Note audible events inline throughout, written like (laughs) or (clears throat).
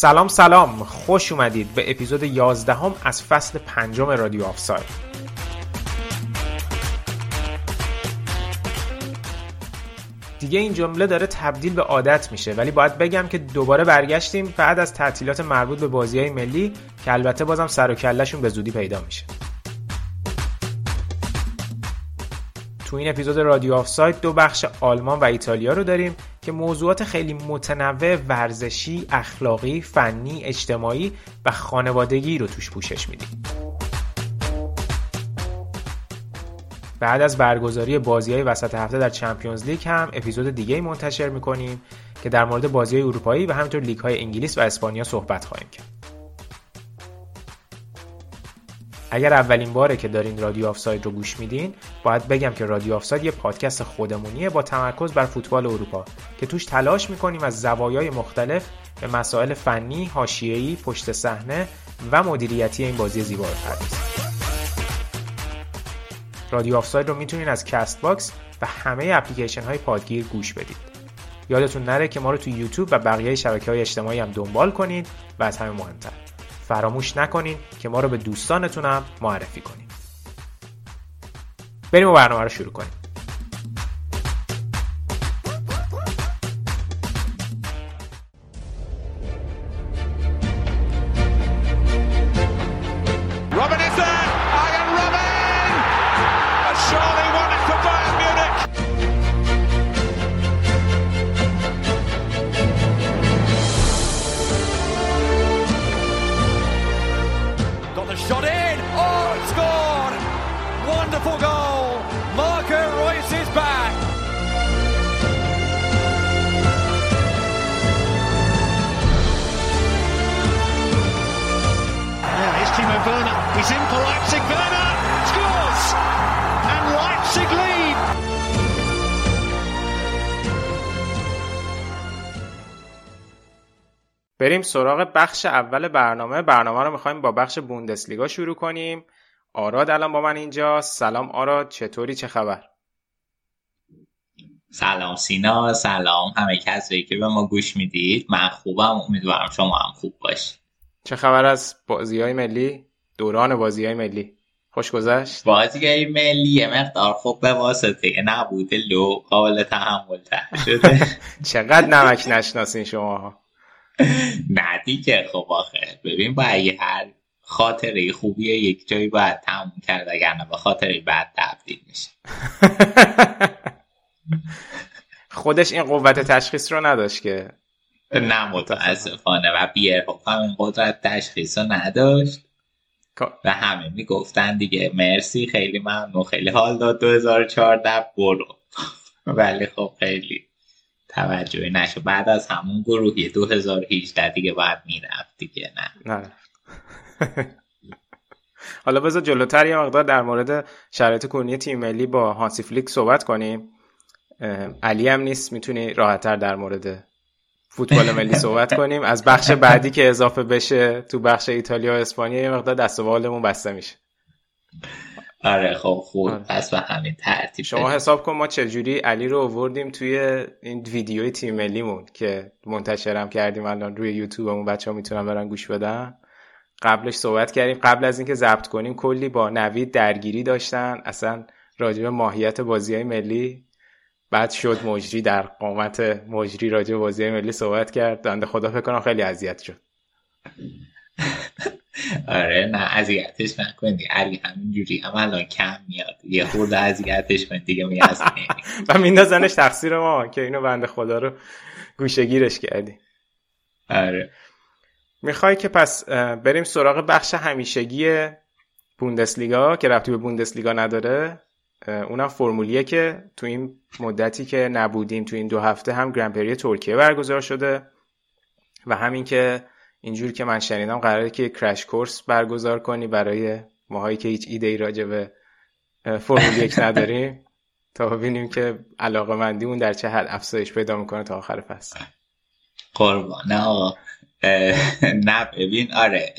سلام سلام خوش اومدید به اپیزود 11 هم از فصل پنجم رادیو آفساید دیگه این جمله داره تبدیل به عادت میشه ولی باید بگم که دوباره برگشتیم بعد از تعطیلات مربوط به بازی های ملی که البته بازم سر و کلشون به زودی پیدا میشه. تو این اپیزود رادیو آفساید دو بخش آلمان و ایتالیا رو داریم که موضوعات خیلی متنوع ورزشی، اخلاقی، فنی، اجتماعی و خانوادگی رو توش پوشش میدیم. بعد از برگزاری بازی های وسط هفته در چمپیونز لیگ هم اپیزود دیگه منتشر می‌کنیم که در مورد بازی های اروپایی و همینطور لیگ های انگلیس و اسپانیا صحبت خواهیم کرد. اگر اولین باره که دارین رادیو آفساید رو گوش میدین باید بگم که رادیو آفساید یه پادکست خودمونیه با تمرکز بر فوتبال اروپا که توش تلاش می‌کنیم از زوایای مختلف به مسائل فنی، حاشیه‌ای، پشت صحنه و مدیریتی این بازی زیبا بپردازیم. رادیو آفساید رو می‌تونین از کست باکس و همه اپلیکیشن های پادگیر گوش بدید. یادتون نره که ما رو تو یوتیوب و بقیه شبکه های اجتماعی هم دنبال کنید و از همه مهمتر فراموش نکنین که ما رو به دوستانتون هم معرفی کنین. بریم و برنامه رو شروع کنیم. بخش اول برنامه. برنامه رو می‌خوایم با بخش بوندسلیگا شروع کنیم. آراد الان با من اینجا. سلام آراد. چطوری؟ چه خبر؟ سلام سینا. سلام. همه کسایی که به ما گوش می‌دید. من خوبم. امیدوارم شما هم خوب باشید. چه خبر از بازی های ملی؟ دوران بازی های ملی. خوش گذشت؟ بازی ملی یه مقدار خوب به واسطه. نبوده لو. قابل تحمل تر شده. (laughs) چقدر نمک نشناسین شما (laughs) نه دیگه خب آخه ببین باید هر خاطره خوبیه یک جایی باید تموم کرد اگر نه به خاطره بعد تبدیل میشه. (laughs) خودش این قوت تشخیص رو نداشت که. نه متاسفانه. و بیر هم این قدرت تشخیص رو نداشت. و همه می‌گفتن دیگه مرسی خیلی ممنون. خیلی حال داد 2014 برو. (laughs) ولی خب خیلی توجهی نشد بعد از همون گروهی 2018 دیگه باید می‌رفت دیگه نه. حالا بذار جلوتر یه مقدار در مورد شرایط کنونی تیم ملی با هانسی فلیک صحبت کنیم. علی هم نیست می‌تونی راحتتر در مورد فوتبال ملی صحبت کنیم. از بخش بعدی که اضافه بشه تو بخش ایتالیا و اسپانیا یه مقدار دست و بسته میشه. آره خب خوب آره. پس به همین ترتیب شما. حساب کن ما چجوری علی رو آوردیم توی این ویدیوی تیم ملیمون که منتشرم کردیم الان روی یوتیوبمون بچه ها می‌تونن برن گوش بدن. قبلش صحبت کردیم. قبل از اینکه ضبط کنیم کلی با نوید درگیری داشتن. اصلا راجع به ماهیت بازی های ملی بعد شد مجری در قامت مجری راجع به بازی های ملی صحبت کرد. بنده خدا فکر کنم خیلی اذیت شد. (laughs) آره نه اذیتش نکنی. علی همینجوری هم الان کم میاد. یه خورده اذیتش کن دیگه میاد (laughs) و میندازنش تقصیر ما که اینو بنده خدا رو گوشگیرش کردیم آره. می‌خوای که پس بریم سراغ بخش همیشگی بوندسلیگا که رفتی به بوندسلیگا نداره. اونم فرمولیه که تو این مدتی که نبودیم تو این دو هفته هم گرنپری ترکیه برگزار شده. و همین که اینجور که من شنیدم قراره که کرش کورس برگزار کنی برای ماهایی که هیچ ایده ای راجع به فرمول یک نداریم (laughs) تا ببینیم که علاقه مندیمون در چه حد افزایش پیدا می‌کنه تا آخر فصل. قربانه آقا. نه ببین آره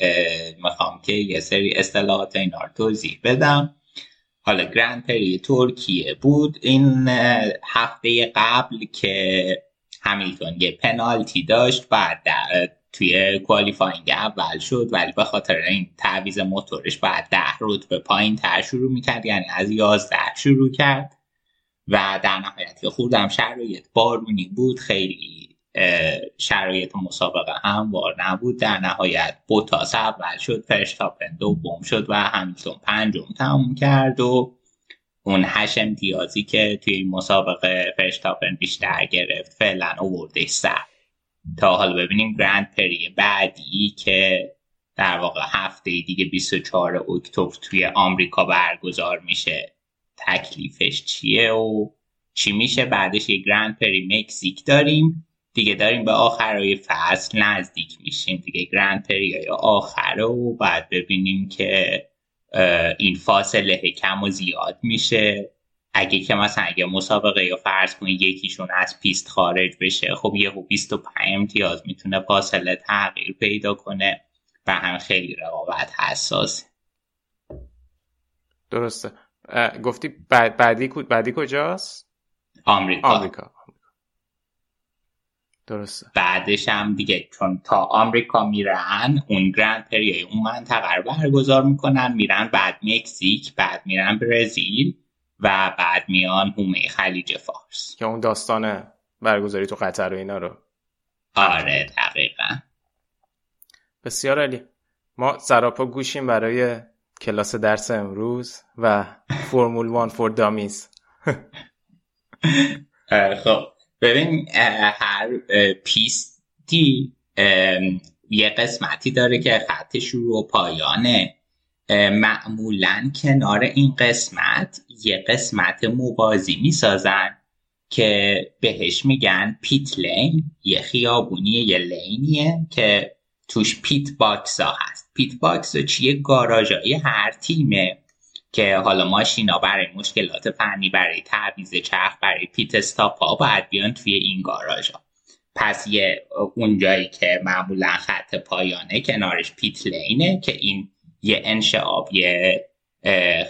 می‌خوام که یه سری اصطلاحات اینا رو توضیح بدم. حالا گرند پری ترکیه بود. این هفته قبل که همیلتون یه پنالتی داشت بعد توی qualifying اول شد ولی به خاطر این تعویض موتورش بعد ده رتبه پایین تر شروع می‌کرد یعنی از یازده شروع کرد و در نهایت که خوردم. شرایط بارونی بود خیلی شرایط مسابقه هموار نبود. در نهایت بوتاس اول شد فرشتاپن دوم شد و همیلتون پنجم تموم کرد و اون هش امتیازی که توی این مسابقه فرشتاپن بیشتر گرفت فعلا اوورده سر. تا حالا ببینیم گرند پری بعدی که در واقع هفته دیگه 24 اکتبر توی آمریکا برگزار میشه. تکلیفش چیه و چی میشه؟ بعدش یه گرند پری مکزیک داریم. دیگه داریم به آخرای فصل نزدیک میشیم. دیگه گرند پری یا آخره و بعد ببینیم که این فاصله کم و زیاد میشه. اگه که مثلا اگه مسابقه یا فرض کنید یکیشون از پیست خارج بشه خب یه 25 امتیاز می‌تونه فاصله تغییر پیدا کنه و هم خیلی رقابت حساس درسته. گفتی بعدی بعدی کجاست؟ آمریکا. آمریکا درسته. بعدش هم دیگه چون تا آمریکا میرن اون گرند پریای اون منطقه رو برگزار می‌کنن میرن بعد مکزیک بعد میرن برزیل. و بعد میان هومه خلیج فارس. که اون داستان برگزاری تو قطر و اینا رو. آره دقیقا. بسیار علی ما سراپا گوشیم برای کلاس درس امروز و فرمول وان فور دامیز. (laughs) خب ببین هر پیستی یه قسمتی داره که خط شروع و پایانه. معمولا کنار این قسمت یه قسمت موازی می‌سازن که بهش میگن pit lane. یه خیابونیه یه lane یه که توش pit box ها هست. pit box چیه؟ گاراژای هر تیمه که حالا ماشینا برای مشکلات فنی برای تعویض چرخ برای pit stop ها باید بیان توی این گاراژ ها. پس یه اونجایی که معمولا خط پایانه کنارش pit lane ه که این یه انشعاب یه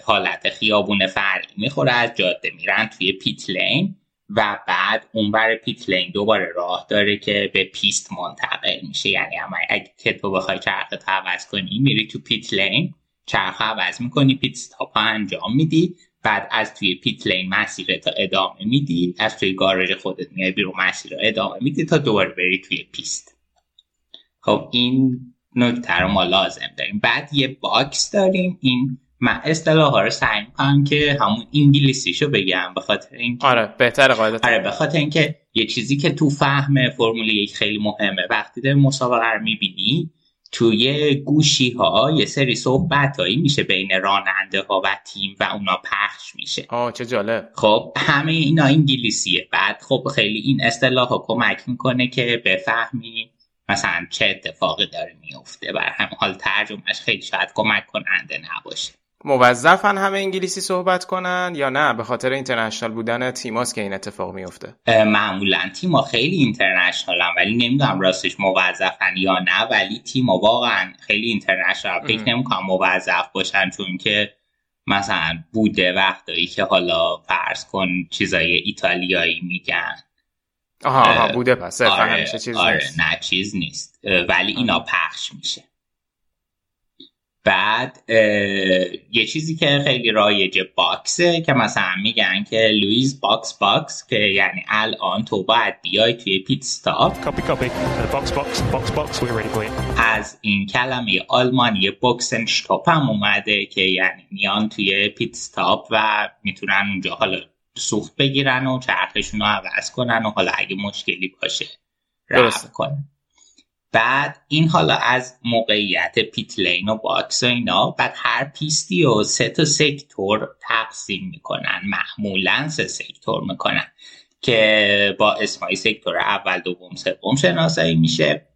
حالت خیابون فرعی می‌خوره از جاده میرن توی pit lane و بعد اون بر pit lane دوباره راه داره که به پیست منتقل میشه. یعنی اما اگه که تو بخوای چرخ عوض کنی میری تو pit lane چرخ عوض می‌کنی pit stop انجام میدی. بعد از توی pit lane مسیرت ادامه میدی از توی گاراژ خودت میای بیرون مسیر رو ادامه میدی تا دوباره بری توی پیست. خب این نکته رو ما لازم داریم. بعد یه box داریم. این من اصطلاح ها رو سعی می‌کنم که همون انگلیسیشو بگم به خاطر اینکه آره بهتر قاعدتا. آره به خاطر اینکه یه چیزی که تو فهم فرمول یک خیلی مهمه. وقتی در مسابقه رو می‌بینی توی گوشی ها یه سری صحبت هایی میشه بین راننده ها و تیم و اونا پخش میشه. آه چه جالب. خب همه اینا انگلیسیه. بعد خب خیلی این اصطلاح ها کمک می‌کنه که بفهمی مثلا چه اتفاقی داره میفته. بر هم حال ترجمهش خیلی شاید کمک کننده نباشه. موظفن همه انگلیسی صحبت کنن یا نه؟ به خاطر اینترنشنال بودن تیماست که این اتفاق میفته. معمولا تیما خیلی اینترنشنالن ولی نمی‌دونم راستش موظفن یا نه ولی تیما واقعا خیلی اینترنشنال. فکر نمی‌کنم موظف باشن چون که مثلا بوده وقتایی که حالا فرض کن چیزای ایتالیایی میگن. آها, بوده پس آره, چیز آره نه چیز نیست. ولی اینا پخش میشه. بعد یه چیزی که خیلی رایج box ه که مثلا میگن که Lewis box box که یعنی الان تو باید بیای توی pit stop از این کلمه آلمانی Boxenstopp هم اومده که یعنی میان توی pit stop و می‌تونن اونجا حالا سوخت بگیرن و چرخشون رو عوض کنن و حالا اگه مشکلی باشه رفع کنن. بعد این حالا از موقعیت pit lane و box و اینا بعد هر پیستی به سه تا sector تقسیم می‌کنن. معمولا سه sector می‌کنن که با اسمای sector اول دوم سوم شناسایی میشه.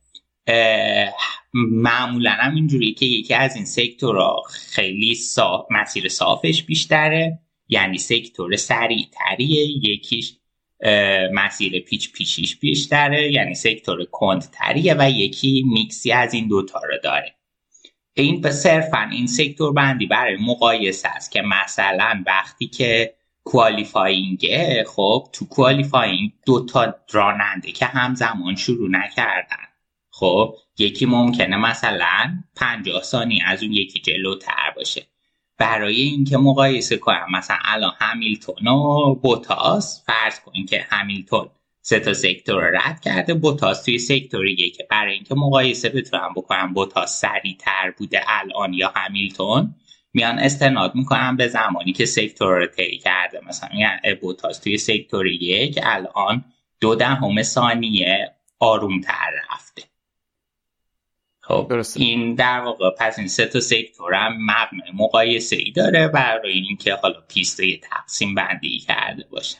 معمولا هم اینجوری که یکی از این sector ها خیلی صاف مسیر صافش بیشتره. یعنی سکتور سریع تریه یکیش مسیر پیچ پیشیش بیشتره یعنی سکتور کند تریه و یکی میکسی از این دوتا رو داره. این به صرفا این سکتور بندی برای مقایسه است که مثلا وقتی که کوالیفاینگه خب تو کوالیفاینگ دوتا راننده که همزمان شروع نکردن خب یکی ممکنه مثلا 50 ثانیه از اون یکی جلوتر باشه. برای اینکه مقایسه کنم. مثلا الان همیلتون و بوتاس فرض کنیم که همیلتون سه تا سکتور رو رد کرده بوتاس توی سکتوریه که برای اینکه مقایسه بتونم بکنم بوتاس سریعتر بوده الان یا همیلتون میان استناد می‌کنم به زمانی که سکتور رو طی کرده. مثلا یعنی بوتاس توی سکتور یک الان دو دهم ثانیه آرومتر رفته. خب این در واقع پس این سه تا sector هم مبنای مقایسه ای داره برای اینکه حالا پیست یه تقسیم بندی کرده باشه.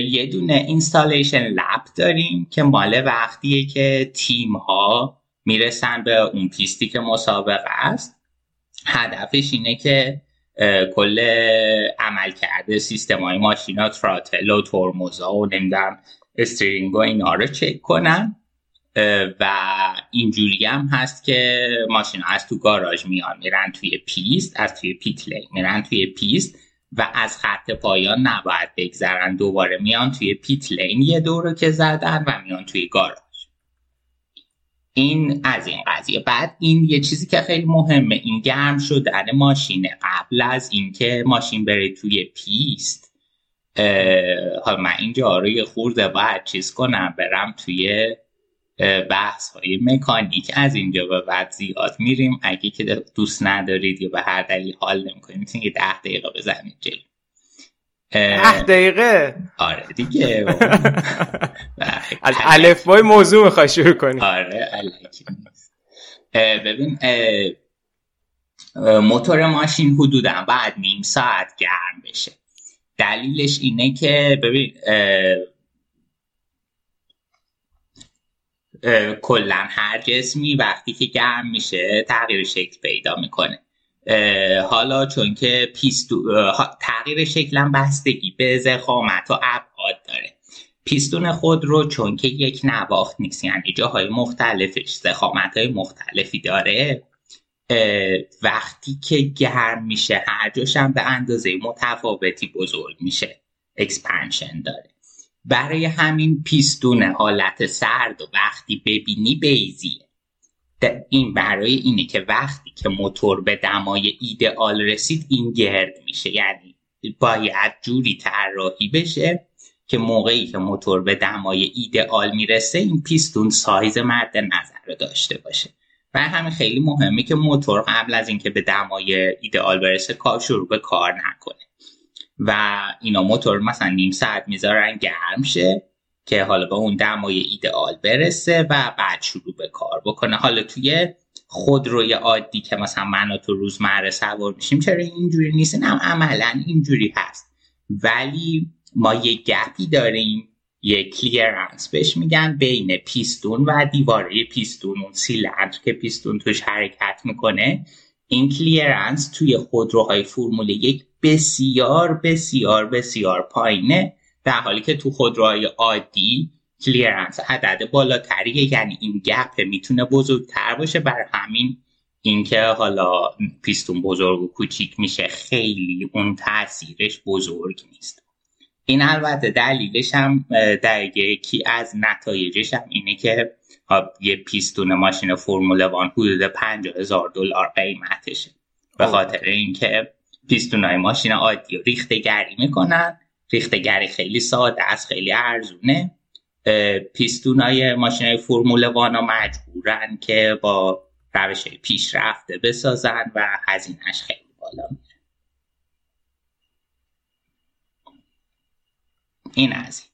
یه دونه installation lap داریم که مال وقتیه که تیم ها می‌رسن به اون پیستی که مسابقه است. هدفش اینه که کل عملکرد سیستم های ماشینا throttle و ترمزا و نمی‌دونم steering و اینا رو چک کنن. و اینجوری هم هست که ماشین از تو گاراژ میان میرن توی پیست از توی pit lane میرن توی پیست و از خط پایان نباید بگذرن. دوباره میان توی pit lane یه دور که زدن و میان توی گاراژ. این از این قضیه. بعد این یه چیزی که خیلی مهمه این گرم شدن ماشین قبل از اینکه ماشین بره توی پیست. حالا من اینجا رو یه خورده باید چیز کنم برم توی بحث های مکانیک از اینجا به بعد زیاد میریم. اگه که دوست ندارید یا به هر دلیل حال نمی‌کنید می‌تونید یه ده دقیقه بزنید جلو. ده دقیقه؟ آره دیگه. (laughs) از الف بای موضوع می‌خوای شروع کنی. آره ببین موتور ماشین حدودا بعد نیم ساعت گرم بشه. دلیلش اینه که ببین کلا هر جسمی وقتی که گرم میشه تغییر شکل پیدا می‌کنه. حالا چون که پیستو تغییر شکلم بستگی به زخامت و ابعاد داره. پیستون خود رو چون که یک نواخت نیست یعنی جاهای مختلفش زخامت های مختلفی داره وقتی که گرم میشه هر جاشم به اندازه متفاوتی بزرگ میشه expansion داره. برای همین پیستون حالت سرد و وقتی ببینی بیضیه. این برای اینه که وقتی که موتور به دمای ایدئال رسید این گرد میشه. یعنی باید جوری طراحی بشه که موقعی که موتور به دمای ایدئال می‌رسه این پیستون سایز مد نظر رو داشته باشه. و همین خیلی مهمه که موتور قبل از اینکه به دمای ایدئال برسه کار شروع به کار نکنه. و اینا موتور مثلا نیم ساعت می‌ذارن گرم شه که حالا به اون دمای ایدئال برسه و بعد شروع به کار بکنه. حالا توی خودروی عادی که مثلا من تو روزمره سوار میشیم چرا اینجوری نیست؟ نه عملا اینجوری هست. ولی ما یه gap ی داریم یه clearance بهش میگن بین پیستون و دیواره پیستون اون سیلندر که پیستون توش حرکت می‌کنه. این clearance توی خودروهای فرمول یک بسیار بسیار بسیار پایینه. در حالی که تو خودروهای عادی clearance عدد بالاتریه یعنی این gap می‌تونه بزرگتر باشه. بر همین اینکه حالا پیستون بزرگ و کوچیک میشه خیلی اون تاثیرش بزرگ نیست. این البته دلیلش هم در یکی از نتایجش هم اینه که یه پیستون ماشین فرمول وان حدود 50 هزار دلار قیمتشه. به خاطر اینکه پیستون های ماشین عادی ریخته گری می‌کنن. ریخته گری خیلی ساده است خیلی ارزونه. پیستون های ماشین های فرمول وانا مجبورن که با روش پیشرفته بسازن و هزینهش خیلی بالا میره. این از. این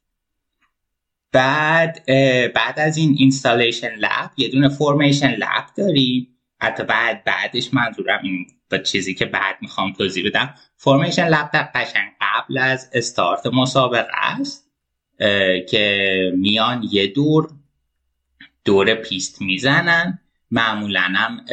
بعد بعد از این installation lap یه دونه formation lap داریم. حتی بعد بعدش منظورم این با چیزی که بعد می‌خوام توضیح بدم. formation lap در قشنگ قبل از استارت مسابقه است که میان یه دور دور پیست می‌زنن. معمولا هم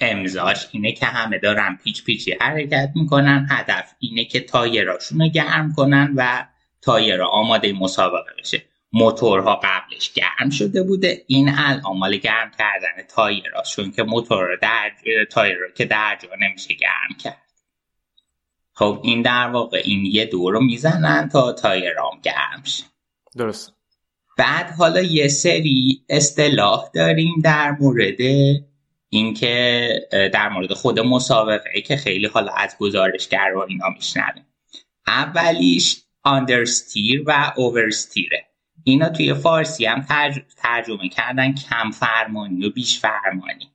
امضاش اینه که همه دارن پیچ پیچی حرکت می‌کنن هدف اینه که تایراشون رو گرم کنن و تایر آماده مسابقه بشه. موتورها قبلش گرم شده بوده. این الان مال گرم کردن تایرها چون که موتور در تایر که در جا نمیشه گرم کرد. خب این در واقع این یه دور رو می‌زنن تا تایرام گرم شه. درست. بعد حالا یه سری اصطلاح داریم در مورد اینکه در مورد خود مسابقه که خیلی حالا از گزارشگر و اینا میشنویم. اولیش آندرستیر و اوورستیره اینا توی فارسی هم ترجمه کردن کم فرمانی و بیش فرمانی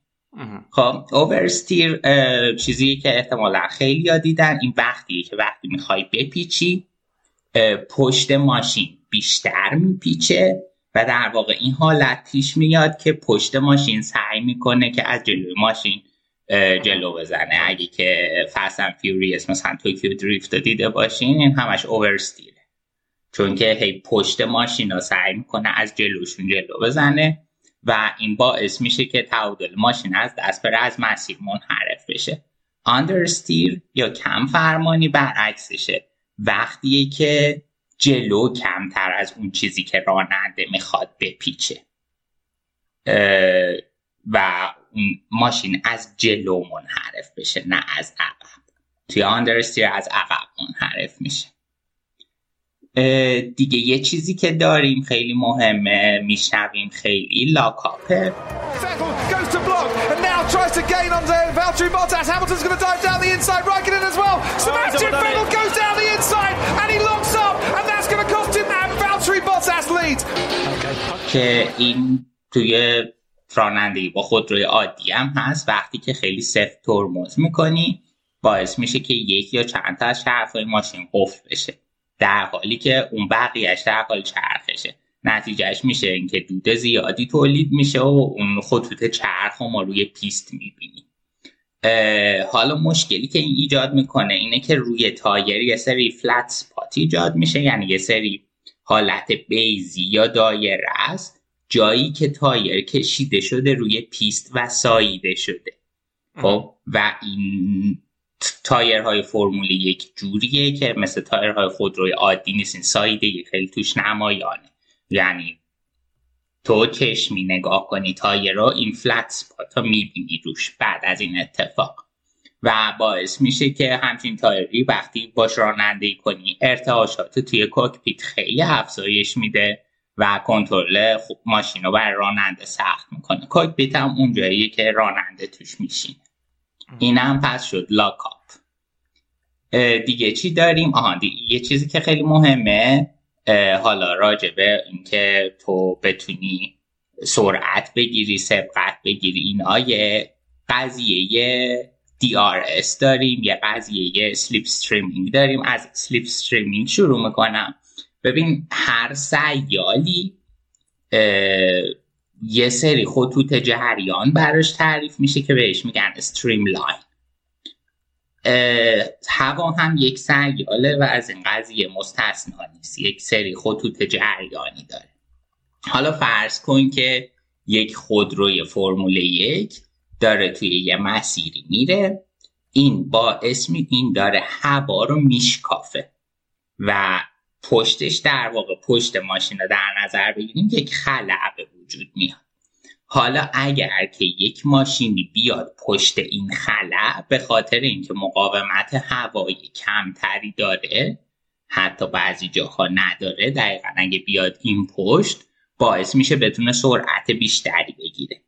خب اوورستیر چیزی که احتمالا خیلی ها دیدن. این وقتیه که وقتی می‌خوای بپیچی پشت ماشین بیشتر میپیچه. و در واقع این حالت پیش میاد که پشت ماشین سعی می‌کنه که از جلوی ماشین جلو بزنه. اگه که Fast Furious مثلا Tokyo Drift دیده باشین این همش oversteer ه چون که هی پشت ماشین سعی می‌کنه از جلوشون جلو بزنه و این باعث میشه که تعادل ماشین از دست بره از مسیر منحرف بشه. understeer یا کم فرمانی برعکسشه. وقتیه که جلو کمتر از اون چیزی که راننده می‌خواد بپیچه. و اون ماشین از جلو منحرف بشه نه از عقب. توی آندرستیر از عقب منحرف میشه. دیگه یه چیزی که داریم خیلی مهمه میشنویم خیلی لاکاپه. Tries to gain on Valtteri Bottas. Hamilton's going to dive down the inside, Raikkonen as well. Sebastian Vettel goes down که این توی رانندگی با خودروی عادی هم هست. وقتی که خیلی سفت ترمز می‌کنی باعث میشه که یک یا چند تا از چرخای ماشین قفل بشه. در حالی که اون بقیهش در حال چرخشه. نتیجهش میشه اینکه دود زیادی تولید میشه و اون خطوط چرخ ما روی پیست می‌بینیم. حالا مشکلی که این ایجاد می‌کنه اینه که روی تایر یه سری flat spot ایجاد میشه. یعنی یه سری حالت بیضی یا دایره است جایی که تایر کشیده شده روی پیست و ساییده شده. خب؟ و این تایرهای فرمول یک جوریه که مثل تایرهای خودروی عادی نیست سایده خیلی توش نمایانه. یعنی تو چشمی نگاه کنی تایر رو این flat spot می‌بینی روش بعد از این اتفاق. و باعث میشه که همچین تایری وقتی باش رانندگی کنی ارتعاشات توی cockpit خیلی افزایش میده و کنترل خوب ماشین رو برای راننده سخت می‌کنه. cockpit هم اونجاییه که راننده توش میشینه. این هم پس شد lock-up. دیگه چی داریم؟ آها یه چیزی که خیلی مهمه حالا راجبه اینکه تو بتونی سرعت بگیری سبقت بگیری اینا یه قضیه DRS داریم یه قضیه slipstreaming داریم. از slipstreaming شروع می‌کنم. ببین هر سیالی یه سری خطوط جریان براش تعریف میشه که بهش میگن استریم لاین هوا هم یک سیاله و از این قضیه مستثنا نیست. یک سری خطوط جریانی داره. حالا فرض کن که یک خودروی فرمول یک داره توی یه مسیری میره این با اسم این داره هوا رو میشکافه. و پشتش در واقع پشت ماشین رو در نظر بگیریم یک خلع به وجود میاد. حالا اگر که یک ماشینی بیاد پشت این خلع به خاطر اینکه مقاومت هوایی کمتری داره حتی بعضی جاها نداره دقیقا اگه بیاد این پشت باعث میشه بتونه سرعت بیشتری بگیره.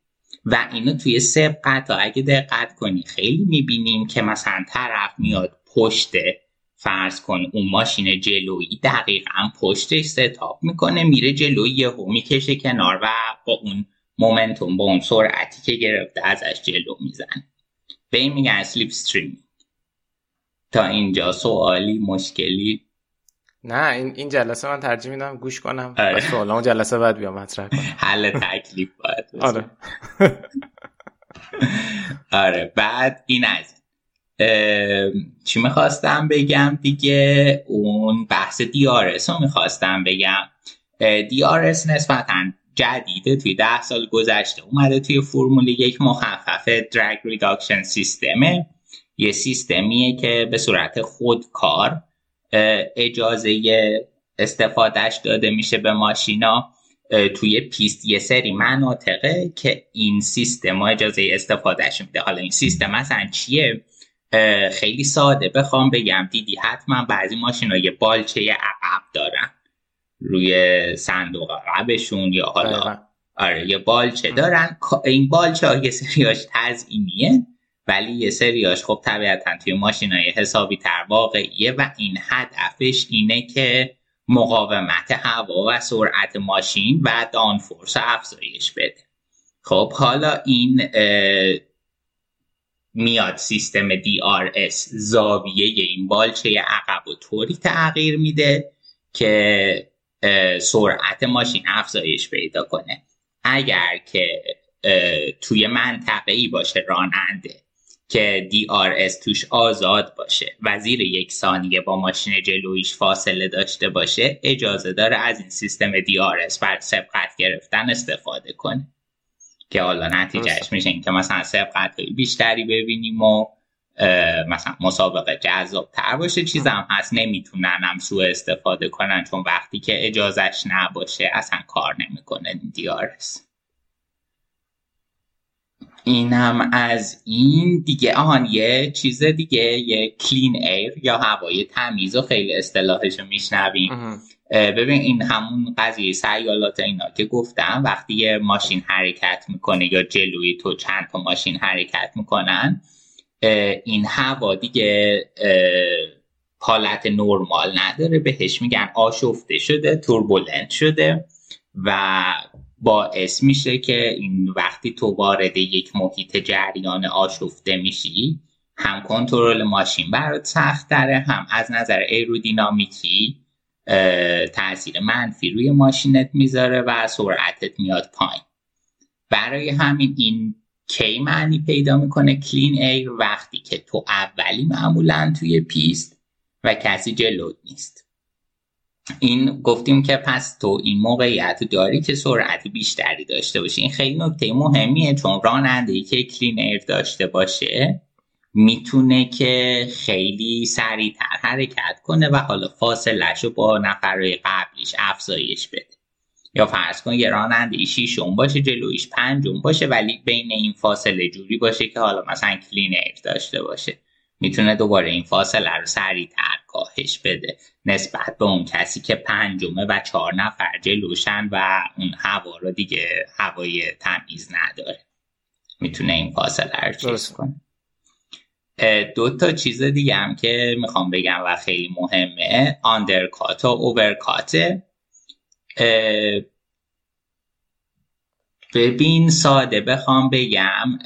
و اینو توی سبقت اگه دقت کنی خیلی می‌بینیم که مثلا طرف میاد پشت فرض کن اون ماشین جلویی دقیقا پشتش ستاپ می‌کنه میره جلویی یهو می‌کشه کنار و با اون مومنتوم با اون سرعتی که گرفته ازش جلو می‌زنه. به این میگن سلیپ استریم تا اینجا سوالی مشکلی؟ نه این این جلسه من ترجیح میدم گوش کنم آره. سوالامو جلسه بعد بیام مطرح کنم. حل تکلیف باید آره. (laughs) آره بعد این از چی می‌خواستم بگم دیگه؟ اون بحث DRS رو می‌خواستم بگم. DRS نسبتا جدیده توی ده سال گذشته اومده توی فرمول یک مخفف drag reduction system ه یه سیستمیه که به صورت خودکار اجازه استفادهش داده میشه به ماشینا. توی پیست یه سری مناطقه که این سیستم اجازه استفادهش میده. حالا این سیستم مثلا چیه؟ خیلی ساده. بخوام بگم دیدی حتما بعضی ماشین یه بالچه عقب دارن روی صندوق عقبشون یا حالا آره یه بالچه دارن. این بالچه ها یه سریاش تزئینیه. ولی یه سریاش خب طبیعتا توی ماشین های حسابی تر واقعیه و این هدفش اینه که مقاومت هوا و سرعت ماشین و دانفورس افزایش بده. خب حالا این میاد سیستم DRS زاویه این بالچه عقب و طوری تغییر میده که سرعت ماشین افزایش پیدا کنه. اگر که توی منطقه ای باشه راننده که DRS توش آزاد باشه. و زیر یک ثانیه با ماشین جلویش فاصله داشته باشه اجازه داره از این سیستم DRS بر سبقت گرفتن استفاده کنه. که حالا نتیجهش میشه این که مثلا سبقت بیشتری ببینیم و مثلا مسابقه جذاب تر باشه. چیزم هست نمی‌تونن هم سوء استفاده کنن چون وقتی که اجازش نباشه اصلا کار نمی‌کنه دیارس اینم از این. دیگه آهان یه چیز دیگه یه کلین ایر یا هوای تمیز و خیلی اصطلاحش رو میشنویم ببین این همون قضیه سیالات اینا که گفتم وقتی یه ماشین حرکت می‌کنه یا جلوی تو چند تا ماشین حرکت می‌کنن این هوا دیگه حالت نرمال نداره. بهش میگن آشفته شده توربولنت شده و باعث میشه که این وقتی تو وارد یک محیط جریان آشفته میشی هم کنترل ماشین برات سخت داره هم از نظر ایرودینامیکی تاثیر منفی روی ماشینت می‌ذاره و سرعتت میاد پایین. برای همین این کی معنی پیدا می‌کنه؟ clean air وقتی که تو اولی معمولا توی پیست و کسی جلوت نیست. این گفتیم که پس تو این موقعیت داری که سرعت بیشتری داشته باشی. این خیلی نکته مهمیه چون راننده ای که clean air داشته باشه می‌تونه که خیلی سریعتر حرکت کنه و حالا فاصلش رو با نفرهای قبلیش افزایش بده. یا فرض کن یه راننده شیشون باشه جلویش پنجم باشه ولی بین این فاصله جوری باشه که حالا مثلا کلینر داشته باشه. می‌تونه دوباره این فاصله رو سریعتر کاهش بده. نسبت به اون کسی که پنجمه و چهار نفر جلوشن و اون هوا رو دیگه هوای تمیز نداره. می‌تونه این فاصله رو چیز کنه. دو تا چیز دیگه هم که می‌خوام بگم و خیلی مهمه. آندرکات و اوورکاته ببین ساده بخوام بگم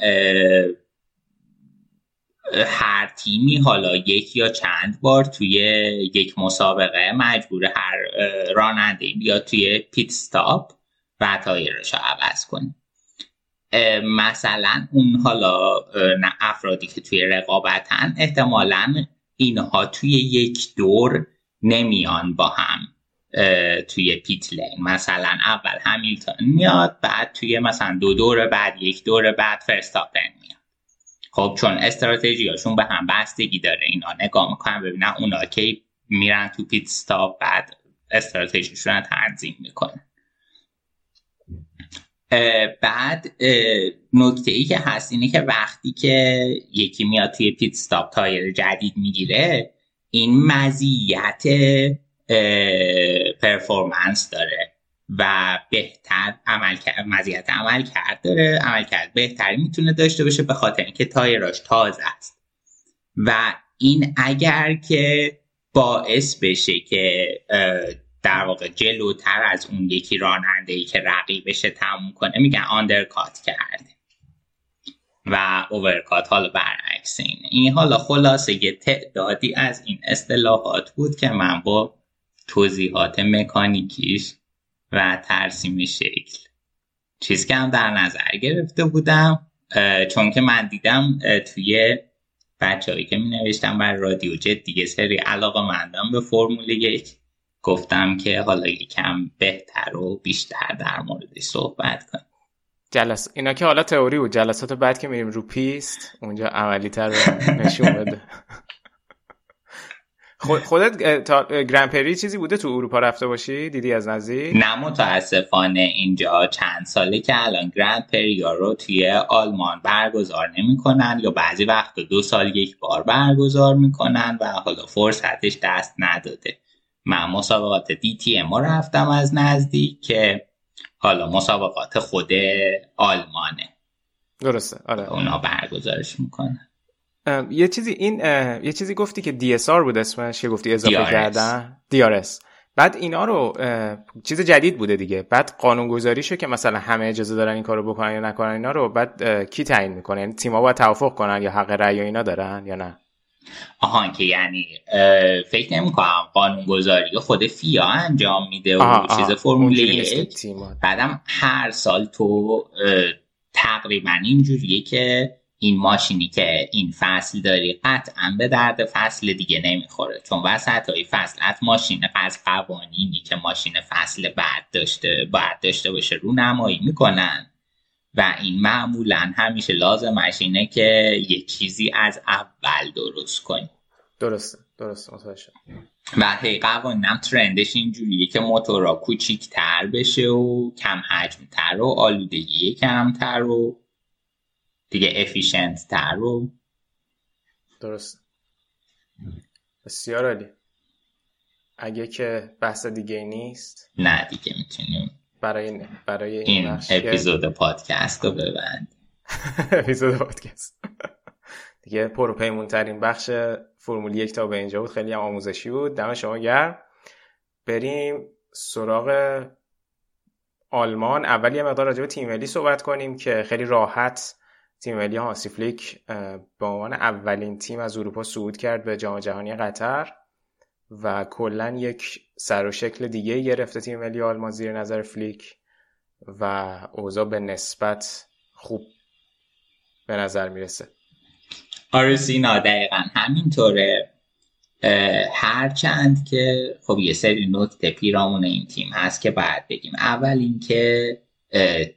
هر تیمی حالا یک یا چند بار توی یک مسابقه مجبور هر راننده بیاد توی پیت ستاپ و تایرش رو عوض کنه مثلا اون حالا افرادی که توی رقابتن احتمالا اینها توی یک دور نمیان با هم توی pit lane. مثلا اول همیلتون میاد بعد توی مثلا دو دور بعد یک دور بعد ورستاپن میاد. خب چون استراتژیاشون به هم بستگی داره. اینا نگاه می‌کنن ببینن اونا که میرن تو pit stop بعد استراتژیشون رو تنظیم می‌کنن. بعد نکته ای که هست اینه که وقتی که یکی میاد توی pit stop تایر جدید می‌گیره این مزیت پرفورمنس داره. و بهتر عمل مزیت عمل کرد داره عمل کرد بهتری می‌تونه داشته باشه به خاطر اینکه تایراش تازه است. و این اگر که باعث بشه که در واقع جلوتر از اون یکی راننده ای که رقیبش تموم کنه میگن آندرکات کرده. و اوورکات حالا برعکس اینه. این حالا خلاصه یه تعدادی از این اصطلاحات بود که من با توضیحات مکانیکیش و ترسیم شکل. چیز که هم در نظر گرفته بودم چون که من دیدم توی بچه که می نوشتم بر رادیو جت دیگه سری علاقه مندم به فرمول یک گفتم که حالا یکم بهتر و بیشتر در موردش صحبت کنیم. جلس اینا که حالا تئوری بود جلسات بعد که میریم رو پیست اونجا عملی تر نشون بده. (laughs) خودت تا گرند پری چیزی بوده تو اروپا رفته باشی؟ دیدی از نزدیک؟ نه متاسفانه اینجا چند ساله که الان گرند پریا رو توی آلمان برگزار نمی‌کنن یا بعضی وقت دو سال یک بار برگزار می‌کنن و حالا فرصتش دست نداده. من مسابقات دی تی رفتم از نزدیک که حالا مسابقات خود آلمانه. درسته آره. اونا برگزارش می‌کنن. یه چیزی این یه چیزی گفتی که DSR بود اسمش یه گفتی اضافه DRS. کردن. DRS بعد اینا رو چیز جدید بوده دیگه. بعد قانون گذاری شو که مثلا همه اجازه دارن این کارو بکنن یا نکنن اینا رو بعد کی تعیین می‌کنه؟ یعنی تیم‌ها باید توافق کنن یا حق رأی اینا دارن یا نه؟ آهان که یعنی فکر نمی کنم قانون گذاری خود فیا انجام میده و چیز فرمول یک. بعدم هر سال تو تقریبا اینجوریه که این ماشینی که این فصل داری قطعا به درد فصل دیگه نمی‌خوره. چون وسط های فصل از ماشین از قوانینی که ماشین فصل بعد داشته بعد داشته باشه رو نمایی می‌کنن. و این معمولا همیشه لازم اینه که یه چیزی از اول درست کنی. درسته درسته متوجه و هی قوانینم trend ش اینجوریه که موتورا کوچیکتر بشه و کم حجمتر و آلودگی کمتر و دیگه efficient تر و درست. بسیار عالی. اگه که بحث دیگه نیست. نه دیگه می‌تونیم برای برای این, این اپیزود پادکست رو ببند. (laughs) اپیزود پادکست. دیگه پروپیمون ترین بخش فرمول یک تا به اینجا بود. خیلی هم آموزشی بود. دم شما گرم. بریم سراغ آلمان. اول یه مقدار راجع به تیم ملی صحبت کنیم که خیلی راحت تیم ملی هانسی فلیک به عنوان اولین تیم از اروپا صعود کرد به جام جهانی قطر و کلا یک سر و شکل دیگه گرفته تیم ملی آلمان زیر نظر فلیک و اوضاع به نسبت خوب به نظر می‌رسه. آره سینا دقیقا همینطوره هرچند که خب یه سری نکته پیرامون این تیم هست که باید بگیم. اول اینکه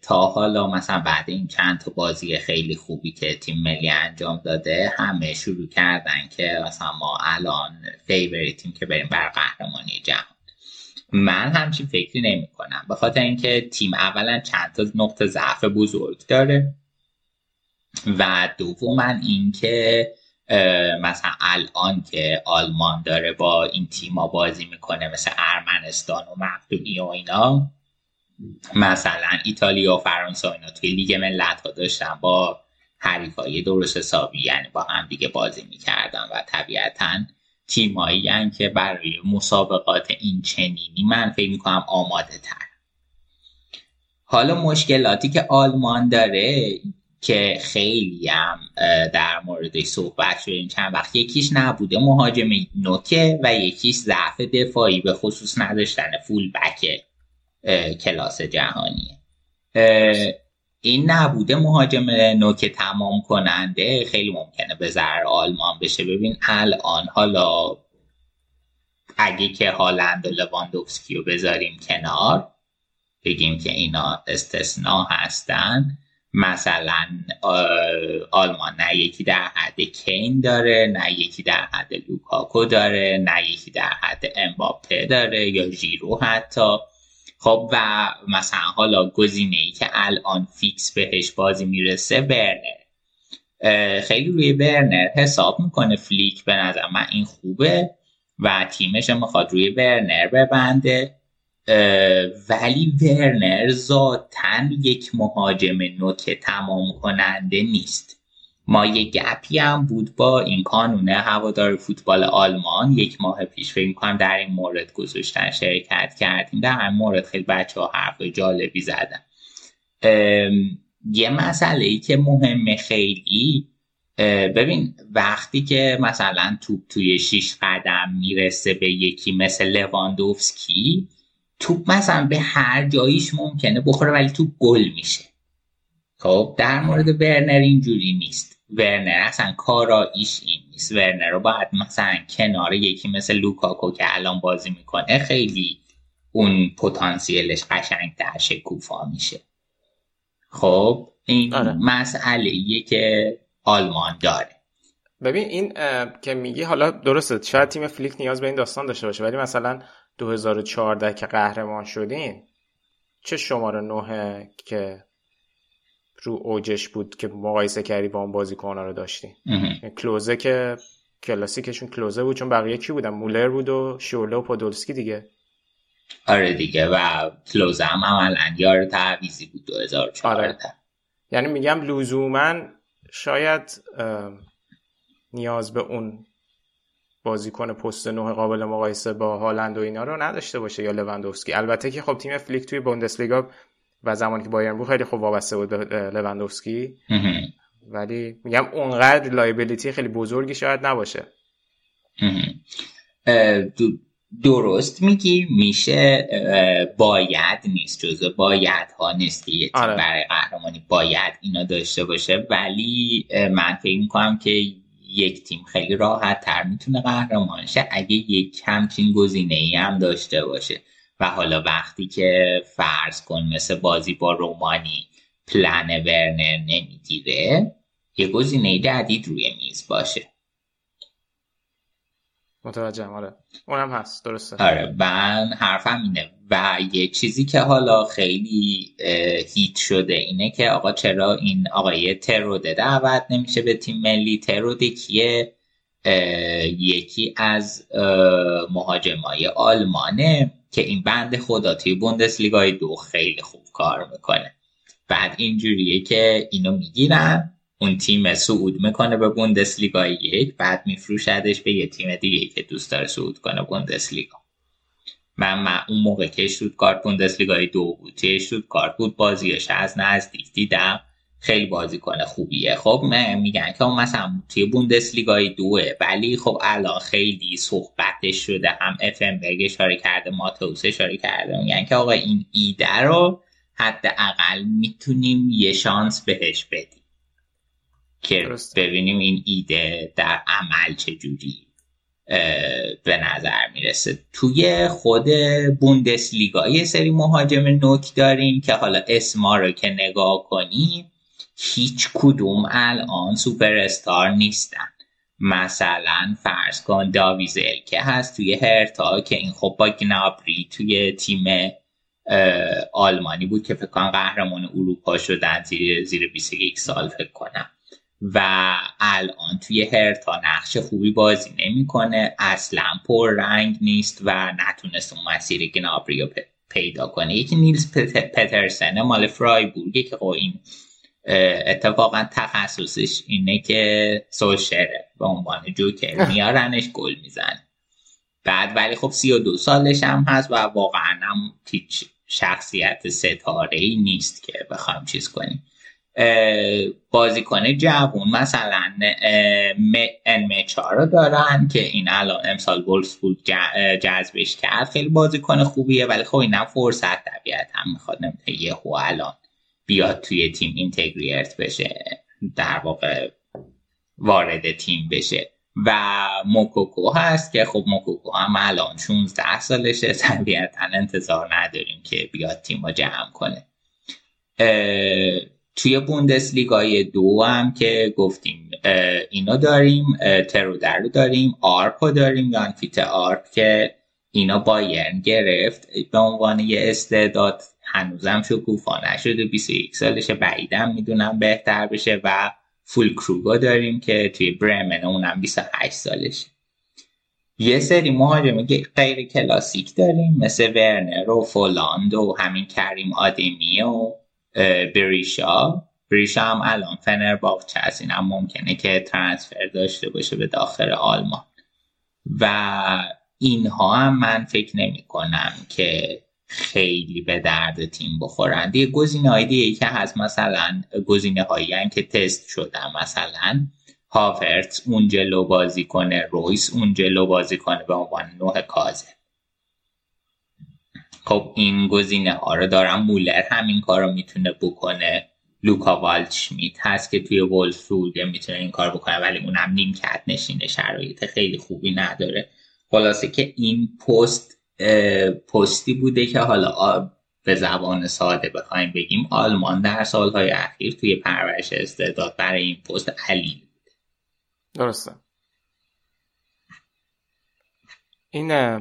تا حالا مثلا بعد این چند تا بازی خیلی خوبی که تیم ملی انجام داده همه شروع کردن که مثلا ما الان فیوریتیم که بریم بر قهرمانی جهان. من همچین فکری نمی کنم به خاطر اینکه تیم اولا چند تا نقطه ضعف بزرگ داره و دوما اینکه مثلا الان که آلمان داره با این تیما بازی می‌کنه مثل ارمنستان و مقدونی و اینا مثلا ایتالیا و فرانسه اینا توی لیگ ملت ها داشتن با حریفای درست حسابی یعنی با هم دیگه بازی می‌کردن و طبیعتا تیمایی که برای مسابقات این چنینی من فکر می‌کنم آماده تر حالا مشکلاتی که آلمان داره که خیلی هم در موردش صحبت شده چند وقت یکیش نبوده مهاجم نوکه و یکیش ضعف دفاعی به خصوص نداشتن فول بکه کلاس جهانی. این نبوده مهاجم نوک تمام کننده. خیلی ممکنه به ضرر آلمان بشه. ببین الان حالا اگه که هالند و لواندوفسکی رو بذاریم کنار بگیم که اینا استثناء هستن. مثلا آلمان نه یکی در حد کین داره نه یکی در حد لوکاکو داره نه یکی در حد امباپه داره یا ژیرو حتی. خب و مثلا حالا گزینه ای که الان fix بهش بازی می‌رسه برنر خیلی روی برنر حساب می‌کنه فلیک به نظر من این خوبه و تیمش می‌خواد روی برنر ببنده. ولی ورنر ذاتا یک مهاجم نوک تمام کننده نیست. ما یه گپی هم بود با این کانونه هوادار فوتبال آلمان. یک ماه پیش فکر می‌کنم در این مورد گذاشتن شرکت کردیم. در همین مورد خیلی بچه ها حرف جالبی زدن. یه مسئله ای که مهمه خیلی ببین وقتی که مثلا توپ توی شیش قدم می‌رسه به یکی مثل لواندوفسکی توپ مثلا به هر جاییش ممکنه بخوره ولی توپ گل میشه. خب در مورد ورنر اینجوری نیست. ورنر اصلا کاراییش این نیست. ورنر رو باید مثلا کنار یکی مثل لوکاکو که الان بازی می‌کنه خیلی اون پتانسیلش قشنگ در شکوفا میشه. خب این آره. مسئله ایه که آلمان داره. ببین این که میگی حالا درسته شاید تیم فلیک نیاز به این داستان داشته باشه ولی مثلا 2014 که قهرمان شدین چه شماره نوه که رو اوجش بود که مقایسه کردی با اون بازیکن‌ها رو داشتی. کلوزه که کلاسیکشون کلوزه بود چون بقیه کی بودن؟ مولر بود و شوله و پودولسکی دیگه. آره دیگه و کلوزه هم عملا یار تعویضی بود 2014 آره. یعنی میگم لزوما شاید نیاز به اون بازیکن پست نه قابل مقایسه با هالند و اینا رو نداشته باشه یا لوندوفسکی البته که خب تیم فلیک توی بوندسلیگا و زمانی که بایرن بود خیلی خوب وابسته بود به لوندوفسکی ولی میگم اونقدر liability خیلی بزرگی شاید نباشه. درست میگی میشه باید نیست جزو باید ها نیست که یه آره. برای قهرمانی باید اینا داشته باشه. ولی من فکر می‌کنم که یک تیم خیلی راحت تر می‌تونه قهرمان شه اگه یک همچین گزینه ای هم داشته باشه. و حالا وقتی که فرض کن مثل بازی با رومانی پلن ورنر نمی‌گیره یه گزینه جدید روی میز باشه. متوجهم آره. اونم هست درسته. آره من حرفم اینه. و یه چیزی که حالا خیلی هیت شده اینه که آقا چرا این آقای تروده دعوت نمیشه به تیم ملی؟ تروده کیه؟ یکی از مهاجمای آلمانه. که این بند خدا توی بوندسلیگای دو خیلی خوب کار می‌کنه. بعد اینجوریه که اینو می‌گیرن اون تیم صعود می‌کنه به بوندسلیگا یک بعد میفروشدش به یه تیم دیگه که دوست داره صعود کنه بوندسلیگا. من, من اون موقع که کارت بوندسلیگای دو بود توی کارت بود بازیش از نزدیک دیدم. خیلی بازی کنه خوبیه. خب من میگن که مثلا توی بوندسلیگای دوه ولی خب الان خیلی صحبتش شده. هم اف ام اشاره کرده ماتوس اشاره کرده. میگن که آقا این ایده رو حداقل می‌تونیم یه شانس بهش بدیم که ببینیم این ایده در عمل چجوری به نظر می‌رسه. توی خود بوندسلیگا یه سری مهاجم نوک داریم که حالا اسما رو که نگاه کنیم هیچ کدوم الان سوپر استار نیستن. مثلا فرض کن داویزل که هست توی هرتا که این خب با گنابری توی تیم آلمانی بود که فکر کنم قهرمان اروپا شدن زیر زیر 21 سال فکر کنم. و الان توی هرتا نقش خوبی بازی نمی‌کنه اصلا پر رنگ نیست و نتونست اون مسیر گنابری رو پیدا کنه. یکی نیلز پترسن مال فرایبورگه که خب این اتفاقا تخصصش اینه که سوشره. به عنوان جوکر میارنش گل میزن بعد ولی خب سی و دو سالش هم هست و واقعا هم هیچ شخصیت ستاره ای نیست که بخوایم چیز کنیم. بازیکن جوون مثلا انمچا رو دارن که این الان امسال بود جذبش کرد. خیلی بازیکن خوبیه ولی خب اینم فرصت طبیعت هم می‌خواد نمیده یه الان بیاد توی تیم اینتگریرت بشه در واقع وارد تیم بشه. و موکوکو هست که خب موکوکو هم الان 16 سالشه. طبیعتا انتظار نداریم که بیاد تیم رو جمع کنه. توی بوندسلیگای دو هم که گفتیم اینا داریم ترودده رو داریم آرپو داریم یان‌فیته آرپ که اینا بایرن گرفت. به عنوان یه استعداد هنوزم شکوفا نشده 21 سالشه بعیدم می‌دونم بهتر بشه و فولکروگ داریم که توی برمن اونم 28 سالشه. یه سری مهاجم غیر کلاسیک داریم مثل ورنر و فولاند و همین کریم آدمی و بریشا. بریشا هم الان فنرباخچه هست این هم ممکنه که ترانسفر داشته باشه به داخل آلمان. و اینها هم من فکر نمی کنم که خیلی به درد تیم بخورند. یه گزینه های دیگه که هست مثلا گزینه هایی که تست شدن. مثلا هاورتز اون جلو بازی کنه رویس اون جلو بازی کنه به عنوان نوع کازه خب این گزینه ها رو دارم مولر همین کار رو می‌تونه بکنه. لوکا والچمیت هست که توی وولفسبورگ می‌تونه این کار بکنه ولی اونم نیمکت نشینه. شرایط خیلی خوبی نداره. خلاصه که این پست پستی بوده که حالا به زبان ساده بخوایم بگیم آلمان در سالهای اخیر توی پرورش استعداد برای این پست علی بوده درسته. این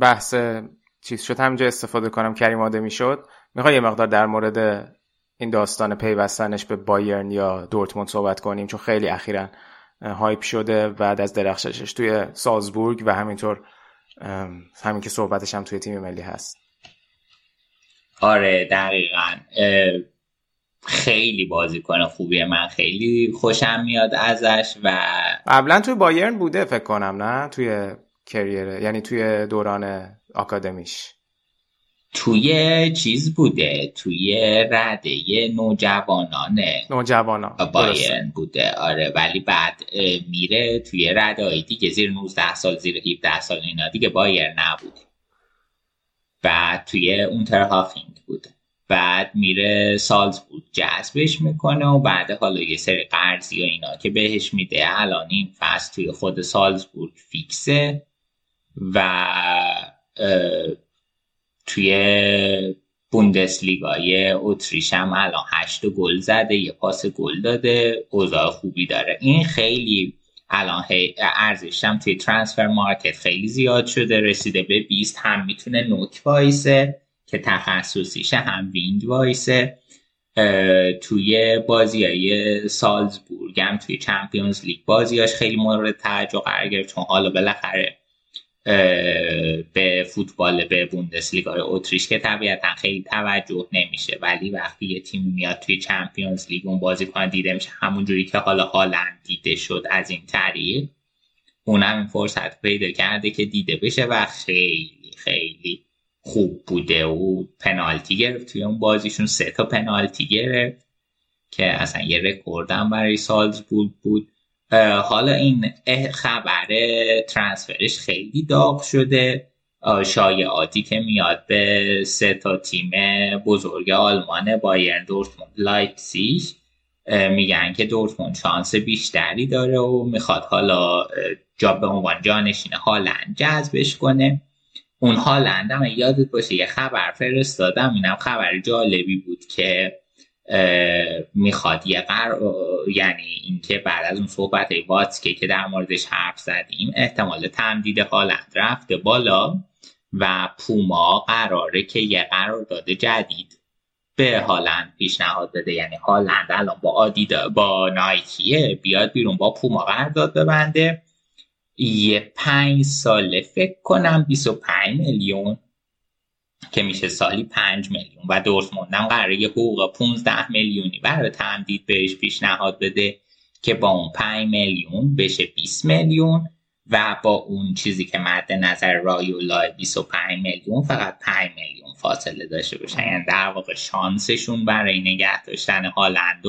بحث چیز شد. همینجا استفاده کنم. کریم آدمی شد. می‌خوای یه مقدار در مورد این داستان پیوستنش به بایرن یا دورتموند صحبت کنیم؟ چون خیلی اخیرا هایپ شده بعد از درخششش توی سالزبورگ و همینطور همین که صحبتش هم توی تیم ملی هست. آره دقیقا. خیلی بازیکن خوبیه من خیلی خوشم میاد ازش و قبلا توی بایرن بوده فکر کنم نه؟ توی کریر یعنی توی دوران آکادمیش. توی چیز بوده توی رده نوجوانانه نوجوانان بایرن بوده. آره ولی بعد میره توی رده های دیگه زیر 19 سال زیر 17 سال اینا دیگه بایر نبود. بعد توی اونترهافینگ بوده. بعد میره سالزبورگ جذبش می‌کنه و بعد حالا یه سری قرضی و اینا که بهش میده. الان این فصل توی خود سالزبورگ فیکسه و توی بوندسلیگای اتریش هم الان هشت گل زده یه پاس گل داده اوضاع خوبی داره. این خیلی الان ارزش هم توی transfer market خیلی زیاد شده رسیده به 20 هم می‌تونه نوک وایسه که تخصصیشه هم wing وایسه. توی بازی های سالزبورگ هم توی Champions League بازیاش خیلی مورد توجه قرار گرفت. چون حالا بالاخره به فوتبال به بوندسلیگای اتریش که طبیعتا خیلی توجه نمیشه. ولی وقتی یه تیم میاد توی چمپیونز لیگ اون بازی کنه دیده میشه. همونجوری که حالا هالند دیده شد از این طریق اونم این فرصت پیدا کرده که دیده بشه و خیلی خیلی خوب بوده و پنالتی گرفت. توی اون بازیشون سه تا پنالتی گرفت که اصلا یه رکوردم برای سالزبورگ بود. حالا این خبر ترانسفرش خیلی داغ شده. شایعاتی که میاد به سه تا تیم بزرگ آلمان بایرن دورتموند لایپزیگ میگن که دورتموند شانس بیشتری داره و می‌خواد حالا جا به عنوان جانشین هالند جذبش کنه. اون هالند هم یادت باشه یه خبر فرستادم اینم خبر جالبی بود که می‌خواد. یه قر... یعنی اینکه بعد از اون صحبت واتسکه که در موردش حرف زدیم احتمال تمدید هالند رفته بالا و پوما قراره که یه قرارداد جدید به هالند پیشنهاد بده. یعنی هالند الان با آدیدا با نایکیه بیاد بیرون با پوما قرارداد ببنده. یه پنج ساله فکر کنم 25 میلیون که میشه سالی 5 میلیون و دورتموند هم قراره یه حقوق 15 میلیونی برای تمدید بهش پیشنهاد بده که با اون 5 میلیون بشه 20 میلیون و با اون چیزی که مد نظر رایولا 25 میلیون فقط 5 میلیون فاصله داشته باشن یعنی در واقع شانسشون برای نگه داشتن هالند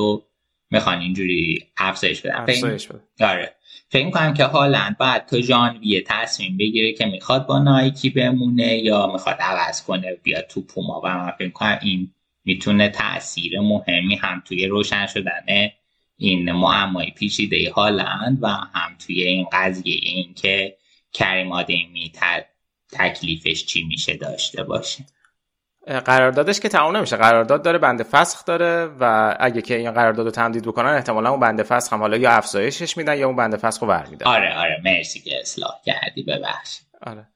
می‌خوان اینجوری افزایش بدن. افزایش بدن. آره. فکر کنم که هالند بعد تا ژانویه تصمیم بگیره که می‌خواد با نایکی بمونه یا می‌خواد عوض کنه بیاد تو پوما. و من فکر کنم این می‌تونه تاثیر مهمی هم توی روشن شدن این معمای پیچیده هالند و هم توی این قضیه این که کریم آدمی تکلیفش چی میشه داشته باشه. قراردادش که تمام نمیشه. قرارداد داره بند فسخ داره و اگه که این قرارداد رو تمدید بکنن احتمالا اون بند فسخ هم حالا یا افزایشش میدن یا اون بند فسخ رو برمیدن آره آره. مرسی که اصلاح کردی. ببخش آره.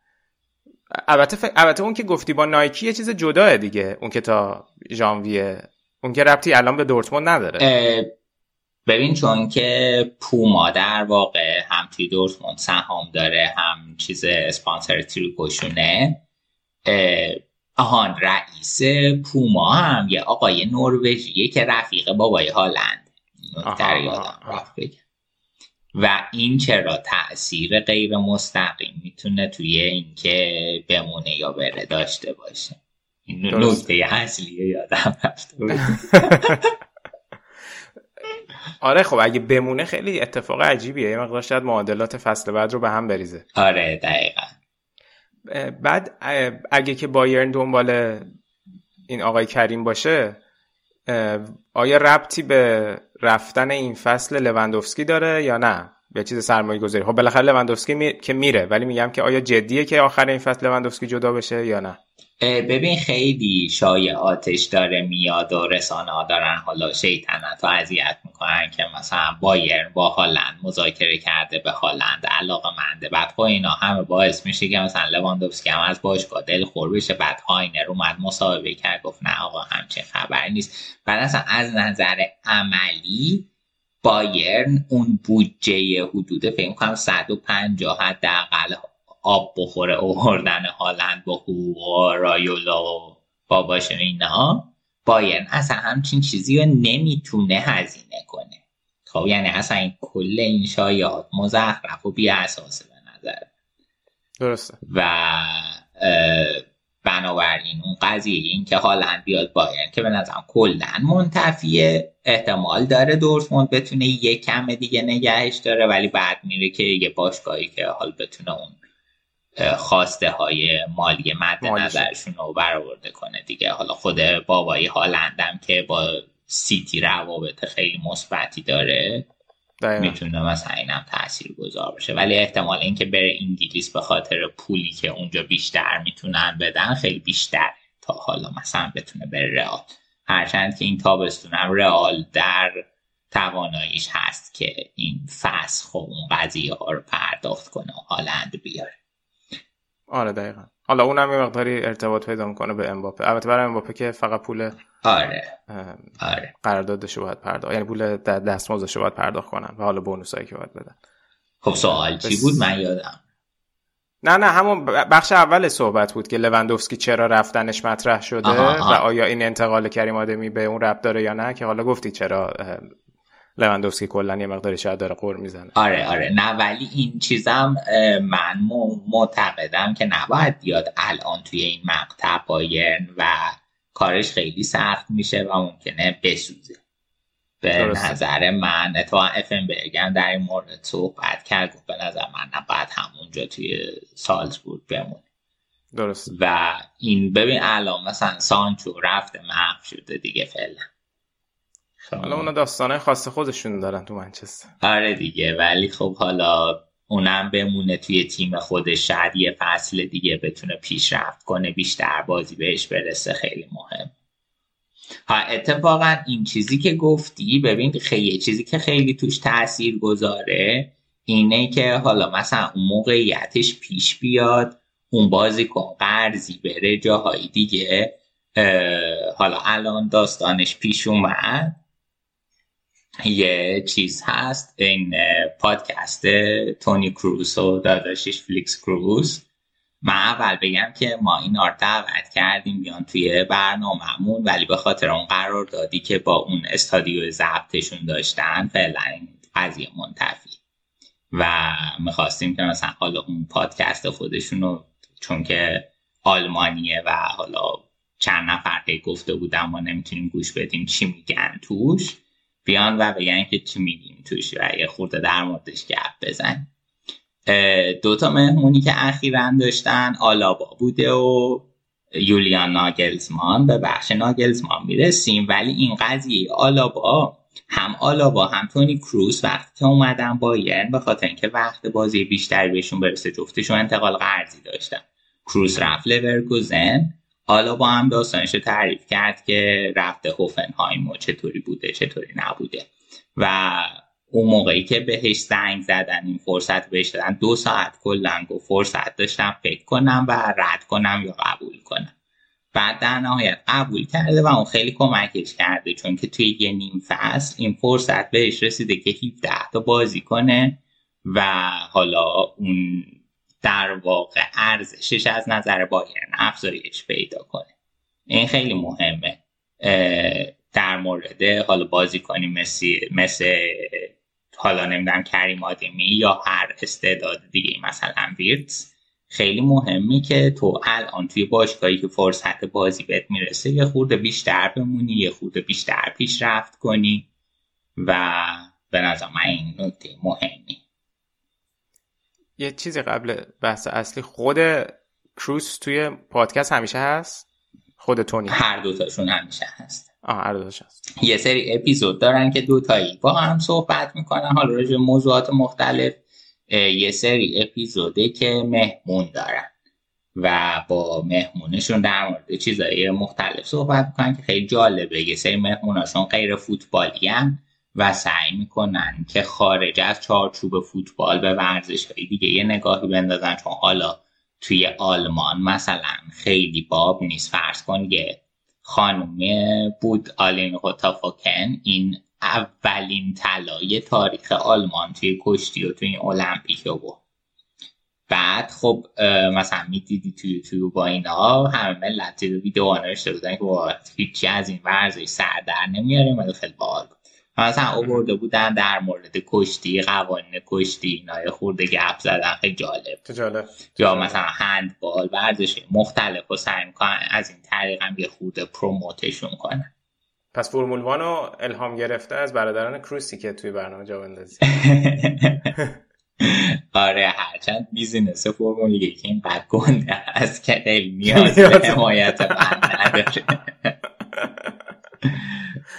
البته ف... البته اون که گفتی با نایکی یه چیز جداه دیگه. اون که تا ژانویه. اون که ربطی الان به دورتموند نداره. ببین چون که پوما در واقع هم توی دورتموند سهام داره هم چیز اسپانسر تریکوشونه آهان رئیس پوما هم یه آقای نروژیه که رفیق بابای هالند. در یادم رفت بگم. و این چرا تاثیر غیر مستقیم می‌تونه توی اینکه بمونه یا بره داشته باشه. این نکته اصلیه یادم رفته (laughs) آره خب اگه بمونه خیلی اتفاق عجیبیه. یه مقدار شاید معادلات فصل بعد رو به هم بریزه. آره دقیقا. بعد اگه که بایرن دنبال این آقای کریم باشه آیا ربطی به رفتن این فصل لوندوفسکی داره یا نه؟ به چیز سرمایه گذاری خب بالاخره لوندوفسکی می... که میره ولی میگم که آیا جدیه که آخر این فصل لوندوفسکی جدا بشه یا نه؟ ببین خیلی شایعاتش داره میاد و رسانه ها دارن حالا شیطنت و اذیت می‌کنن که مثلا بایرن با هالند مذاکره کرده به هالند علاقه منده. بعد خب اینا همه باعث میشه که مثلا لواندوفسکی هم از باشگاه دل خور بشه. بعد هاینر اومد مصاحبه کرد گفت نه آقا همچین خبر نیست. بعد اصلا از نظر عملی بایرن اون بودجه حدود فکر کنم 150 حداقل آب بخوره اووردن هالند با و رایولا و باباش اینا بایرن اصلا همچین چیزی رو نمی‌تونه هزینه کنه. خب یعنی اصلا این کل این شایعات مزخرف و بی اساسه به نظر. درسته. و بنابراین اون قضیه این که هالند بیاد بایرن که به نظرم کلا منتفیه. احتمال داره دورتموند بتونه یک کم دیگه نگهش داره ولی بعد میره که یه باشگاهی که حال بتونه اون خواسته های مالی مد نظرشون رو برآورده کنه دیگه. حالا خود بابایی هالندم که با سیتی روابط خیلی مثبتی داره می‌تونه مثلا اینم تاثیر گذار باشه. ولی احتمال اینکه بره انگلیس به خاطر پولی که اونجا بیشتر می‌تونن بدن خیلی بیشتر تا حالا مثلا بتونه بره رئال. هرچند که این تابستونم رئال در تواناییش هست که این فصل خب اون قضیه ها رو پرداخت کنه و هالند بیاره. آره دقیقا. حالا اونم یه مقداری ارتباط پیدا می‌کنه به امباپه. البته برای امباپه که فقط پول آره. آره. قراردادش باید پرداخت یعنی پول دستمزدش باید پرداخت کنن و حالا بونوسایی که باید بدن. خب سوال چی بود؟ من یادم. نه نه همون بخش اول صحبت بود که لوندوفسکی چرا رفتنش مطرح شده و آیا این انتقال کریم آدمی به اون ربط داره یا نه که حالا گفتی چرا لوندوفسکی کلا یه مقداری شاید داره قور می‌زنه. آره آره. نه ولی این چیزم من معتقدم که نباید بیاد الان توی این مقطع بایرن و کارش خیلی سخت میشه و ممکنه بسوزه. به نظر من اتفاقا افن برگم در این مورد صحبت کرد گفت به نظر من نباید همونجا توی سالزبورگ بمونه. درست و این ببین الان مثلا سانچو رفته محو شده دیگه فعلا. حالا اونا داستانه خاص خودشون دارن تو منچستر. آره دیگه ولی خب حالا اونم بمونه توی تیم خودش شاید یه فصل دیگه بتونه پیشرفت کنه بیشتر بازی بهش برسه خیلی مهم. ها اتفاقا این چیزی که گفتی ببین خیلی چیزی که خیلی توش تاثیر گذاره اینه که حالا مثلا اون موقعیتش پیش بیاد اون بازیکن قرضی بره جاهایی دیگه حالا الان داستانش پیش اومد. یه چیز هست این پادکست تونی کروز و داداشش فلیکس کروز. من اول بگم که ما این رو دعوت کردیم بیان توی برنامهمون ولی به خاطر اون قرار دادی که با اون استادیو ضبطشون داشتن فعلا این قضیه منتفی. و می‌خواستیم که مثلا حالا اون پادکست خودشون رو چون که آلمانیه و حالا چند نفر گفته بودن ما نمی‌تونیم گوش بدیم چی میگن توش؟ بیان و بگن که چی میگیم توش و یه خورده در موردش گپ بزن. دوتا مهمونی که اخیرا داشتن آلابا بوده و یولیان ناگلزمان. به بخش ناگلزمان می‌رسیم. ولی این قضیه آلابا هم آلابا هم تونی کروز وقتی که اومدن بایرن به خاطر اینکه وقت بازی بیشتری بهشون برسه جفتشون انتقال قرضی داشتن. کروز رفت لورکوزن. حالا با هم داستانش تعریف کرد که رفته هوفنهایم و چطوری بوده چطوری نبوده. و اون موقعی که بهش زنگ زدن این فرصت بهش دادن دو ساعت کلا گفت فرصت داشتم فکر کنم و رد کنم یا قبول کنم. بعد در نهایت قبول کرده و اون خیلی کمکش کرده چون که توی یه نیم فصل این فرصت بهش رسیده که 17 تا بازی کنه و حالا اون در واقع ارزشش از نظر بایرن افزایش پیدا کنه. این خیلی مهمه. در مورد حالا بازی کنی مثل, مثل حالا نمی‌دونم کریم آدمی یا هر استعداد دیگه مثلا ویرتس خیلی مهمی که تو الان توی باشگاهی که فرصت بازی بهت می‌رسه یه خورده بیشتر بمونی یه خورده بیشتر پیشرفت کنی و به نظر من این نکته مهمی. یه چیزی قبل بحث اصلی خود کروس توی پادکست همیشه هست؟ خود تونی. هر دوتاشون همیشه هست. آه هر دوتاش هست. یه سری اپیزود دارن که دوتایی با هم صحبت می‌کنن. حالا راجع موضوعات مختلف یه سری اپیزوده که مهمون دارن و با مهمونشون در مورد چیزایی مختلف صحبت می‌کنن که خیلی جالبه. یه سری مهموناشون غیر فوتبالی هم و سعی می‌کنن که خارج از چارچوب فوتبال به ورزش دیگه یه نگاهی بندازن. چون حالا توی آلمان مثلا خیلی باب نیست. فرض کن یه خانومی بود آلین غوتافوکن. این اولین طلای تاریخ آلمان توی کشتی و توی المپیک بود بعد خب مثلا می‌دیدی توی یوتیوب با اینا همه ملت رو ویدیو نوشته بودن که هیچی از این ورزش سر در نمیاریم ولی خیلی باحال مثلا اوورده بودن در مورد کشتی قوانین کشتی اینا خورده گپ زدن خیلی جالب. جالب. یا مثلا هندبال ورزش مختلف و سعی می‌کنن از این طریق هم یه خورده پروموتشون کنن. پس فرمول وانو الهام گرفته از برادران کروسی که توی برنامه جا بندازی. (laughs) آره هرچند بیزینس فرمول یک اینقدر گنده هست که خیلی نیاز به (laughs) حمایت من نداره.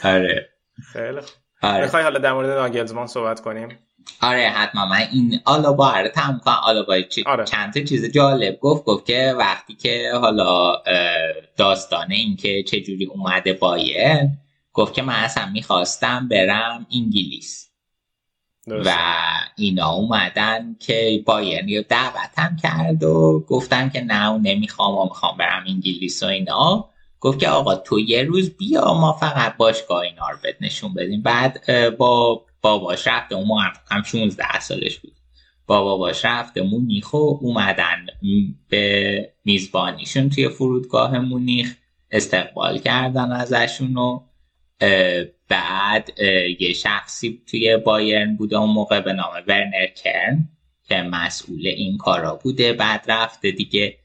(laughs) آره. خیلی خوب. آره. می‌خوای حالا در مورد ناگلزمان صحبت کنیم؟ آره حتما. من این آلابا رو تم کنم. آلابا آره. چند تا چیز جالب گفت. گفت که وقتی که حالا داستانه این که چجوری اومده بایر گفت که من اصلا می‌خواستم برم انگلیس. و اینا اومدن که بایرن رو دعوتم کرد و گفتن که نه نمی‌خوام و می‌خوام برم انگلیس و اینا. گفت که آقا تو یه روز بیا ما فقط باشگاه اینا رو بهت نشون بدیم. بعد با باباش رفته اون هم 16 سالش بود. بابا باش رفته مونیخ و اومدن به میزبانیشون توی فرودگاه مونیخ استقبال کردن ازشون و بعد یه شخصی توی بایرن بوده اون موقع به نام ورنر کرن که مسئول این کارا بوده. بعد رفته دیگه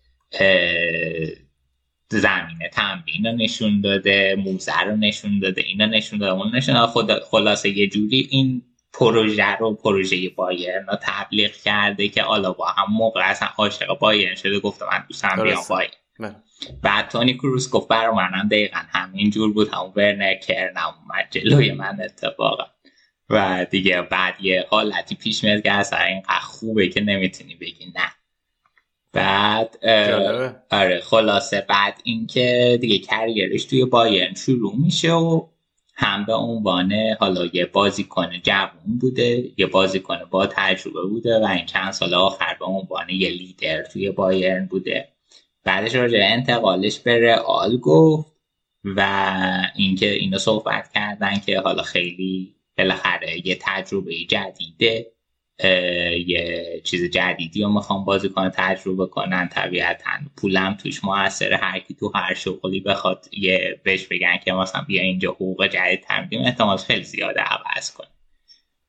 زمینه تمرین رو نشون داده موزه رو نشون داده اینا نشون داده اون نشون داده. خلاصه یه جوری این پروژه رو پروژه بایرن رو تبلیغ کرده که آلابا هم موقع اصلا عاشق بایرن شده. گفته من دوستم بیام بایرن. بله. بعد تونی کروس گفت برای منم دقیقا همین جور بود. همون ورنر کرنم اومد جلوی من اتفاقا. و دیگه بعد یه حالتی پیش میاد که اصلا اینقدر خوبه که نمی‌تونی بگی نه. بعد آره خلاصه. بعد اینکه دیگه کریرش توی بایرن شروع میشه و هم به عنوان حالا یه بازیکن جوون بوده یه بازیکن با تجربه بوده و این چند سال آخر به عنوان یه لیدر توی بایرن بوده. بعدش راجع انتقالش به رئال گفت و اینکه اینو صحبت کردن که حالا خیلی بالاخره یه تجربه جدیده. یه چیز جدیدی رو می‌خوام بازی کنه تجربه کنن. طبیعتا پولم توش موثر هر کی تو هر شغلی بخواد یه بهش بگن که مثلا بیا اینجا حقوق جدید تمدیم احتمال خیلی زیاده عوض کنه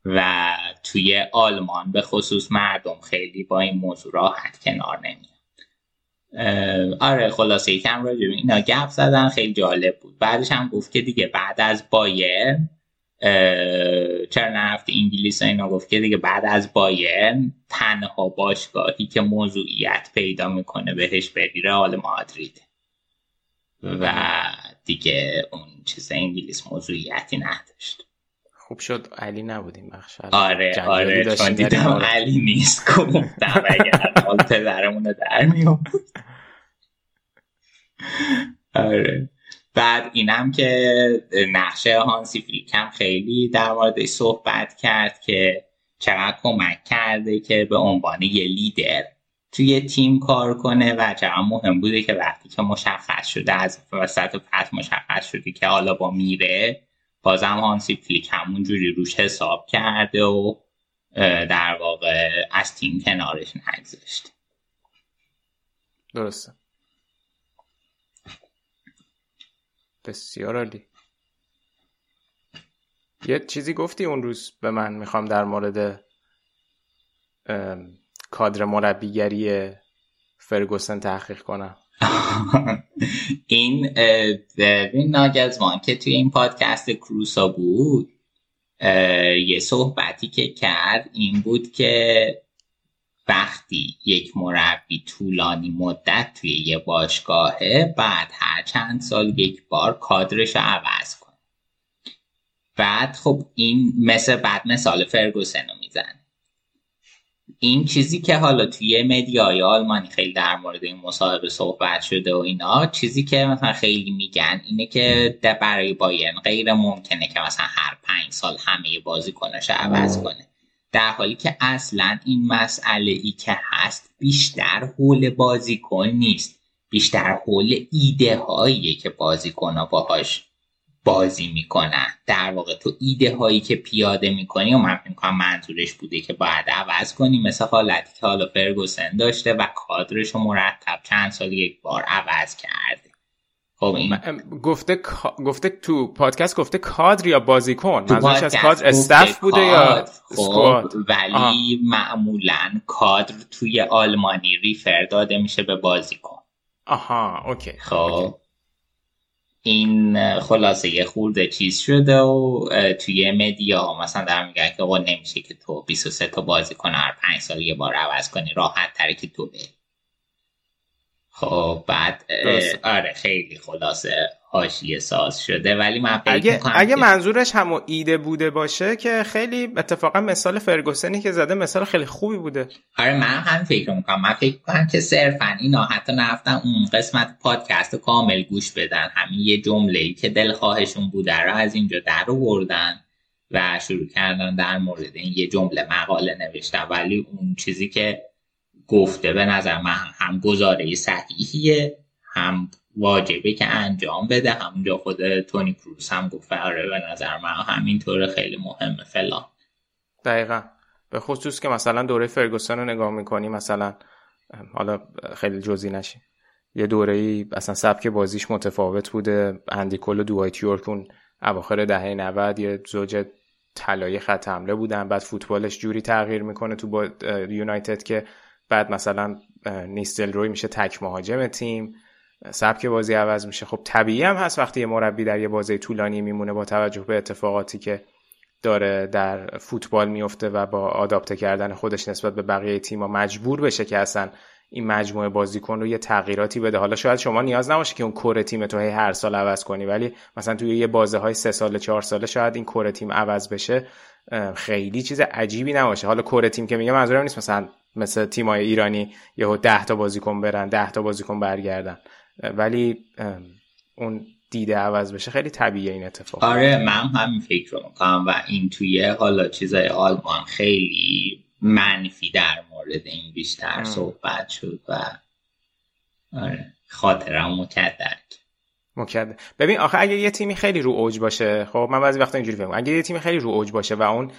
و توی آلمان به خصوص مردم خیلی با این موضوع راحت کنار نمیاد آره خلاصه یکم راجع اینا گپ زدن خیلی جالب بود. بعدش هم گفت که دیگه بعد از بایر چرا نرفت انگلیس اینا؟ گفت که دیگه بعد از بایرن تنها باشگاهی که موضوعیت پیدا می‌کنه بهش بری رئال مادرید. و دیگه اون چیز انگلیس موضوعیتی نداشت. خوب شد. علی نبودیم بخش. آره آره چون دیدم علی نیست. گفتم اگر حال پدرمون در میام (laughs) آره. بعد اینم که نقشه هانسی فلیک هم خیلی در موردش صحبت کرد که چقدر کمک کرده که به عنوان یه لیدر توی تیم کار کنه و چقدر مهم بوده که وقتی که مشخص شده از وسط پس مشخص شده که حالا با میره بازم هانسی فلیک همونجوری روش حساب کرده و در واقع از تیم کنارش نگذاشت درسته. بسیار عالی. یه چیزی گفتی اون روز به من می‌خوام در مورد کادر مربیگری فرگوسن تحقیق کنم. (laughs) این ببین ناگزمان که توی این پادکست کروسا بود یه صحبتی که کرد این بود که وقتی یک مربی طولانی مدت توی یه باشگاهه بعد هر چند سال یک بار کادرش عوض کنه. بعد خب این مثل بعد مثال فرگوسن رو می‌زنه. این چیزی که حالا توی مدیای آلمانی خیلی در مورد این مصاحبه صحبت شده و اینا چیزی که مثلا خیلی میگن اینه که برای بایرن غیر ممکنه که مثلا هر پنج سال همه بازیکناش عوض کنه. در حالی که اصلا این مسئله ای که هست بیشتر حول بازیکن نیست. بیشتر حول ایده هایی که بازیکن ها باهاش بازی می‌کنن. در واقع تو ایده هایی که پیاده می‌کنی و من می‌کنم منظورش بوده که باید عوض کنی مثل حالتی که حالا فرگوسن داشته و کادرش رو مرتب چند سال یک بار عوض کرده خب این گفته گفته تو پادکست گفته کادر یا بازیکن؟ منظورش از کادر استف بوده یا خب ولی معمولا کادر توی آلمانی ریفر داده میشه به بازیکن. آها اوکی خب این خلاصه یه خورده چیز شده و توی مدیا مثلا در میگن که نمیشه که تو 23 تا بازی کنه هر 5 سال یه بار عوض کنی راحت تره که تو بری. خب بعد آره خیلی خلاصه حاشیه ساز شده. ولی من اگه, اگه منظورش همو ایده بوده باشه که خیلی اتفاقا مثال فرگوسنی که زده مثال خیلی خوبی بوده. آره من هم فکر می‌کنم. من فکر می‌کنم که صرفا اینا حتی نفتن اون قسمت پادکست کامل گوش بدن. همین یه جمله ای که دلخواهشون بوده رو از اینجا در آوردن و شروع کردن در مورد این یه جمله مقاله نوشتن. ولی اون چیزی که گفته به نظر من هم گزاره صحیحیه هم واجبه که انجام بده همونجا خود تونی کروس هم گفت آره به نظر من همینطوره خیلی مهمه فلان. دقیقا. به خصوص که مثلا دوره فرگوسن رو نگاه می‌کنی مثلا حالا خیلی جزی نشیم یه دوره ای اصلا سبک بازیش متفاوت بوده. اندیکول و دوایت یورک اون اواخر دهه 90 یه زوج طلایی خط حمله بودن بعد فوتبالش جوری تغییر می‌کنه تو با یونایتد که بعد مثلا نیستل روی میشه تک مهاجم تیم سبک بازی عوض میشه. خب طبیعی هم هست وقتی یه مربی در یه بازی طولانی میمونه با توجه به اتفاقاتی که داره در فوتبال میفته و با آداپته کردن خودش نسبت به بقیه تیم‌ها مجبور بشه که اصلا این مجموعه بازیکن رو یه تغییراتی بده. حالا شاید شما نیاز نباشه که اون کور تیم تو هر سال عوض کنی ولی مثلا توی یه بازه های سه ساله چهار ساله شاید این کور تیم عوض بشه خیلی چیز عجیبی نباشه. حالا کور تیم که میگم منظورم نیست مثلا مثل تیمای ایرانی یهو 10 تا بازیکن برن 10 تا بازیکن برگردن. ولی اون دیده عوض بشه خیلی طبیعیه این اتفاق. آره من همین فکر رو می‌کنم و این توی حالا چیزای آلمان خیلی منفی در مورد این بیشتر صحبت شد و آره خاطرم مکدر مکدر ببین آخه اگه یه تیمی خیلی رو اوج باشه خب من بعضی وقتا اینجوری فکر اگه یه تیمی خیلی رو اوج باشه و اون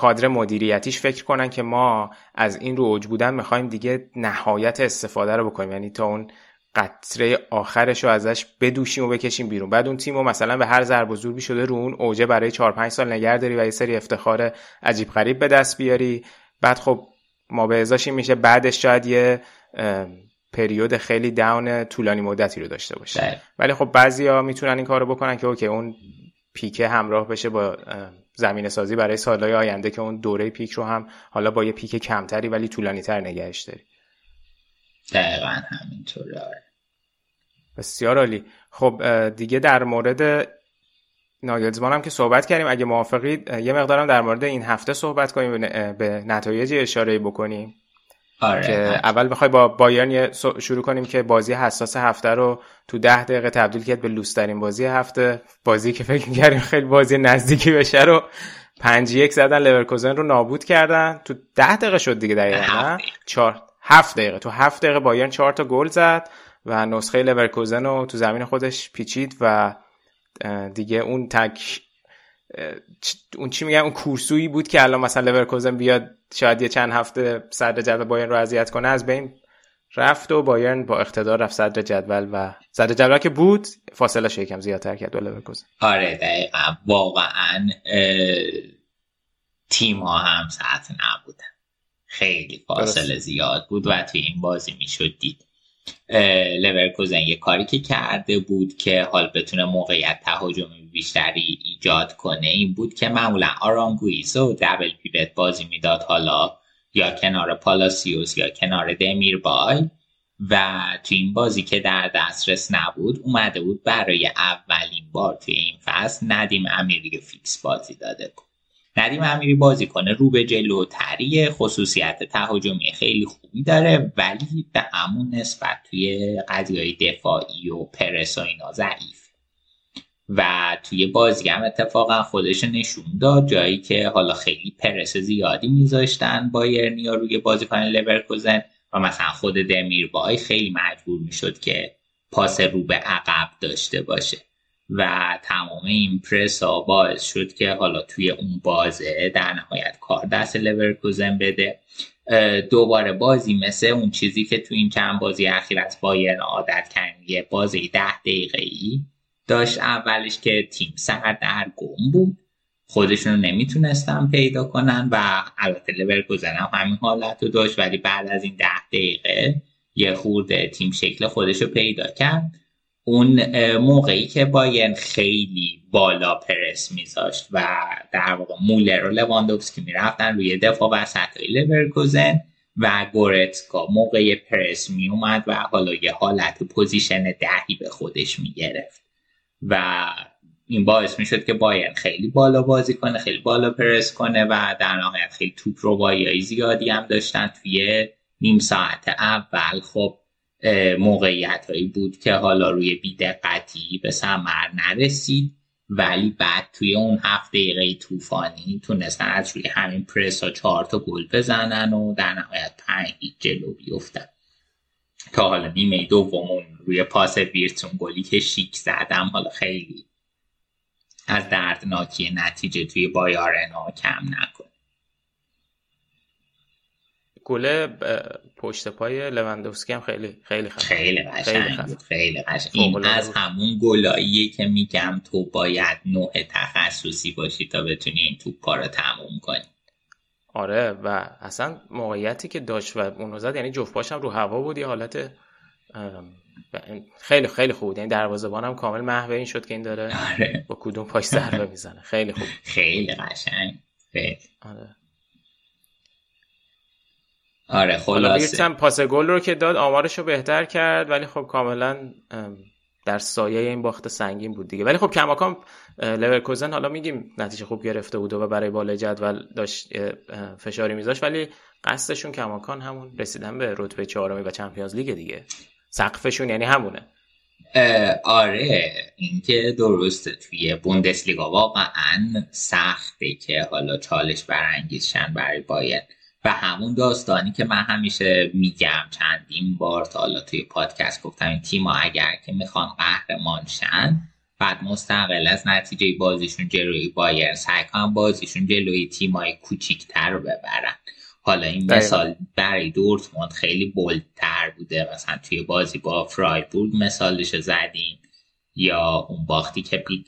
کادر مدیریتیش فکر کنن که ما از این رو اوج بودن می‌خوایم دیگه نهایت استفاده رو بکنیم. یعنی تا اون قطره آخرش رو ازش بدوشیم و بکشیم بیرون. بعد اون تیم رو مثلا به هر ضرب و زور شده رو اون اوجه برای 4 5 سال نگه داری و یه سری افتخار عجیب غریب به دست بیاری. بعد خب ما به ازاش میشه بعدش شاید یه پریود خیلی داون طولانی مدتی رو داشته باشه. بله. ولی خب بعضیا می‌تونن این کارو بکنن که اوکی اون پیکه همراه بشه با زمین سازی برای سالهای آینده که اون دوره پیک رو هم حالا با یه پیک کمتری ولی طولانی تر نگهش داری. دقیقا همینطوره آره. بسیار عالی. خب دیگه در مورد ناگلزمان هم که صحبت کردیم اگه موافقید یه مقدارم در مورد این هفته صحبت کنیم به نتایج اشاره بکنیم. آره که اول بخوای با بایرن شروع کنیم که بازی حساس هفته رو تو ده دقیقه تبدیل کرد به لوس‌ترین بازی هفته. بازی که فکر می‌کردیم خیلی بازی نزدیکی بشه رو پنج یک زدن. لورکوزن رو نابود کردن. تو ده دقیقه شد دیگه دقیقا چهار هفت دقیقه. تو هفت دقیقه بایرن چهار تا گل زد و نسخه لورکوزن رو تو زمین خودش پیچید و دیگه اون تک اون چی میگن اون کورسویی بود که الان مثلا لورکوزن بیاد شاید یه چند هفته صدر جدول بایرن رو اذیت کنه از بین رفت و بایرن با اقتدار رفت صدر جدول و صدر جدول که بود فاصله یکم زیادتر کرد با لورکوزن. آره دقیقا. واقعا تیم ها هم سطح نبودن. خیلی فاصله زیاد بود و توی این بازی می‌شد دید. لورکوزن یه کاری که کرده بود که حال بتونه موقعیت تهاجمی بیشتری ایجاد کنه این بود که معمولا آرانگویس و double pivot بازی می‌داد حالا یا کنار پالاسیوس یا کنار دمیر بای و تو این بازی که در دسترس نبود اومده بود برای اولین بار توی این فصل ندیم امیری فیکس بازی داده بود ندیم امیری بازی کنه رو به جلوتری خصوصیت تهاجمی خیلی خوبی داره ولی به همون نسبت توی قضیه دفاعی و پرس و اینا ضعیف. و توی بازی هم اتفاقا خودش نشون داد جایی که حالا خیلی پرس زیادی میذاشتن بایرنیا روی بازیکن لورکوزن و مثلا خود دمیر بای خیلی مجبور می‌شد که پاس رو به عقب داشته باشه. و تمام این پرس ها باعث شد که حالا توی اون بازه در نهایت کار دست لورکوزن بده. دوباره بازی مثل اون چیزی که تو این چند بازی اخیر از بایرن عادت کردیم یه بازی ده دقیقه ای داشت اولش که تیم سر در گم بود. خودشون رو نمی‌تونستن پیدا کنن و البته لورکوزن هم همین حالت رو داشت ولی بعد از این ده دقیقه یه خورده تیم شکل خودش رو پیدا کرد. اون موقعی که بایرن خیلی بالا پرس میذاشت و در واقع مولر و لواندوفسکی می‌رفتن روی دفاع وسط های لورکوزن و گورتسکا موقع پرس میومد و حالا یه حالت position دهی به خودش می‌گرفت. و این باعث می‌شد که بایرن خیلی بالا بازی کنه خیلی بالا پرس کنه و در نهایت خیلی توپ رو زیادی هم داشتن توی نیم ساعت اول. خب موقعیت هایی بود که حالا روی بیدقتی به سمر نرسید ولی بعد توی اون هفته دقیقه طوفانی تونستن از روی همین پرس ها چهار تا گل بزنن و در نهایت پنج جلو بیفتن. تا حالا نیمه دومون روی پاس ویرتون گلی که شیک زدم حالا خیلی از دردناکی نتیجه توی بایارنا کم نکن. گل پشت پای لوندوفسکی هم خیلی خیلی خیلی قشنگ خیلی قشنگ. این از همون گلاییه که میگم تو باید نوع تخصصی باشی تا بتونی این توپا رو تموم کنی. آره و اصلا موقعیتی که داشت و اونو زد یعنی جفت پاشم رو هوا بود یه حالت خیلی خیلی خوب یعنی دروازه‌بان هم کامل محو این شد که این داره آره. با کدوم پاش ضربه می‌زنه. خیلی خوب. (laughs) خیلی قشنگ. خیلی. آره. آره خلاصه. پاس گل رو که داد آمارش رو بهتر کرد ولی خب کاملا در سایه این باخت سنگین بود دیگه. ولی خب کماکان لورکوزن حالا میگیم نتیجه خوب گرفته بود و برای بالای جدول داشت فشاری میذاشت ولی قصدشون کماکان همون رسیدن به رتبه چهارمی و چمپیونز لیگ دیگه. سقفشون یعنی همونه. آره اینکه درسته توی بوندسلیگا واقعا سخته که حالا چالش برانگیزشن برای باید و همون داستانی که من همیشه میگم چندین بار تا حالا توی پادکست گفتم این تیما اگر که می‌خوان قهرمان شن بعد مستقل از نتیجه بازیشون جلوی بایرن سعی کنن بازیشون جلوی تیمای کوچیکتر رو ببرن. حالا این مثال برای دورتموند خیلی bold تر بوده. مثلا توی بازی با فرایبورگ مثالش زدیم. یا اون باختی که پیک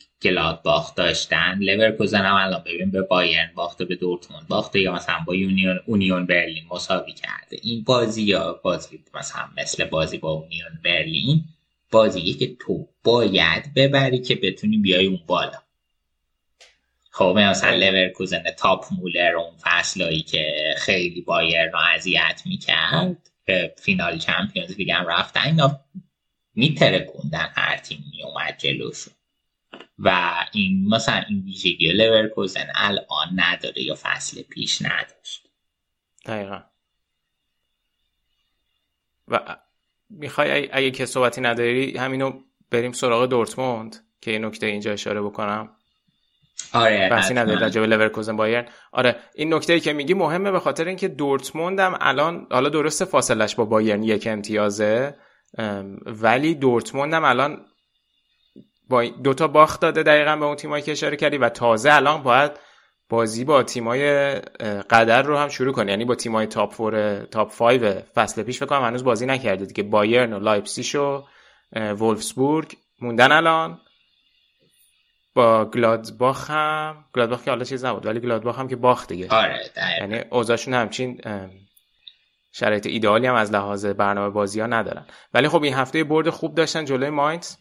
باخت داشتن. لورکوزن هم الان ببین به بایرن باخته به دورتموند باخته یا مثلا با یونیون اونیون برلین مساوی کرده. این بازی یا بازی مثلا مثل بازی با اونیون برلین بازیه که تو باید ببری که بتونی بیای اون بالا. خب مثلا لورکوزن تاپ مولر اون فصلایی که خیلی بایرن رو اذیت می‌کرد. فینال Champions League رفتن اینا میترکوندن هر تیم میومد جلوشون. و این مثلا این ویژگی لورکوزن الان نداره یا فصل پیش نداشت. دقیقا. و می‌خوای اگه که صحبتی نداری همینو بریم سراغ دورتموند که این نکته اینجا اشاره بکنم. آره بحثی نداره راجع به لورکوزن بایرن. آره این نکته ای که میگی مهمه به خاطر اینکه دورتموند هم الان حالا درست فاصلش با بایرن یک امتیازه ولی دورتموند هم الان با دوتا باخت داده دقیقا به اون تیمایی که اشاره کردی و تازه الان باید بازی با تیمای قدر رو هم شروع کنه. یعنی با تیمای top four top 5 فصل پیش فکر کنم هنوز بازی نکرده دیگه. بایرن و لایپزیگ و ولفسبورگ موندن الان. با گلادباخ هم گلادباخ که حالا چیز نبود ولی گلادباخ هم که باخت دیگه. آره یعنی اوضاعشون همچین شرایط ایدئالی هم از لحاظ برنامه بازی ها ندارن. ولی خب این هفته برد خوب داشتن جلوی ماینز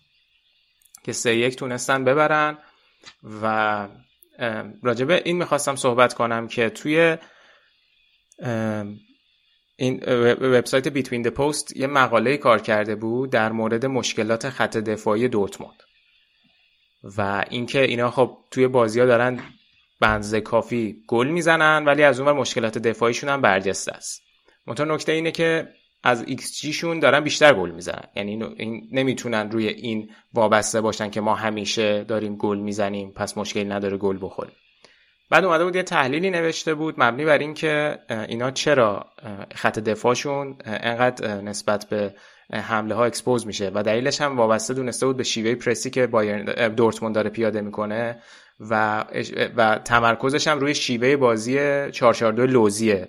که سه یک تونستن ببرن. و راجبه این می‌خواستم صحبت کنم که توی این وبسایت Between the Posts یه مقاله کار کرده بود در مورد مشکلات خط دفاعی دورتموند. و اینکه اینا خب توی بازی ها دارن بنزه کافی گل می‌زنن ولی از اون مشکلات دفاعیشون هم برجسته است. منتها نکته اینه که از ایکس شون دارن بیشتر گل می‌زنن. یعنی این نمی‌تونن روی این وابسته باشن که ما همیشه داریم گل می‌زنیم پس مشکلی نداره گل بخوریم. بعد اومده بود یه تحلیلی نوشته بود مبنی بر اینکه اینا چرا خط دفاعشون انقدر نسبت به حمله ها اکسپوز میشه و دلیلش هم وابسته دونسته بود به شیوه پرسی که بایرن دورتموند داره پیاده می‌کنه و و تمرکزش هم روی شیوه بازی 442 لوزیه.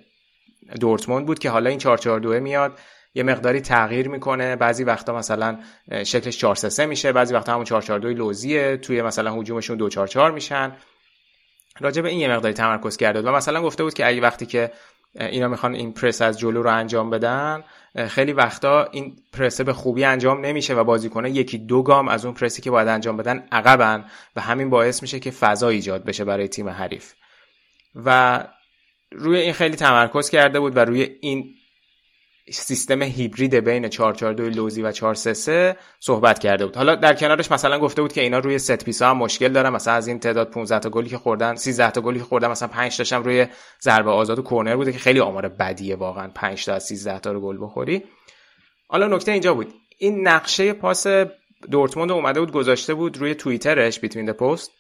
دورتموند بود که حالا این 442 میاد یه مقداری تغییر می‌کنه. بعضی وقتا مثلا شکلش 433 میشه بعضی وقتا همون 442 لوزیه. توی مثلا هجومشون 244 میشن. راجع به این یه مقداری تمرکز کرده و مثلا گفته بود که اگه وقتی که اینا می‌خوان این پرس از جلو رو انجام بدن خیلی وقتا این پرس به خوبی انجام نمیشه و بازیکنه یکی دو گام از اون پرسی که باید انجام بدن عقبن. و همین باعث میشه که فضا ایجاد بشه برای تیم حریف. و روی این خیلی تمرکز کرده بود و روی این سیستم هیبرید بین 442 لوزی و 433 صحبت کرده بود. حالا در کنارش مثلا گفته بود که اینا روی ست پیسا هم مشکل دارن. مثلا از این تعداد 15 تا گلی که خوردن 13 تا گلی که خوردن مثلا 5 تاشم روی ضربه آزاد و کرنر بوده که خیلی آمار بدیه واقعا. 5 تا از 13 تا رو گل بخوری. حالا نکته اینجا بود. این نقشه پاس دورتموند اومده بود گذاشته بود روی توییترش بیتوین پست.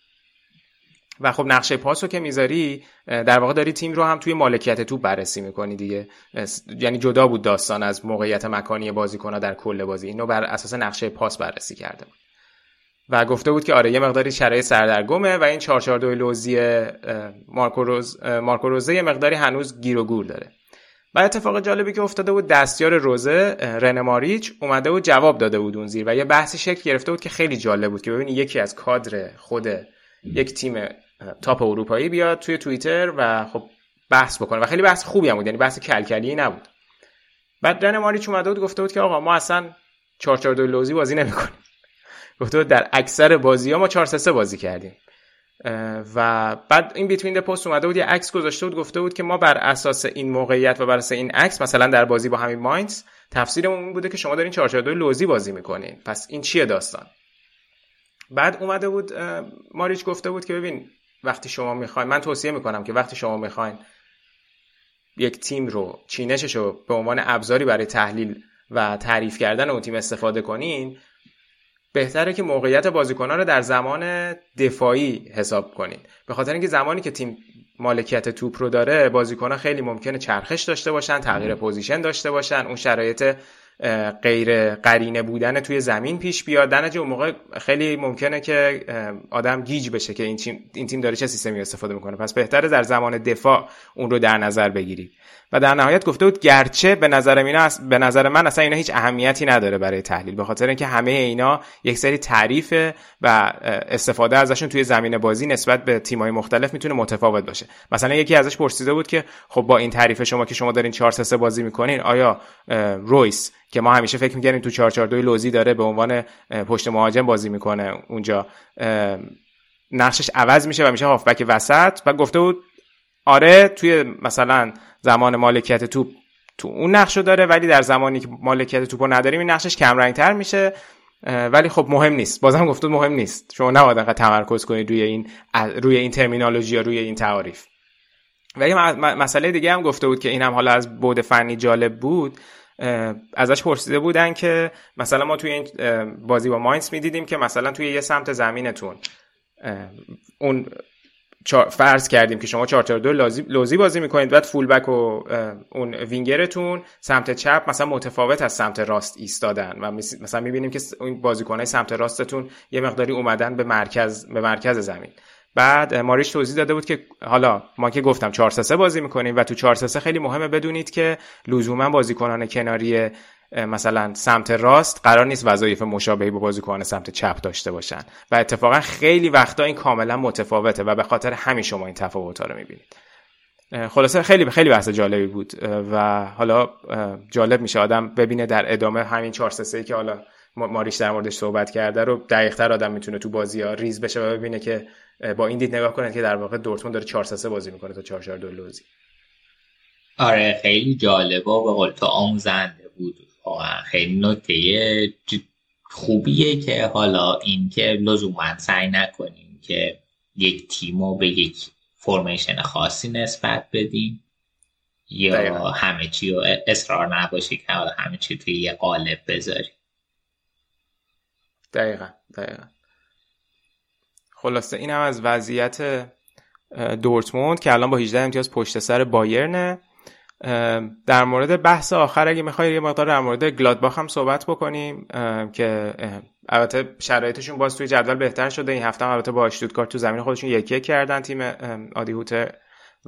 و خب نقشه پاس رو که می‌ذاری در واقع داری تیم رو هم توی مالکیت تو بررسی می‌کنی دیگه. یعنی جدا بود داستان از موقعیت مکانی بازیکن‌ها در کل بازی. اینو بر اساس نقشه پاس بررسی کرده بود. و گفته بود که آره یه مقداری شرایط سردرگمه و این 442 لوزی مارکو روز مارکو روزه یه مقداری هنوز گیر و گور داره. و اتفاق جالبی که افتاده بود دستیار روزه رن ماریچ اومده بود جواب داده بود اون زیر و یه بحثی شکل گرفته بود که خیلی جالب بود که ببینی یکی از کادر خود یک تیم تاپ اروپایی بیاد توی توییتر و خب بحث بکنه. و خیلی بحث خوبی هم بود یعنی بحث کلکلی نبود. بعد رن ماریچ اومده بود گفته بود که آقا ما اصلا 442 لوزی بازی نمی‌کنیم. (laughs) گفته بود در اکثر بازی ها ما 4 بازی کردیم. و بعد این بیتوین پست اومده بود یه عکس گذاشته بود گفته بود که ما بر اساس این موقعیت و بر اساس این عکس مثلا در بازی با همین ماینز تفسیرمون این بوده که شما دارین 442 لوزی بازی می‌کنین. پس این چیه داستان؟ بعد اومده بود ماریچ گفته بود که ببین وقتی شما می‌خواین من توصیه می‌کنم که وقتی شما می‌خواین یک تیم رو چینشش رو به عنوان ابزاری برای تحلیل و تعریف کردن اون تیم استفاده کنین بهتره که موقعیت بازیکنان رو در زمان دفاعی حساب کنین. به خاطر اینکه زمانی که تیم مالکیت توپ رو داره بازیکنان خیلی ممکنه چرخش داشته باشن تغییر position داشته باشن اون شرایط غیر قرینه بودن توی زمین پیش بیاد. در اون موقع خیلی ممکنه که آدم گیج بشه که این تیم این تیم داره چه سیستمی استفاده می‌کنه. پس بهتره در زمان دفاع اون رو در نظر بگیرید و در نهایت گفته بود گرچه به نظر اینا به نظر من اصلا اینا هیچ اهمیتی نداره برای تحلیل به خاطر اینکه همه اینا یک سری تعریف و استفاده ازشون توی زمین بازی نسبت به تیم‌های مختلف می‌تونه متفاوت باشه. مثلا یکی ازش پرسیده بود که خب با این تعریف شما که شما دارین 4 3 بازی می‌کنین آیا رویس که ما همیشه فکر می‌کنیم تو 442 لوزی داره به عنوان پشت مهاجم بازی می‌کنه اونجا نقشش عوض میشه و میشه هافبک وسط و گفته بود آره توی مثلا زمان مالکیت توپ تو اون نقشو داره ولی در زمانی که مالکیت توپو نداریم این نقشش کم تر میشه ولی خب مهم نیست. بازم گفته مهم نیست. شما نباید انقدر تمرکز کنید روی این روی این ترمینولوژی یا روی این تعاریف. و یه مسئله دیگه هم گفته بود که این هم حالا از بود فنی جالب بود. ازش پرسیده بودن که مثلا ما توی این بازی با ماینس می‌دیدیم که مثلا توی یه سمت زمینتون اون فرض کردیم که شما 4 دو لوزی بازی می‌کنید. بعد فول بک و اون وینگرتون سمت چپ مثلا متفاوت از سمت راست ایستادن و مثلا می‌بینیم که اون بازیکنای سمت راستتون یه مقداری اومدن به مرکز به مرکز زمین. بعد ماریش توضیح داده بود که حالا ما که گفتم 4 3 بازی می‌کنیم و تو 4 3 خیلی مهمه بدونید که لزوما بازیکنان کناری مثلا سمت راست قرار نیست وظایف مشابهی با بازیکن سمت چپ داشته باشن. و اتفاقا خیلی وقتا این کاملا متفاوته و به خاطر همین شما این تفاوت رو می‌بینید. خلاصه خیلی خیلی بحث جالبی بود. و حالا جالب میشه آدم ببینه در ادامه همین 4 3 که حالا ماریش در موردش صحبت کرده رو دقیقتر آدم می‌تونه تو بازی ها ریز بشه و ببینه که با این دید نگاه کنه که در واقع دورتموند داره 4 3 بازی می‌کنه تا 4 4 2 لوزی. آره خیلی جالب و به قول تو آموزنده بود. خیلی نکته خوبیه که حالا این که لزوما سعی نکنیم که یک تیم به یک فرمیشن خاصی نسبت بدیم یا همه چی رو اصرار نباشه که همه چی توی یه قالب بذاریم. دقیقا دقیقا. خلاصه این هم از وضعیت دورتموند که الان با 18 امتیاز پشت سر بایرنه. در مورد بحث آخر اگه می‌خوای یه مقدار در مورد گلادباخ هم صحبت بکنیم که البته شرایطشون باز توی جدول بهتر شده. این هفته هم البته با اشتوتگارت تو زمین خودشون یکی یک کردن تیم آدی هوتر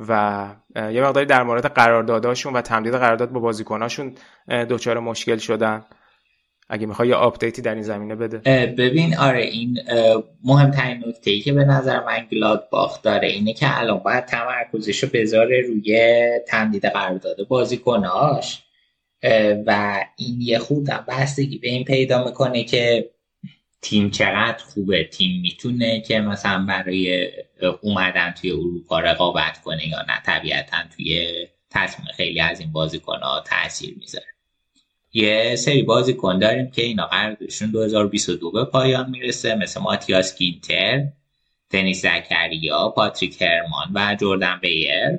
و یه مقداری در مورد قرارداداشون و تمدید قرارداد با بازیکناشون دچار مشکل شدن. اگه می‌خوای یه آپدیتی در این زمینه بده. ببین آره این مهمترین نکته ای که به نظر من گلادباخ داره اینه که الان باید تمرکزش رو بذاره روی تمدید قرارداد بازیکناش. و این یه خودم بستگی به این پیدا می‌کنه که تیم چقدر خوبه تیم می‌تونه که مثلا برای اومدن توی اروپا رقابت کنه یا نه طبیعتا توی تصمیم خیلی از این بازیکن ها تاثیر می‌ذاره. یه سری بازیکن داریم که اینا قراردادشون 2022 به پایان می‌رسه. مثل ماتیاس گینتر دنیس زکریا پاتریک هرمان و جردن بیر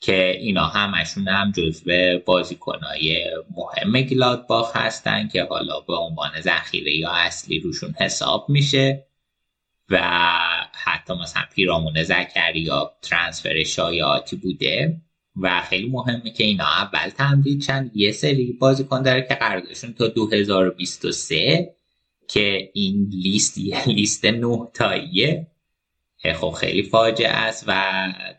که اینا همشون هم جزو بازیکنهای مهم گلادباخ هستن که حالا به عنوان ذخیره یا اصلی روشون حساب میشه و حتی مثلا پیرامون زکریا ترانسفر شایعاتی بوده. و خیلی مهمه که اینا اول تمدید چند یه سری بازیکن داره که قراردادشون تا 2023 که این لیست یه لیست نه تاییه خب خیلی فاجعه است و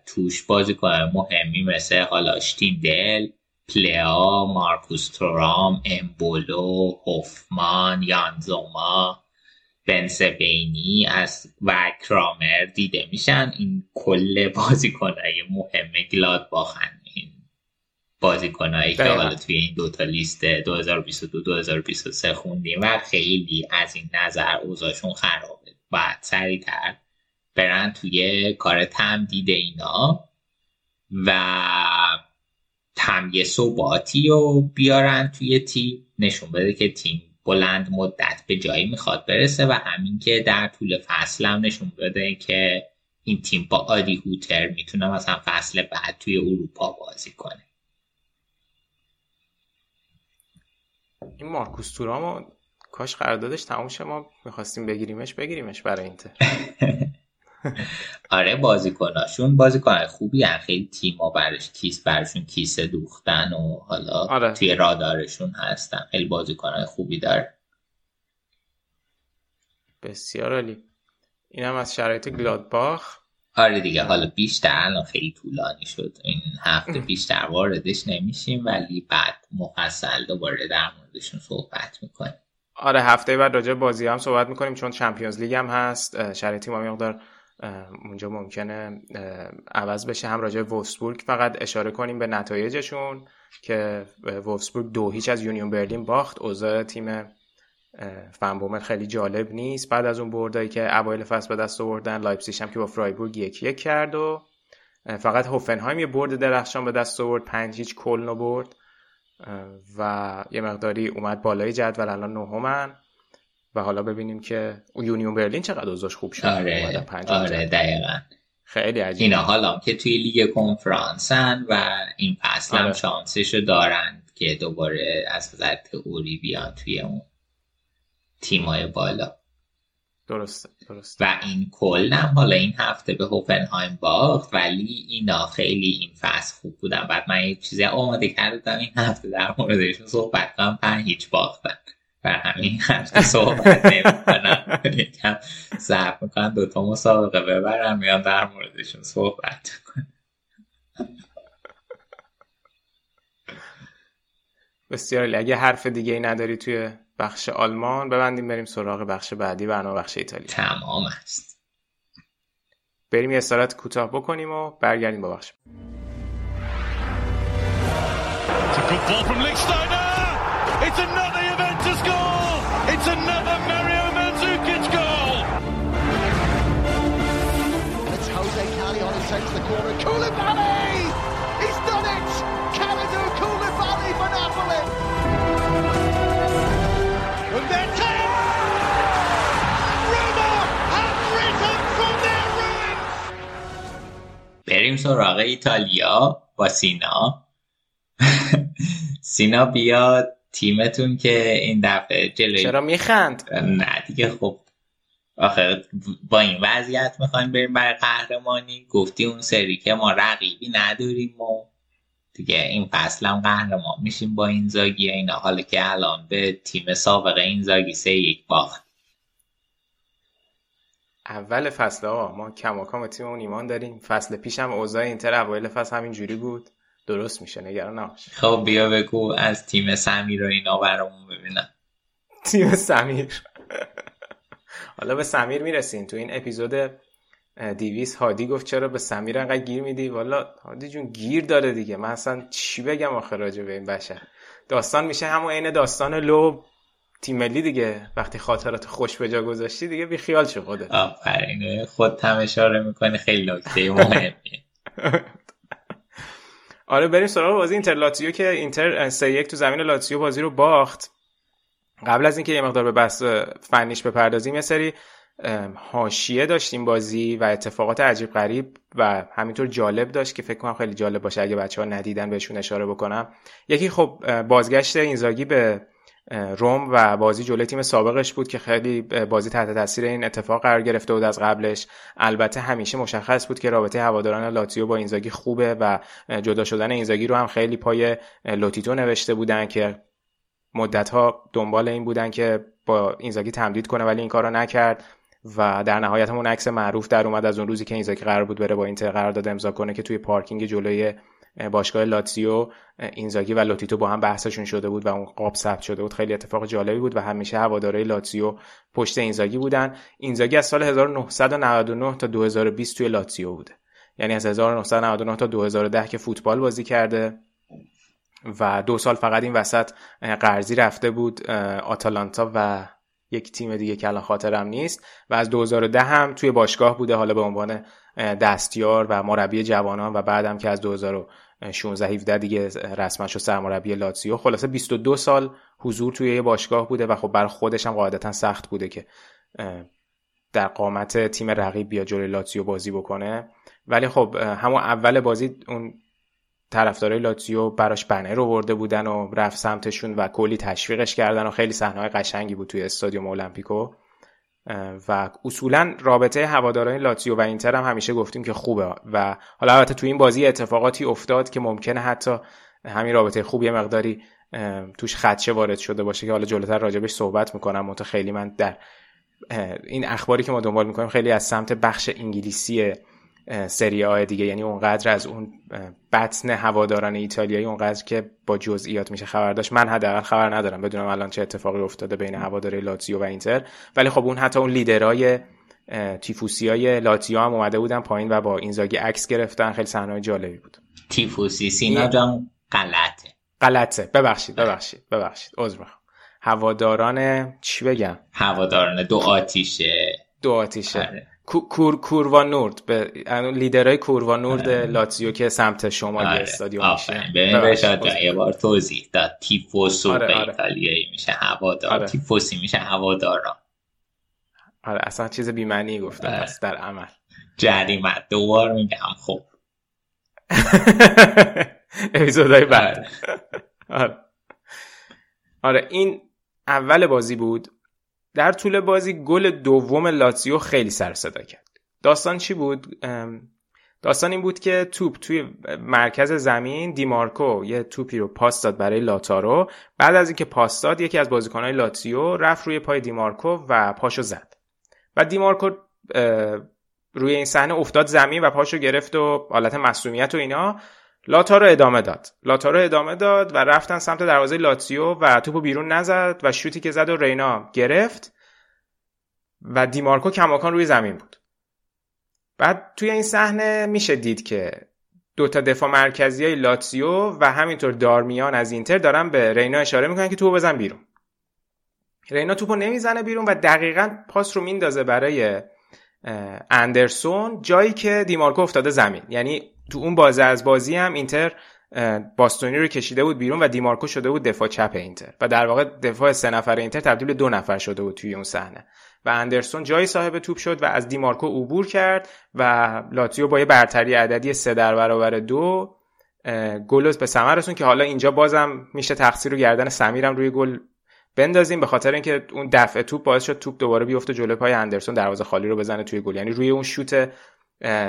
توش بازیکن مهمی مثل حالا دل پلیا مارکوس تورام امبولو هوفمان یانزوما بینی از و کرامر دیده میشن. این کل بازیکنهای مهم گلاد باخن. این بازیکنهایی که حالا توی این دوتا لیست 2022 2023 خوندیم و خیلی از این نظر اوضاعشون خرابه. باید سریعتر برن توی کار تمدید اینا و تمیه ثباتی رو بیارن توی تیم. نشون بده که تیم بلند مدت به جایی می‌خواد برسه و همین که در طول فصل هم نشون بده که این تیم با آدی هوتر می‌تونه مثلا فصل بعد توی اروپا بازی کنه. این مارکوس تورامو کاش قراردادش تموم شه ما می‌خواستیم بگیریمش بگیریمش برای اینتر. (laughs) آره بازیکناشون بازیکن خوبی هم خیلی تیما برش کیس برشون کیسه دوختن و حالا آره. توی رادارشون هستن. خیلی بازیکن خوبی داره. بسیار عالی. این هم از شرایط گلادباخ. آره دیگه حالا بیشتر الان خیلی طولانی شد. این هفته (clears throat) بیشتر واردش نمیشیم ولی بعد مفصل دوباره در موردشون صحبت می‌کنیم. آره هفته بعد راجع بازی هم صحبت می‌کنیم چون چمپیونز لیگ هم هست. شرایطی ما مقدار اونجا ممکنه عوض بشه هم راجع وولفسبورگ. فقط اشاره کنیم به نتایجشون که وولفسبورگ دو هیچ از یونیون برلین باخت. اوضاع تیم فن بومل خیلی جالب نیست. بعد از اون بردایی که اوایل فصل به دست آوردن لایپزیگ هم که با فرایبورگ یک یک کرد و فقط هوفنهایم یه برد درخشان به دست آورد. پنج هیچ کلنو برد. و یه مقداری اومد بالای جدول الان نهمن. و حالا ببینیم که یونیون برلین چقدر اوضاعش خوب شد. آره, آره دقیقا. خیلی عجیب. اینا حالا که توی لیگ کنفرانسن و این فصل هم آره. شانسشو دارن که دوباره از نظر تئوری بیان توی اون تیمای بالا. درسته درست و این کلم حالا این هفته به هوفنهایم باخت ولی اینا خیلی این فصل خوب بودن. بعد من یه چیزی آماده کردم این هفته در موردشون صحبت کنم پنج هیچ باختن. بر همین هفته صحبت نمی‌کنم. یکم ضبط می‌کنم. دوتا مسابقه ببرم میان در موردشون صحبت کنم. بسیار اگه حرف دیگه ای نداری توی بخش آلمان ببندیم بریم سراغ بخش بعدی برنامه بخش ایتالیا. تمام است. بریم یه سرات کوتاه بکنیم و برگردیم با بخش. Good ball from Lichtsteiner. It's another Sends the corner. Koulibaly! He's done it! Kalidou Koulibaly for Napoli! And then Roma have risen from their ruins. بریم سراغ ایتالیا با سینا سینا بیاد تیمتون که این دفعه جلوی چرا میخند نه دیگه خب آخه با این وضعیت می‌خوایم بریم برای قهرمانی. گفتی اون سری که ما رقیبی نداریم و دیگه این فصل هم قهرمان میشیم با این زاگی اینا. حالا که الان به تیم سابقه این زاگی سه یک باخت. اول فصل آقا ما کماکام تیممون ایمان داریم. فصل پیشم اوضاع اینتر اوایل فصل همین جوری بود. درست میشه نگران نباش. خب بیا بگو از تیم سمیر و اینا برامون ببینم. تیم سمیر. حالا به سمیر می‌رسیم. تو این اپیزود دیویس هادی گفت چرا به سمیر انقدر گیر میدی؟ والا هادی جون گیر داره دیگه. من اصلا چی بگم آخر راجع به این بشر؟ داستان میشه همون عین داستان لو تیم ملی دیگه. وقتی خاطرات خوش به جا گذاشتی دیگه بی خیال شو خودت. آفرین خود هم اشاره می‌کنی. خیلی نکته مهمیه. (laughs) آره بریم سراغ بازی اینتر لاتیو که اینتر سه یک تو زمین لاتیو بازی رو باخت. قبل از اینکه یه مقدار به بحث فنیش بپردازیم یه سری حاشیه داشتیم بازی و اتفاقات عجیب غریب و همینطور جالب داشت که فکر کنم خیلی جالب باشه اگه بچه ها ندیدن بهشون اشاره بکنم. یکی خب بازگشت اینزاگی به روم و بازی جلوی تیم سابقش بود که خیلی بازی تحت تاثیر این اتفاق قرار گرفته بود از قبلش. البته همیشه مشخص بود که رابطه هواداران لاتیو با اینزاگی خوبه و جدا شدن اینزاگی رو هم خیلی پای لوتیتو نوشته بودن که مدت ها دنبال این بودن که با اینزاگی تمدید کنه ولی این کارو نکرد و در نهایت همون عکس معروف در اومد از اون روزی که اینزاگی قرار بود بره با اینتر قرارداد امضا کنه که توی پارکینگ جلوی باشگاه لاتزیو اینزاگی و لوتیتو با هم بحثشون شده بود و اون قاب ثبت شده بود. خیلی اتفاق جالبی بود و همیشه هوادارهای لاتزیو پشت اینزاگی بودن. اینزاگی از سال 1999 تا 2020 توی لاتزیو بوده. یعنی از 1999 تا 2010 که فوتبال بازی کرده. و دو سال فقط این وسط قرضی رفته بود آتالانتا و یک تیم دیگه که الان خاطرم نیست. و از 2010 هم توی باشگاه بوده حالا به عنوان دستیار و مربی جوانان و بعدم که از 2016 17 دیگه رسما شد سرمربی لاتزیو. خلاصه 22 سال حضور توی یه باشگاه بوده و خب برای خودش هم قاعدتا سخت بوده که در قامت تیم رقیب بیا جلوی لاتزیو بازی بکنه. ولی خب همون اول بازی اون طرفدارای لاتزیو براش بنر آورده بودن و رفت سمتشون و کلی تشویقش کردن و خیلی صحنه‌های قشنگی بود توی استادیوم المپیکو و اصولا رابطه هواداران لاتزیو و اینتر هم همیشه گفتیم که خوبه. و حالا البته تو این بازی اتفاقاتی افتاد که ممکنه حتی همین رابطه خوب یه مقداری توش خدشه وارد شده باشه که حالا جلوتر راجبش صحبت می‌کنم. منتها خیلی من در این اخباری که ما دنبال می‌کنیم خیلی از سمت بخش انگلیسی سری آ دیگه. یعنی اونقدر از اون بطن هواداران ایتالیایی اونقدر که با جزئیات میشه خبر داشت. من حداقل خبر ندارم. بدونم الان چه اتفاقی افتاده بین هواداری لاتزیو و اینتر. ولی خب اون حتی اون لیدرای تیفوسی های لاتزیو هم اومده بودن پایین و با اینزاگی عکس گرفتن. خیلی صحنه جالبی بود. تیفوسی سینا جان غلطه. غلطه. ببخشید ببخشید ببخشید. عذر می‌خوام. هواداران چی بگم؟ هواداران دو آتیشه. دو آتیشه. آره. کور کوروا نورد. به لیدرهای کوروا نورد لاتزیو که سمت شمالی آره. استادیوم میشه. ببین رشاد یه بار توضیح داد. تیفوسو آره، به آره. ایتالیایی میشه هوادار. آره. تیفوسی میشه هوادارا. آره اصلا چیز بی‌معنی گفته آره. در عمل. جریمت دوبار میگم. خب. (laughs) اپیزودهای بعد. (laughs) آره. آره این اول بازی بود. در طول بازی گل دوم لاتزیو خیلی سر صدا کرد. داستان چی بود؟ داستان این بود که توپ توی مرکز زمین دیمارکو یه توپی رو پاس داد برای لاتارو. بعد از اینکه پاس داد یکی از بازیکنهای لاتزیو رفت روی پای دیمارکو و پاشو زد. و دیمارکو روی این صحنه افتاد زمین و پاشو گرفت و حالت مصومیت و اینا. لاتارو ادامه داد. لاتارو ادامه داد و رفتن سمت دروازه لاتزیو و توپو بیرون نزد و شوتی که زد و رینا گرفت و دیمارکو کماکان روی زمین بود. بعد توی این صحنه میشه دید که دوتا دفاع مرکزی های لاتسیو و همینطور دارمیان از اینتر دارن به رینا اشاره می‌کنن که توپو بزن بیرون. رینا توپو نمی‌زنه بیرون و دقیقا پاس رو میندازه برای اندرسون جایی که دیمارکو افتاده زمین. یعنی تو اون بازه از بازی هم اینتر باستونی رو کشیده بود بیرون و دیمارکو شده بود دفاع چپ اینتر. و در واقع دفاع سه نفر اینتر تبدیل دو نفر شده بود توی اون صحنه. و اندرسون جای صاحب توپ شد و از دیمارکو عبور کرد و لاتزیو با یه برتری عددی سه در برابر دو گلو به ثمر رسون که حالا اینجا بازم میشه تقصیر رو گردن سمیر هم روی گل بندازیم به خاطر اینکه اون دفع توپ باعث شد توپ دوباره بیفته جلوی پای اندرسون دروازه خالی رو بزنه توی گل. یعنی روی اون شوت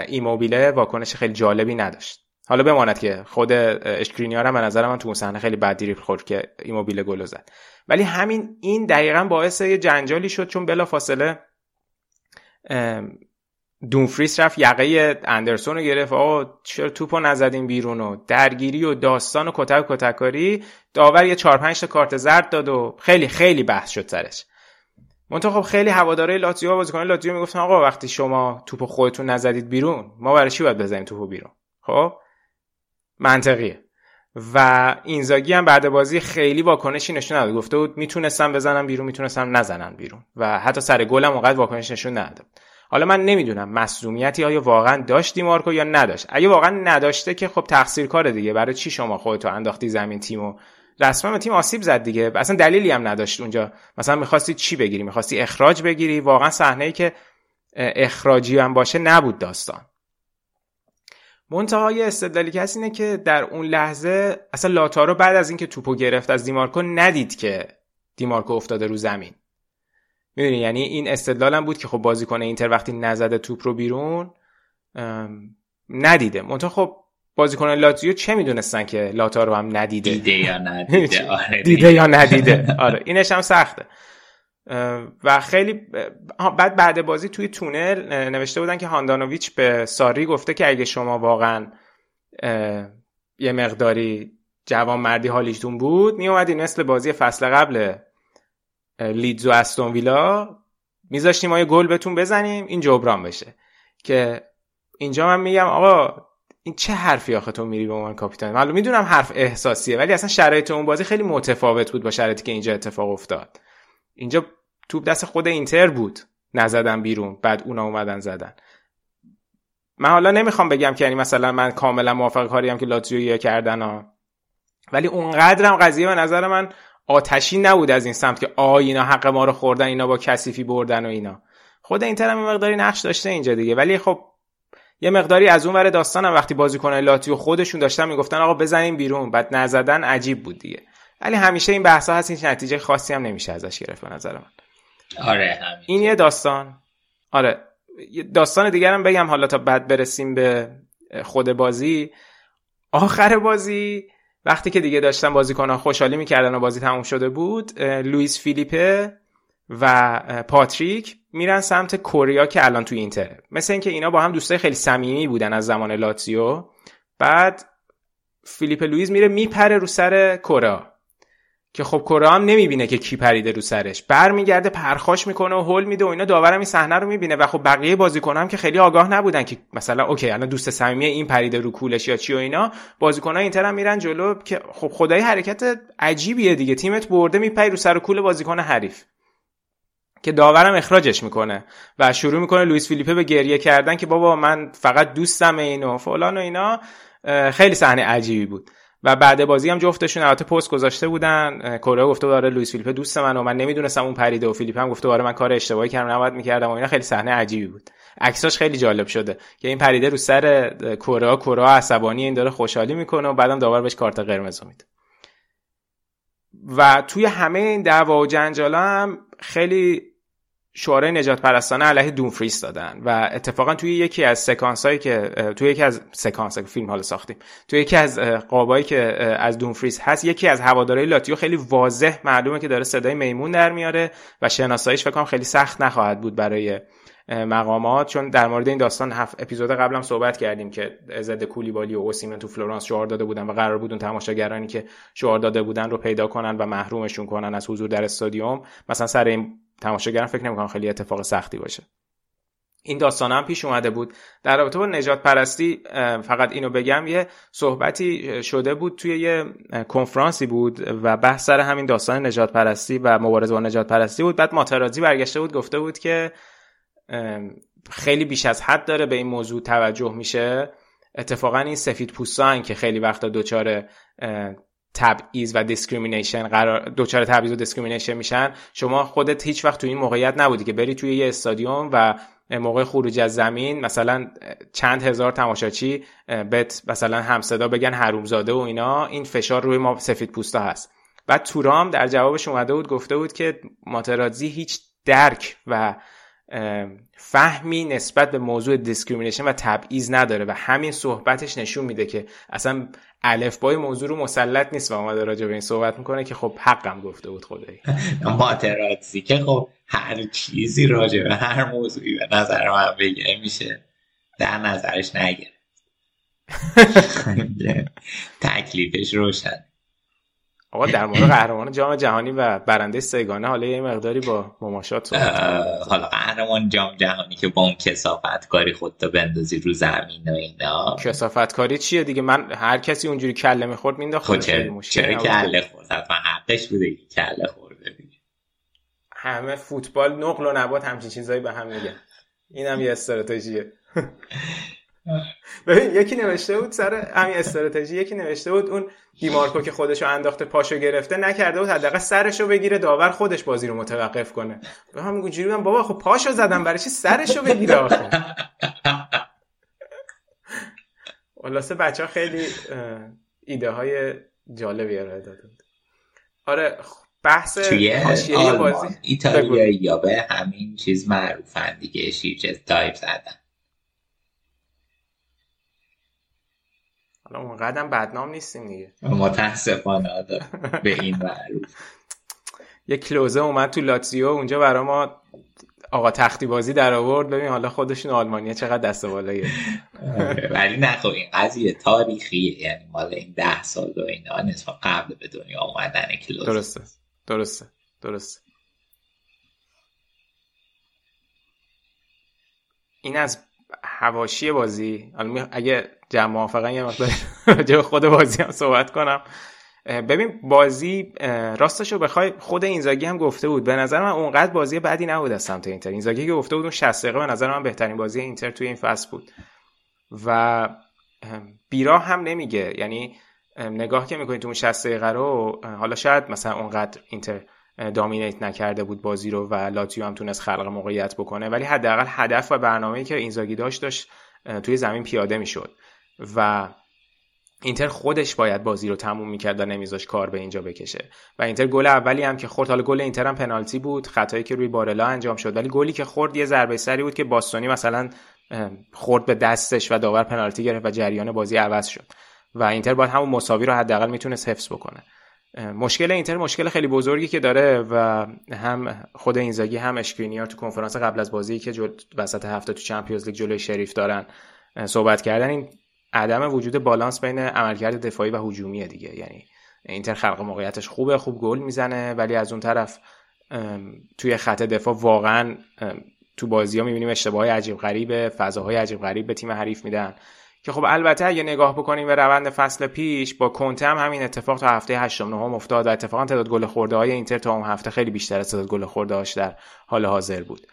ایموبیله واکنش خیلی جالبی نداشت. حالا بماند که خود اشکرینیار هم به نظر من تو اون صحنه خیلی بد دریبل خورد که ایموبیله گل زد. ولی همین این دقیقا باعث یه جنجالی شد چون بلا فاصله دونفریس رفت یقه اندرسون رو گرفت. آقا چرا توپو نزدیم بیرون و درگیری و داستان و کتک کتکاری داور یه 4 5 تا کارت زرد داد و خیلی خیلی بحث شد سرش. منتها خب خیلی هواداره لاتزیو بازیکن لاتزیو می‌گفتن آقا وقتی شما توپو خودتون نزدید بیرون ما برای چی باید بزنیم توپو بیرون؟ خب؟ منطقیه. و اینزاگی هم بعد بازی خیلی واکنشی نشون نداد. گفته بود می‌تونستم بزنم بیرون می‌تونستم نزنن بیرون. و حتی سر گلم اونقدر واکنش نشون نداد. حالا من نمی‌دونم مسئولیتی آیا واقعا داشت دیمارکو یا نداشت. اگه واقعا نداشته که خب تقصیر کار دیگه. برای چی شما خودتو انداختی زمین تیمو رسما تیم آسیب زد دیگه. اصلا دلیلی هم نداشت اونجا. مثلا می‌خواستی چی بگیری؟ می‌خواستی اخراج بگیری؟ واقعا صحنه ای که اخراجی هم باشه نبود داستان. منتهای استدلالی که اینه که در اون لحظه اصلا لاتارو بعد از اینکه توپو گرفت از دیمارکو ندید که دیمارکو افتاده رو زمین. می‌دونی؟ یعنی این استدلالم بود که خب بازیکن اینتر وقتی نزده توپ رو بیرون ندیده. منتها خب بازیکن لاتزیو چه می‌دونستن که لاتارو هم ندیده؟ دیده یا (laughs) ندیده. آره دیده یا ندیده. (laughs) آره اینش هم سخته. و خیلی بعد بعد بازی توی تونل نوشته بودن که هاندانویچ به ساری گفته که اگه شما واقعا یه مقداری جوان مردی حالیشتون بود می اومدین مثل بازی فصل قبل لیدز و استون ویلا میذاشتیم ما یه گل بهتون بزنیم؟ این جبران بشه. که اینجا من میگم آقا این چه حرفی آخه تو میری به عنوان کاپیتان؟ معلوم می‌دونم حرف احساسیه ولی اصلا شرایط اون بازی خیلی متفاوت بود با شرایطی که اینجا اتفاق افتاد. اینجا توپ دست خود اینتر بود. نزدن بیرون بعد اونا اومدن زدن. من حالا نمی‌خوام بگم که یعنی مثلا من کاملا موافق کاری هم که لاتزیو کردن ها. ولی اونقدرم قضیه به نظر من آتشی نبود از این سمت که آ اینا حق ما رو خوردن اینا با کثیفی بردن و اینا. خود اینتر هم مقداری نقش داشته اینجا دیگه. ولی خب یه مقداری از اون ور داستانم وقتی بازیکن لاتیو خودشون داشتن می‌گفتن آقا بزنیم بیرون. بعد نزدن عجیب بود دیگه. ولی همیشه این بحث هست این نتیجه خاصی هم نمیشه ازش گرفت به نظر من. آره همین این یه داستان. آره داستان دیگرم بگم حالا تا بعد برسیم به خود بازی. آخر بازی وقتی که دیگه داشتن بازیکنان خوشحالی می‌کردن و بازی تموم شده بود لوئیس فیلیپه و پاتریک میرن سمت کوریا که الان توی اینتره. مثل اینکه اینا با هم دوستای خیلی صمیمی بودن از زمان لاتزیو. بعد فیلیپ لوئیس میره میپره رو سر کوریا که خب کوریا هم نمی‌بینه که کی پریده رو سرش. برمیگرده پرخاش می‌کنه و هول میده و اینا داورم این صحنه رو می‌بینه. و خب بقیه بازیکن هم که خیلی آگاه نبودن که مثلا OK الان دوست صمیمی این پریده رو کولش یا چی و اینا بازیکن‌ها اینتر هم میرن جلو که خب خدایی حرکت عجیبیه دیگه. تیمت برده میپری رو سر کول بازیکن حریف. که داورم اخراجش می‌کنه و شروع می‌کنه لوئیس فیلیپه به گریه کردن که بابا من فقط دوستم اینو فلان و اینا خیلی صحنه عجیبی بود. و بعد بازی هم جفتشون البته پست گذاشته بودن. کره گفته داره لوئیس فیلیپه دوست من و من نمی‌دونستم اون پریده و فیلیپ هم گفته داره من کار اشتباهی کردم نباید می‌کردم و اینا. خیلی صحنه عجیبی بود. عکساش خیلی جالب شده که این پریده رو سر کره کره عصبانی این داره خوشحالی می‌کنه و بعدم داور بهش کارت قرمز میده. و توی همه این دعوا و جنجالا هم خیلی شعارای نژاد پرستانه علیه دومفریس دادن و اتفاقا توی یکی از سکانس هایی که توی یکی از سکانس فیلم حالا ساختیم توی یکی از قابایی که از دومفریس هست یکی از هوادارهای لاتزیو خیلی واضح معلومه که داره صدای میمون در میاره و شناساییش فکر کنم خیلی سخت نخواهد بود برای مقامات چون در مورد این داستان هفت اپیزود قبلم صحبت کردیم که ضد کولیبالی و اوسیمن تو فلورانس شعار داده بودن و قرار بود اون تماشاگرانی که شعار داده بودن رو پیدا کنن و محرومشون کنن از حضور در استادیوم. مثلا سر این تماشاگران فکر نمی‌کنم خیلی اتفاق سختی باشه. این داستان هم پیش اومده بود. در رابطه با نجات پرستی فقط اینو بگم یه صحبتی شده بود توی یه کنفرانسی بود و بحث سر همین داستان نجات پرستی و مبارزه با نجات پرستی بود. بعد ماترازی برگشته بود گفته بود که خیلی بیش از حد داره به این موضوع توجه میشه. اتفاقا این سفید پوستان که خیلی وقتا دچار تبعیض و discrimination قرار دچار تبعیض و discrimination میشن. شما خودت هیچ وقت تو این موقعیت نبودی که بری توی یه استادیوم و موقع خروج از زمین مثلا چند هزار تماشاچی بهت مثلا همصدا بگن حرومزاده و اینا این فشار روی ما سفید پوستا هست. بعد تورام در جوابش اومده بود گفته بود که ماتراتزی هیچ درک و فهمی نسبت به موضوع discrimination و تبعیض نداره و همین صحبتش نشون میده که اصلا الفبای موضوع رو مسلط نیست و اومده راجع به این صحبت می‌کنه که خب حقم گفته بود خدایی. ماتراتزی که خب هر چیزی راجع به هر موضوعی به نظر من بگه میشه در نظرش نگیره (laughs) تکلیفش روشن. آقا در مورد قهرمان جام جهانی و برنده سه‌گانه حالا یه مقداری با مماشات حالا قهرمان جام جهانی که با اون کسافت کاری خودتو بندازی رو زمین و اینا. کسافت کاری چیه دیگه؟ من هر کسی اونجوری کله می‌خورد مینداخت. خب چرا, چرا کله خورد؟ حتما حقش بوده که کله خورده دیگه همه فوتبال نقل و نبات همچین چیزایی به هم میگن. اینم یه استراتژیه. (laughs) ببین یکی نوشته بود سر همین استراتژی یکی نوشته بود اون دیمارکو که خودشو انداخته پاشو گرفته نکرده بود حداقل سرشو بگیره داور خودش بازی رو متوقف کنه. به هم گوجوری بابا خب پاشو زدم برای چی سرشو بگیره آخه؟ خلاصه بچه ها خیلی ایده های جالبی ارائه دادند آره بحث توی بازی. ایتالیایی یا به همین چیز معروفن دیگه شیرچه تایپ زدن. حالا اون قدم بدنام نیستیم دیگه. (laughs) متاسفانه به این معروف. یه کلوزه اومد تو لاتزیو اونجا برای ما آقا تختی بازی در آورد. ببین حالا خودشون آلمانیا چقدر دست بالاییه آره، ولی نه خب این قضیه تاریخیه. یعنی مال این ده سال و اینا نسبت قبل به دنیا آمدن کلوزه. درسته. درسته. درسته. این از هواشی بازی. اگه جمع موافقا یه مقدار راجع خود بازی هم صحبت کنم. ببین بازی راستش رو بخوای خود اینزاگی هم گفته بود. به نظر من اونقدر بازی بدی نبود از سمت اینتر. اینزاگی که گفته بود اون 60 دقیقه به نظر من بهترین بازی اینتر توی این فصل بود. و بیراه هم نمیگه. یعنی نگاه که می‌کنید تو اون 60 دقیقه رو حالا شاید مثلا اونقدر اینتر دامینیت نکرده بود بازی رو و لاتیو هم تونست خلق موقعیت بکنه. ولی حداقل هدف و برنامه‌ای که اینزاگی داشت داشت توی زمین پیاده می‌شد. و اینتر خودش باید بازی رو تموم می‌کرد و نمیذاش کار به اینجا بکشه. و اینتر گل اولی هم که خورد حالا گل اینتر هم پنالتی بود خطایی که روی بارلا انجام شد. ولی گلی که خورد یه ضربه سری بود که باستونی مثلا خورد به دستش و داور پنالتی گرفت و جریان بازی عوض شد. و اینتر باید همون مساوی رو حداقل می‌تونست حفظ بکنه. مشکل اینتر مشکل خیلی بزرگی که داره و هم خود اینزاگی هم اشکرینیار تو کنفرانس قبل از بازی که. وسط هفته تو چمپیونز لیگ جلوی شریف دارن صحبت کردن. این عدم وجود بالانس بین عملکرد دفاعی و هجومی دیگه. یعنی اینتر خلق موقعیتش خوبه خوب گل می‌زنه ولی از اون طرف توی خط دفاع واقعا تو بازی ها می‌بینیم اشتباه عجیب غریبه فضاهای عجیب غریب به تیم حریف میدن. که خب البته اگه نگاه بکنیم به روند فصل پیش با کنته هم همین اتفاق تا هفته 8 9 افتاد و اتفاقا تعداد گل خورده های اینتر تا اون هفته خیلی بیشتر از تعداد گل خورده هاش در حال حاضر بود.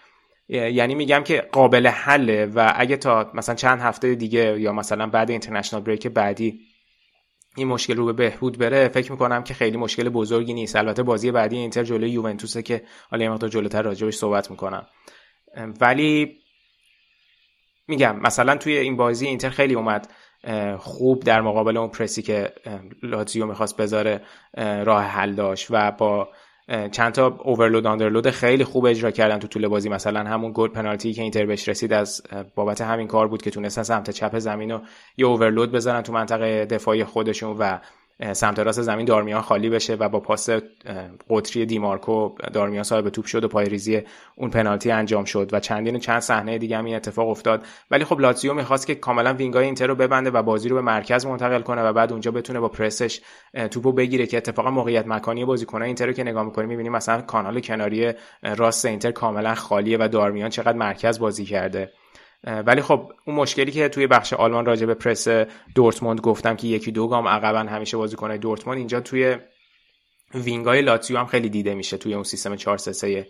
یعنی میگم که قابل حله و اگه تا مثلا چند هفته دیگه یا مثلا بعد اینترنشنال بریک بعدی این مشکل رو به بهبود بره فکر می‌کنم که خیلی مشکل بزرگی نیست. البته بازی بعدی اینتر جلوی یوونتوسه که حالا یه مقدار جلوتر راجبش صحبت می‌کنم. ولی میگم مثلا توی این بازی اینتر خیلی اومد خوب در مقابل اون پرسی که لاتزیو می‌خواست بذاره راه حل داشت و با چند تا overload underload خیلی خوب اجرا کردن تو طول بازی. مثلا همون گل پنالتی که اینتر بهش رسید از بابت همین کار بود که تونستن سمت چپ زمین رو یه overload بزنن تو منطقه دفاعی خودشون و سمت راست زمین دارمیان خالی بشه و با پاس قطری دیمارکو دارمیان صاحب توپ شد و پایه‌ریزی اون پنالتی انجام شد و چندین چند صحنه دیگه هم این اتفاق افتاد. ولی خب لاتزیو می‌خواست که کاملا wing ای اینتر رو ببنده و بازی رو به مرکز منتقل کنه و بعد اونجا بتونه با پرسش توپو بگیره که اتفاقا موقعیت مکانی بازیکنان اینتر رو که نگاه می‌کنیم می‌بینیم مثلا کانال کناری راست اینتر کاملا خالیه و دارمیان چقدر مرکز بازی کرده. ولی خب اون مشکلی که توی بخش آلمان راجع به پرس دورتموند گفتم که یکی دو گام عقبن همیشه بازیکنای دورتموند اینجا توی wing ای لاتزیو هم خیلی دیده میشه توی اون سیستم 4 3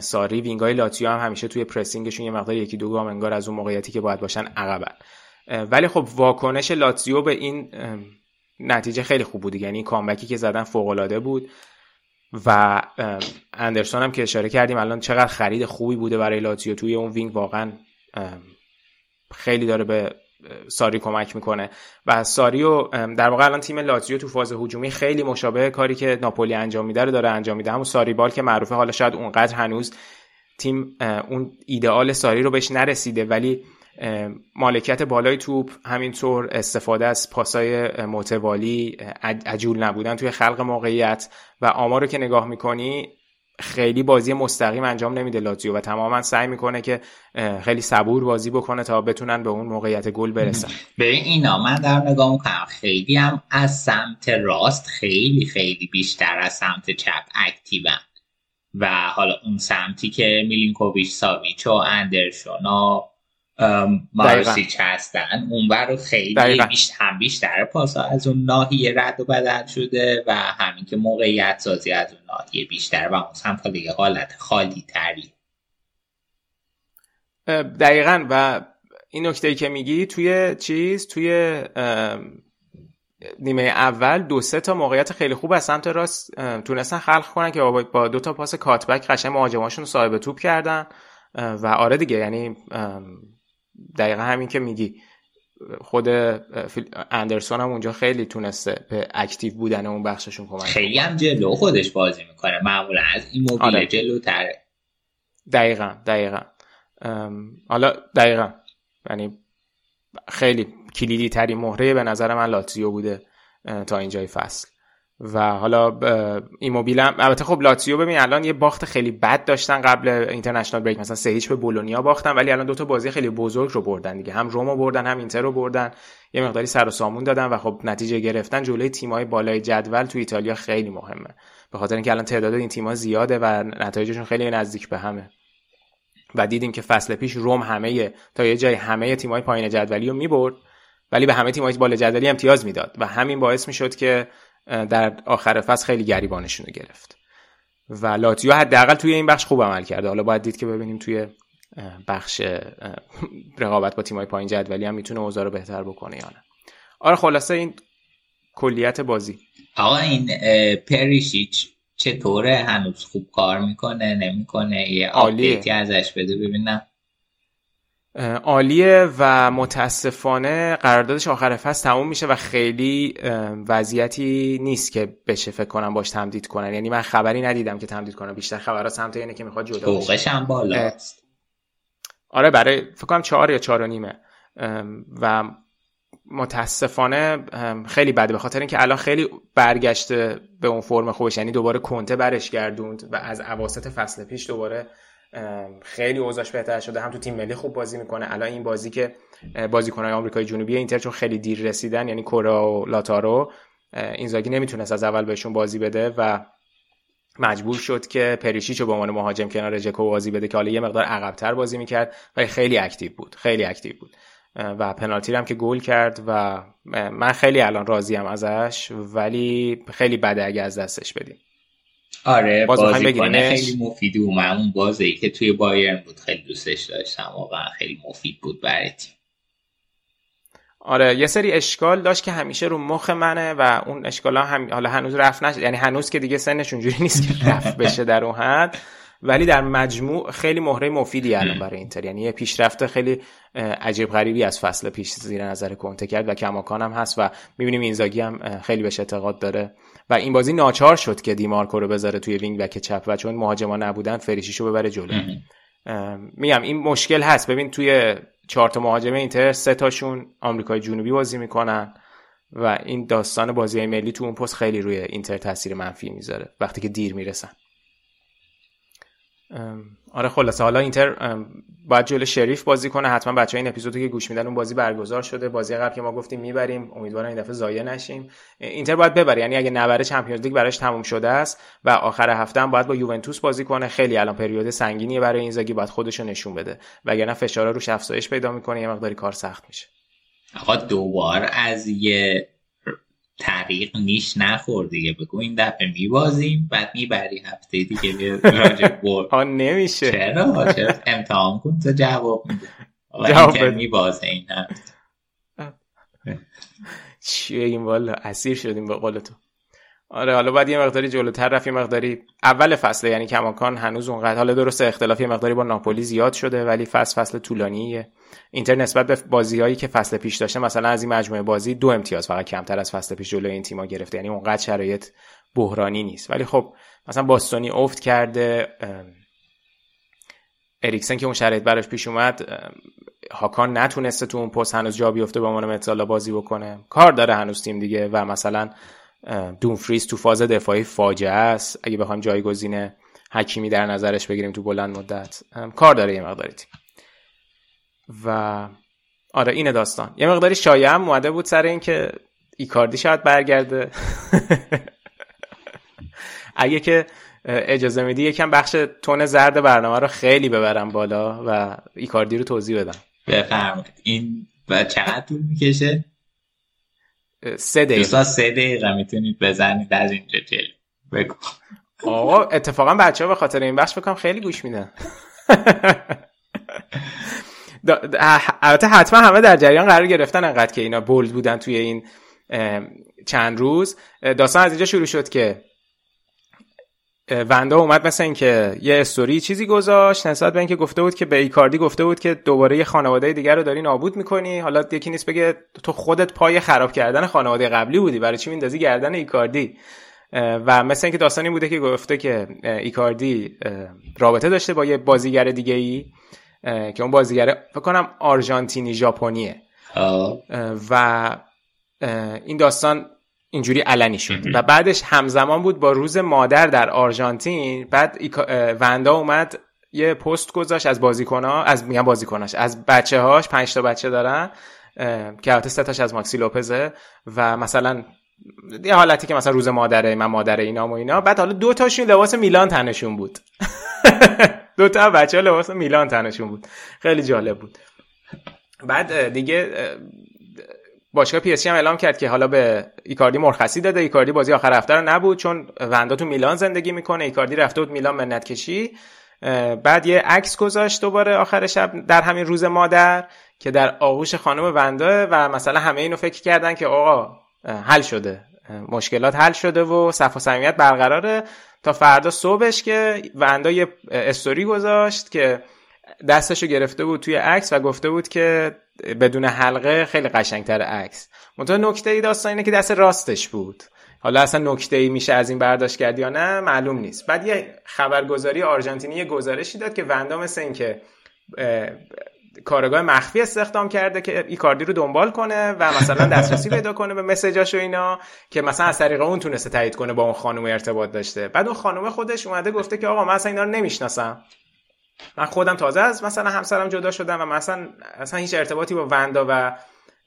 ساری. wing ای لاتزیو هم همیشه توی pressing شون یه مقدار یکی دو گام انگار از اون موقعیتی که باید باشن عقبن. ولی خب واکنش لاتزیو به این نتیجه خیلی خوب بود یعنی comeback ی که زدن فوق العاده بود و اندرسون هم که اشاره کردیم الان چقدر خرید خوبی بوده برای لاتزیو توی اون wing. واقعا خیلی داره به ساری کمک می‌کنه. و ساری و در واقع الان تیم لاتزیو تو فاز هجومی خیلی مشابه کاری که ناپولی انجام میده رو داره انجام میده. همون ساری ball که معروفه حالا شاید اونقدر هنوز تیم اون ایدئال ساری رو بهش نرسیده ولی مالکیت بالای توپ همینطور استفاده از پاسای متوالی عجول نبودن توی خلق موقعیت و آمار که نگاه می‌کنی خیلی بازی مستقیم انجام نمیده لاتزیو و تماما سعی می‌کنه که خیلی صبور بازی بکنه تا بتونن به اون موقعیت گل برسن. به اینا من در نگاه می‌کنم. خیلی هم از سمت راست خیلی خیلی بیشتر از سمت چپ اکتیون. و حالا اون سمتی که میلینکوویچ ساویچ و اندرشون و مارسیچ هستن اون رو خیلی بیشتر هم بیشتر پاس از اون ناحیه رد و بدل شده و همین که موقعیت سازی از اون ناحیه بیشتر و اون سمت دیگه حالت خالی تری. دقیقا. و این نکته که میگی توی چیز؟ توی نیمه اول دو سه تا موقعیت خیلی خوب از سمت راست تونستن خلق کنن که با دو تا پاس کاتبک قشنگ مهاجماشون صاحب توپ کردن. و آره دیگه یعنی دقیقا همین که میگی. خود اندرسون هم اونجا خیلی تونسته به اکتیو بودن اون بخششون کمک خیلی هم جلو خودش بازی می‌کنه. معمولا از این موبیل آره. جلو تره دقیقا دقیقا. حالا دقیقا. یعنی خیلی کلیدی تری مهره به نظر من لاتزیو بوده تا اینجای فصل. و حالا ایموبیل هم البته خب لاتزیو ببین الان یه باخت خیلی بد داشتن قبل اینترنشنال بریک. مثلا سه به بولونیا باختن ولی الان دوتا بازی خیلی بزرگ رو بردن دیگه. هم رومو بردن هم اینتر رو بردن. یه مقداری سر و سامون دادن و خب نتیجه گرفتن. جلوی تیمای بالای جدول تو ایتالیا خیلی مهمه. به خاطر اینکه الان تعداد این تیم‌ها زیاده و نتایجشون خیلی نزدیک به همه. و دیدیم که فصل پیش روم همه تا یه جای همه تیم‌های پایین جدولی رو می‌برد ولی به همه تیم‌های بالا جدولی امتیاز می‌داد. و همین باعث می‌شد که در آخر فصل خیلی گریبانشون رو گرفت. و لاتزیو حداقل توی این بخش خوب عمل کرده. حالا باید دید که ببینیم توی بخش رقابت با تیمای پایین جدولی هم می‌تونه اوضاع رو بهتر بکنه یا نه. آره خلاصه این کلیت بازی. آقا این پریشیچ چطوره؟ هنوز خوب کار می‌کنه نمی‌کنه؟ یه update ی ازش بده. ببینم عالیه و متاسفانه قراردادش آخر فصل تموم میشه و خیلی وضعیتی نیست که بشه فکر کنم باش تمدید کنن. یعنی من خبری ندیدم که تمدید کنم بیشتر خبرها سمت اینه که می‌خواد جدا بشه. هم بالاست. آره برای فکر کنم چهار یا چهار و نیمه. و متاسفانه خیلی بده. به خاطر اینکه الان خیلی برگشته به اون فرم خوبش. یعنی دوباره کنته برش گردوند و از اواسط فصل پیش دوباره خیلی اوضاعش بهتر شده. هم تو تیم ملی خوب بازی می‌کنه. الان این بازی که بازیکنهای آمریکای جنوبی اینتر چون خیلی دیر رسیدن یعنی کوریا و لائوتارو اینزاگی نمی‌تونست از اول بهشون بازی بده و مجبور شد که پریشیچو به عنوان مهاجم کنار جکو بازی بده که حالا یه مقدار عقبتر بازی می‌کرد ولی خیلی active بود. خیلی active بود. و پنالتی هم که گل کرد و من خیلی الان راضیم ازش ولی خیلی بده اگه از دستش بدیم. آره بازیکن خیلی مفیدی و من اون بازی که توی بایرن بود خیلی دوستش داشتم واقعا خیلی مفید بود برای تیم. آره یه سری اشکال داشت که همیشه رو مخ منه و اون اشکال ها هم حالا هنوز رفع نشد یعنی هنوز که دیگه سنش اونجوری (laughs) نیست که رفع بشه در اون حد. ولی در مجموع خیلی مهره مفیدیه الان برای اینتر. یعنی یه پیشرفت خیلی عجیب غریبی از فصل پیش زیر نظر کنته کرد و کماکان هم هست و می‌بینیم اینزاگی هم خیلی بهش اعتقاد داره. و این بازی ناچار شد که دیمارکو رو بذاره توی wing back چپ و چون مهاجما نبودن پریشیچو ببره جلو. میگم این مشکل هست. ببین توی چهار تا مهاجم اینتر سه تاشون آمریکای جنوبی بازی می‌کنن و این داستان بازی ملی تو اون پست خیلی روی اینتر تاثیر منفی می‌ذاره وقتی که دیر می‌رسن. آره خلاصه حالا اینتر باید جلو شریف بازی کنه. حتما بچه این اپیزودی که گوش میدن اون بازی برگزار شده. بازی قبل که ما گفتیم می‌بریم. امیدوارم این دفعه ضایع نشیم. اینتر باید ببره. یعنی اگه نبره چمپیونز لیگ براش تموم شده است و آخر هفته هم باید با یوونتوس بازی کنه. خیلی الان پریود سنگینیه برای این زاگی باید خودشو نشون بده. وگرنه فشارا روش افزایش پیدا می‌کنه. یه مقداری کار سخت میشه. آقا دوبار از یه طریق نیش نخور دیگه. بگو این دفعه میبازیم بعد می‌بری هفته دیگه راجع برد (laughs) ها نمیشه. چرا؟ چرا؟ امتحان کن تو جواب میده. جواب میبازه این هفته. چیه این والا؟ اسیر شدیم به قول تو. آره حالا بعد یه مقداری جلوتر رفت یه مقداری اول فصله یعنی کماکان هنوز اونقدر حالا درسته اختلافی مقداری با ناپولی زیاد شده ولی فصل فصل طولانیه. اینتر نسبت به بازیهایی که فصل پیش داشته مثلا از این مجموعه بازی دو امتیاز فقط کمتر از فصل پیش جلوی این تیما گرفته یعنی اونقدر شرایط بحرانی نیست. ولی خب مثلا باستونی افت کرده اریکسن که اون شرایط براش پیش اومد هاکان نتونسته تو اون پست هنوز جا بیفته به عنوان متزالا بازی بکنه. کار داره هنوز تیم دیگه و مثلا دونفریز تو فاز دفاعی فاجعه است. اگه بخوایم جایگزین حکیمی در نظرش بگیریم تو بلند مدت کار داره یه مقداری تیم. و آره اینه داستان. یه مقداری شایعه هم اومده بود سر این که ایکاردی شاید برگرده. (laughs) اگه که اجازه میدی یکم بخش تون زرد برنامه رو خیلی ببرم بالا و ایکاردی رو توضیح بدم. بفرمایید. این و چقدر طول می‌کشه؟ سه دقیقه. سه دقیقه می‌تونید بزنید از اینجا جلو. بگو. آقا اتفاقا بچه ها به خاطر این بخش بکنم خیلی گوش میدن. (laughs) البته حتما همه در جریان قرار گرفتن انقدر که اینا بولد بودن توی این چند روز. داستان از اینجا شروع شد که وندا اومد مثل اینکه یه استوری چیزی گذاشت نسبت به اینکه گفته بود که به ایکاردی گفته بود که دوباره یه خانواده دیگر رو داری نابود می‌کنی. حالا یکی نیست بگه تو خودت پای خراب کردن خانواده قبلی بودی برای چی میندازی گردن ایکاردی؟ و مثل اینکه داستانی بوده که گفته که ایکاردی رابطه داشته با یه بازیگر دیگه ای که اون بازیگر فکر کنم آرژانتینی ژاپنیه. و این داستان اینجوری علنی شد. و بعدش همزمان بود با روز مادر در آرژانتین. بعد وندا اومد یه پست گذاشت از بازیکنها از میگم بازیکناش از بچه هاش پنج تا بچه دارن که البته سه تاش از ماکسی لوپزه و مثلا یه حالتی که مثلا روز مادره من مادر اینا و اینا. بعد حالا دو تاشون لباس میلان تنشون بود. (laughs) دو تا بچه ها لباس میلان تنشون بود. خیلی جالب بود. بعد دیگه باشگاه پی هم اعلام کرد که حالا به ایکاردی مرخصی داده. ایکاردی بازی آخر هفته رو نبود چون وندا تو میلان زندگی می‌کنه. ایکاردی رفته بود میلان منت کشی بعد یه عکس گذاشت دوباره آخر شب در همین روز مادر که در آغوش خانم وندا و مثلا همه اینو فکر کردن که آقا حل شده. مشکلات حل شده و صف و صمیمیت برقراره. تا فردا صبحش که وندا یه استوری گذاشت که دستشو گرفته بود توی عکس و گفته بود که بدون حلقه خیلی قشنگتر عکس. منتها نکته ای داستان اینه که دست راستش بود. حالا اصلا نکته ای میشه از این برداشت کردی یا نه معلوم نیست. بعد یه خبرگزاری آرژانتینی یه گزارشی داد که وندا مثل این که کارگاه مخفی استخدام کرده که ایکاردی رو دنبال کنه و مثلا دسترسی پیدا کنه به مسیجاش و اینا که مثلا از طریق اون تونسته تایید کنه با اون خانم ارتباط داشته. بعد اون خانم خودش اومده گفته که آقا من اصلا اینا رو نمی‌شناسم. من خودم تازه از مثلا همسرم جدا شدم و مثلا اصلا هیچ ارتباطی با وندا و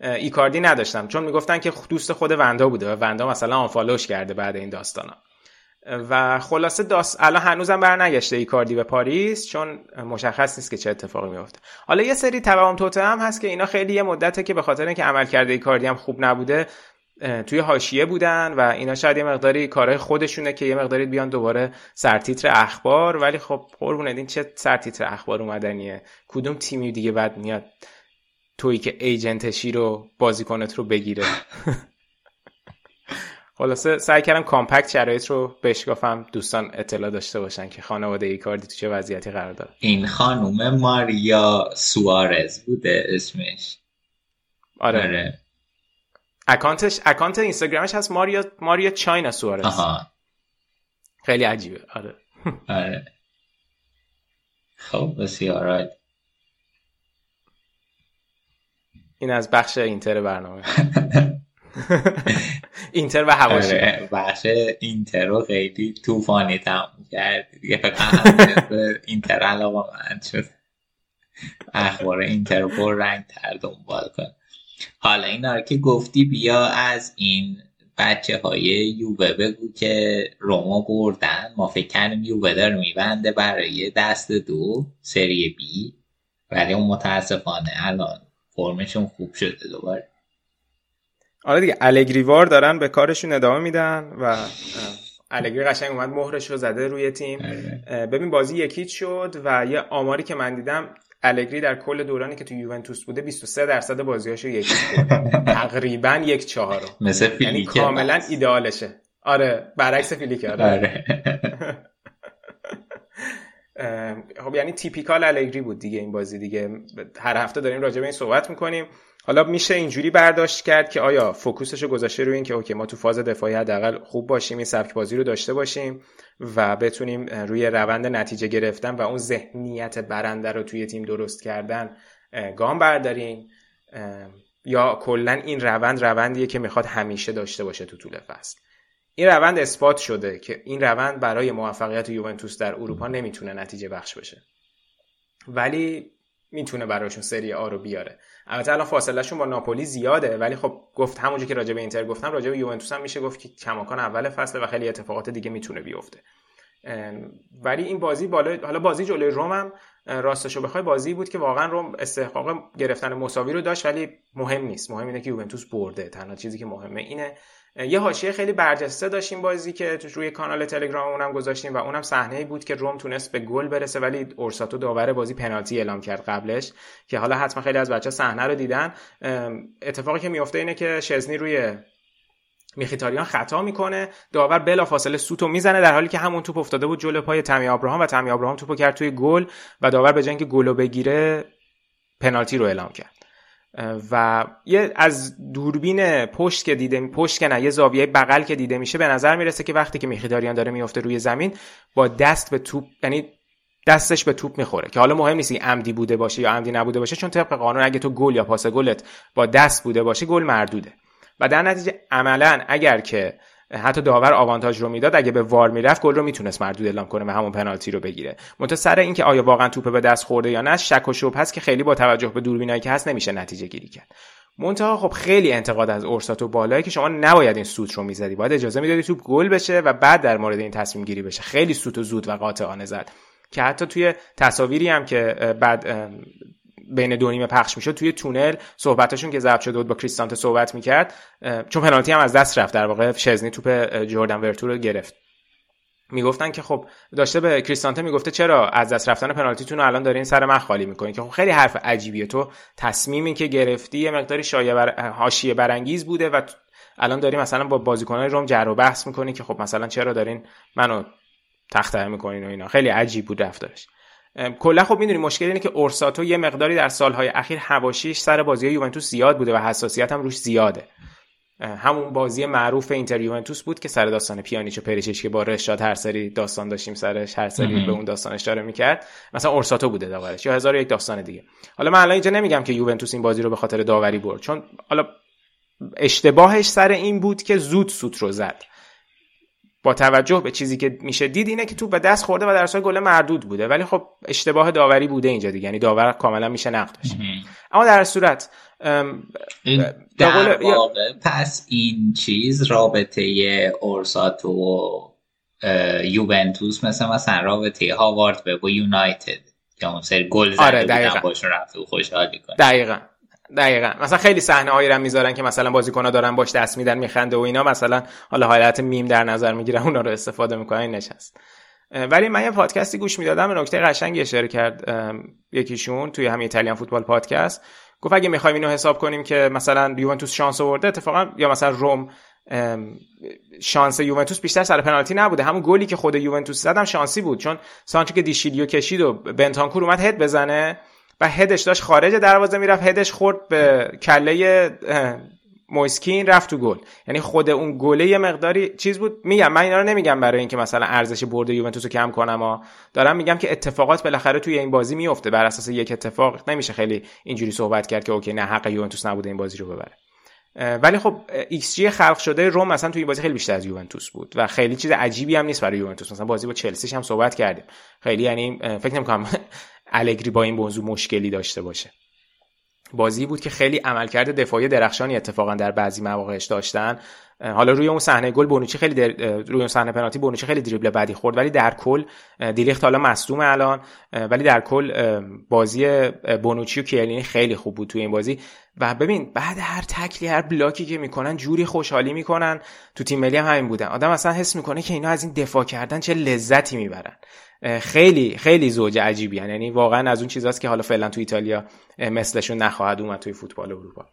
ایکاردی نداشتم. چون می‌گفتن که دوست خود وندا بوده و وندا مثلا آنفالوش کرده بعد این داستانا. و خلاصه داست الان هنوزم برنگشته ایکاردی به پاریس چون مشخص نیست که چه اتفاقی میفته حالا یه سری توام توته هم هست که اینا خیلی یه مدته که به خاطر اینکه عمل کرده ایکاردی هم خوب نبوده توی حاشیه بودن و اینا شاید یه مقداری کارهای خودشونه که یه مقداری بیان دوباره سرتیتر اخبار. ولی خب قربون این چه سرتیتر اخبار اومدنیه؟ کدوم تیمی دیگه بعد میاد تویی که ایجنتشی رو بازیکنت رو بگیره؟ (laughs) خلاصه سعی کردم کامپکت شرایط رو بشکافم. دوستان اطلاع داشته باشن که خانواده ای کاردی تو چه وضعیتی قرار داره. این خانوم ماریا سوارز بوده اسمش. آره, آره. اکانتش اکانت اینستاگرامش هست ماریا ماریا چاینا سوارز. آها. خیلی عجیبه. آره. (laughs) آره. خب بسیار این از بخش اینتر برنامه. (laughs) (laughs) اینتر و هواشی آره، بخش اینتر رو خیلی طوفانی تموم کردی. دیگه فکر اینتر علاقه من شد. اخبار اینتر پر رنگ تر دنبال کن. حالا اینا رو که گفتی بیا از این بچه های یووه بگو که روما بردن. ما فکر کردیم یووه داره میبنده برای دست دو سری بی. ولی اون متاسفانه الان فرمشون خوب شده دوباره. آره دیگه الگریوار دارن به کارشون ادامه میدن و الگری قشنگ اومد مهرش رو زده روی تیم. آره. ببین بازی یکیت شد و یه آماری که من دیدم الگری در کل دورانی که تو یوونتوس بوده 23 درصد بازیاشو یکی (laughs) تقریبا یک چهارم. مثل یعنی کاملا ایدئالشه. آره برعکس فیلیک آره, آره. (laughs) خب یعنی تیپیکال الگری بود دیگه این بازی دیگه. هر هفته داریم راجع به این صحبت می‌کنیم. حالا میشه اینجوری برداشت کرد که آیا focus ش رو گذاشته روی این که okay ما تو فاز دفاعی حداقل خوب باشیم این سبک بازی رو داشته باشیم و بتونیم روی روند نتیجه گرفتن و اون ذهنیت برنده رو توی تیم درست کردن گام برداریم یا کلا این روند روندیه که می‌خواد همیشه داشته باشه تو طول فصل. این روند اثبات شده که این روند برای موفقیت یوونتوس در اروپا نمی‌تونه نتیجه بخش بشه ولی می‌تونه براشون سری آ رو بیاره. البته الان فاصلهشون با ناپولی زیاده ولی خب گفت همونجوری که راجع به اینتر گفتم راجع به یوونتوس هم میشه گفت که کماکان اول فصل و خیلی اتفاقات دیگه می‌تونه بیفته. ولی این بازی بالا حالا بازی جلوی روم هم راستشو بخوای بازی بود که واقعا روم استحقاق گرفتن مساوی رو داشت ولی مهم نیست. مهم اینه که یوونتوس برده تنها چیزی که مهمه اینه یه حاشیه خیلی برجسته داشتیم بازی که توش روی کانال تلگرام اونم گذاشتیم و اونم صحنه بود که روم تونست به گل برسه ولی اورساتو داور بازی پنالتی اعلام کرد قبلش که حالا حتما خیلی از بچه صحنه رو دیدن. اتفاقی که میفته اینه که شزنی روی میخیتاریان خطا می‌کنه داور بلا فاصله سوتو می‌زنه در حالی که همون توپ افتاده بود جلو پای تمی ابراهام و تمی ابراهام توپو کرد توی گل و داور به جنگ گلو بگیره پنالتی رو اعلام کرد. و یه از دوربین پشت که دیده پشت که نه یه زاویه بغل که دیده میشه به نظر می‌رسه که وقتی که میخیداریان داره میفته روی زمین با دست به توپ یعنی دستش به توپ می‌خوره. که حالا مهم نیست عمدی بوده باشه یا عمدی نبوده باشه چون طبق قانون اگه تو گل یا پاس گلت با دست بوده باشه گل مردوده. و در نتیجه عملا اگر که حتی داور آوانتاژ رو می‌داد اگه به وار می‌رفت گل رو می‌تونست مردود اعلام کنه و همون پنالتی رو بگیره. منتها سر اینکه آیا واقعا توپ به دست خورده یا نه شک و شبهه هست که خیلی با توجه به دوربینایی که هست نمیشه نتیجه گیری کرد. منتها خب خیلی انتقاد از اورساتو بالایی که شما نباید این سوت رو می‌زدی. باید اجازه می‌دادی توپ گل بشه و بعد در مورد این تصمیم گیری بشه. خیلی سوت و زود و قاطعانه زد. که حتی توی تصاویری هم که بعد بین دو نیمه پخش می‌شد توی تونل صحبتاشون که ضبط شده بود با کریستانته صحبت می‌کرد چون پنالتی هم از دست رفت در واقع شزنی توپ جردن ورتو رو گرفت. می‌گفتن که خب داشته به کریستانته می‌گفته چرا از دست رفتن پنالتیتون رو الان دارین سر من خالی می‌کنین؟ که خب خیلی حرف عجیبیه. تو تصمیمی که گرفتی یه مقداری شایعه بر... حاشیه برانگیز بوده و الان داری مثلا با بازیکنان روم جر و بحث می‌کنی که خب مثلا چرا دارین منو تخته می‌کنین و اینا. خیلی عجیب بود رفتارش. کلا خب می‌دونی مشکل اینه که اورساتو یه مقداری در سالهای اخیر حواشیش سر بازی یوونتوس زیاد بوده و حساسیت هم روش زیاده. همون بازی معروف اینتر یوونتوس بود که سر داستان پیانیچ و پریچش که با رشاد هر سری داستان داشتیم سرش هر سری به اون داستان اشاره می‌کرد مثلا اورساتو بوده داورش. یا هزار یک داستان دیگه. حالا من الان اینجا نمیگم که یوونتوس این بازی رو به خاطر داوری برد چون حالا اشتباهش سر این بود که زود سوت رو زد. با توجه به چیزی که میشه دید اینه که تو به دست خورده و در اصل گل مردود بوده. ولی خب اشتباه داوری بوده اینجا دیگه. یعنی داور کاملا میشه نقدش اما در صورت در واقع پس این چیز رابطه اورساتو و یوونتوس مثل مثلا رابطه هاوارد به یونایتد. یا اون سری گل زده آره دقیقا. باشون رفته و خوشحالی کنه. دقیقا. دقیقا. مثلا خیلی صحنه هایی رو می‌ذارن که مثلا بازیکن‌ها دارن باش دست میدن میخنده و اینا. مثلا حالا حالت میم در نظر می‌گیرن اونا رو استفاده می‌کنن نشست. ولی من یه پادکستی گوش می‌دادم به نکته قشنگی اشاره کرد یکیشون توی همین ایتالیان فوتبال پادکست گفت اگه می‌خوایم اینو حساب کنیم که مثلا یوونتوس شانس آورده اتفاقا یا مثلا روم شانس یوونتوس بیشتر سر پنالتی نبوده. همون گلی که خود یوونتوس زدم شانسی بود چون سانتر و که دیشیلیو کشید و بنتانکور اومد هد بزنه. و هدش داشت خارج دروازه می‌رفت هدش خورد به کله مویس کین رفت تو گل. یعنی خود اون گله یه مقداری چیز بود. میگم من اینا رو نمیگم برای اینکه مثلا ارزش برد یوونتوس رو کم کنم ها دارم میگم که اتفاقات بالاخره توی این بازی میفته بر اساس یک اتفاق نمیشه خیلی اینجوری صحبت کرد که okay نه حق یوونتوس نبوده این بازی رو ببره. ولی خب XG خلق شده روم مثلا تو این بازی خیلی بیشتر از یوونتوس بود و خیلی چیز عجیبی هم نیست برای یوونتوس. مثلا بازی با چلسی هم صحبت کردیم. خیلی یعنی فکر نمی‌کنم الگری با این موضوع مشکلی داشته باشه. بازی بود که خیلی عملکرد دفاعی درخشانی اتفاقا در بعضی مواقعش داشتن. حالا روی اون صحنه گل بونوچی خیلی در... روی اون صحنه پنالتی بونوچی خیلی دریبل بدی خورد ولی در کل دیلیخت حالا مصدوم الان ولی در کل بازی بونوچی و کیلینی خیلی خوب بود توی این بازی. و ببین بعد هر تکلی هر بلاکی که می‌کنن جوری خوشحالی می‌کنن. تو تیم ملی هم همین بودن. آدم اصلا حس می‌کنه که اینا از این دفاع کردن چه لذتی می‌برن. خیلی خیلی زوج عجیبی هن. یعنی واقعا از اون چیزاست که حالا فعلا تو ایتالیا مثلشون نخواهد اومد توی فوتبال اروپا.